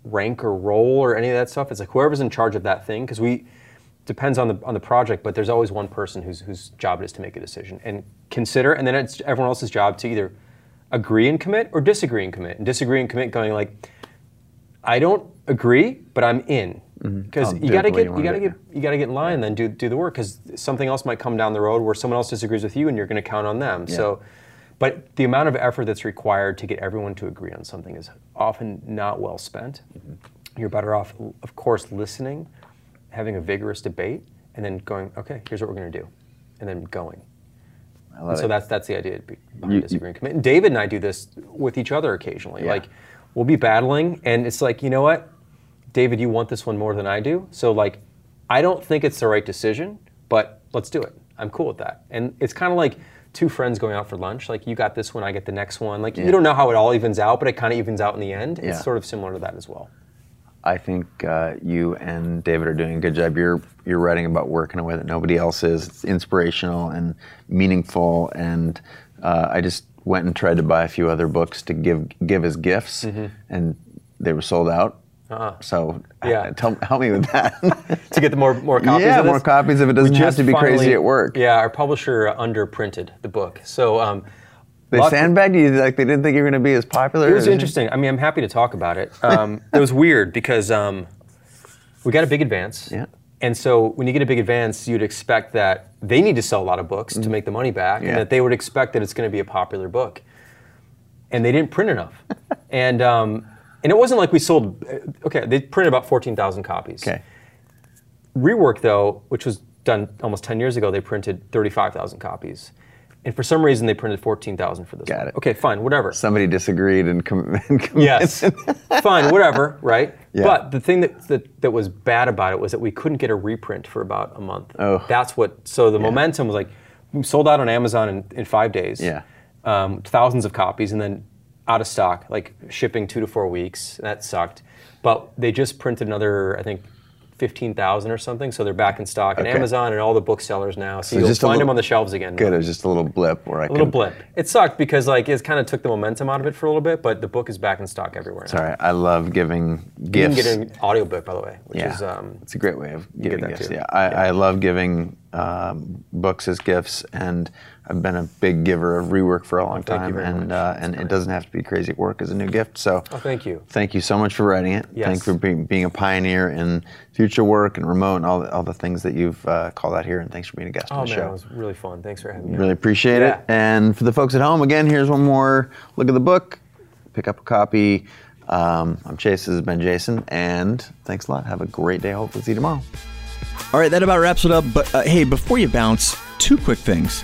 rank or role or any of that stuff. It's like whoever's in charge of that thing because we depends on the on the project, but there's always one person whose whose job it is to make a decision and consider, and then it's everyone else's job to either agree and commit or disagree and commit. And disagree and commit, going like, I don't agree, but I'm in because do you got to get you you got to get you got to get in line and then do do the work because something else might come down the road where someone else disagrees with you and you're going to count on them. So, but the amount of effort that's required to get everyone to agree on something is often not well spent. Mm-hmm. You're better off, of course, listening, having a vigorous debate, and then going, okay, here's what we're going to do, and then going. I love And so that's that's the idea behind You- disagree and commit. And David and I do this with each other occasionally. Yeah. Like we'll be battling, and it's like, you know what, David, you want this one more than I do. So like, I don't think it's the right decision, but let's do it. I'm cool with that. And it's kind of like two friends going out for lunch. Like you got this one, I get the next one. Like Yeah. you don't know how it all evens out, but it kind of evens out in the end. Yeah. It's sort of similar to that as well. I think uh, you and David are doing a good job. You're you're writing about work in a way that nobody else is. It's inspirational and meaningful. And uh, I just went and tried to buy a few other books to give give as gifts, and they were sold out. So Mm-hmm. Yeah. uh, tell, help me with that. to get the more more copies. Yeah, of more copies if it doesn't have to be crazy at work. Yeah, our publisher uh, underprinted the book, so um, they sandbagged you like they didn't think you were going to be as popular. It was interesting. I mean, I'm happy to talk about it. Um, it was weird because um, we got a big advance. Yeah. And so when you get a big advance, you'd expect that they need to sell a lot of books to make the money back. Yeah. and that they would expect that it's going to be a popular book. And they didn't print enough. and um, and it wasn't like we sold. Okay, they printed about 14,000 copies. Okay. Rework, though, which was done almost 10 years ago, they printed 35,000 copies. And for some reason, they printed 14,000 for this Got one. it. Okay, fine, whatever. Somebody disagreed and, com- and committed. Yes. Fine, whatever, right? Yeah. But the thing that, that that was bad about it was that we couldn't get a reprint for about a month. Oh. That's what. So the momentum was like we sold out on Amazon in, in five days. Yeah. Um, thousands of copies, and then out of stock, like shipping two to four weeks. That sucked. But they just printed another, I think. 15,000 or something, so they're back in stock on Okay. Amazon and all the booksellers now. So, So you'll just a find them little- on the shelves again. Good. It was just a little blip where I A little blip. It sucked because like it kind of took the momentum out of it for a little bit, but the book is back in stock everywhere. now. Sorry, I love giving You gifts. can get an audiobook, by the way, which yeah, is um, it's a great way of giving that gifts. too. Yeah, I, Yeah. I love giving um, books as gifts, and I've been a big giver of rework for a long thank you time, very and much. uh, That's and it doesn't have to be crazy work as a new gift. So, Oh, thank you. thank you so much for writing it. Yes. Thank you for being, being a pioneer in future work and remote and all the, all the things that you've uh, called out here. And thanks for being a guest Oh on the man, show. it was really fun. Thanks for having me. on. Really appreciate Yeah. it. And for the folks at home, again, here's one more look at the book. Pick up a copy. Um, I'm Chase. This has been Jason. And thanks a lot. Have a great day. Hopefully, see you tomorrow. All right, that about wraps it up. But uh, hey, before you bounce, two quick things.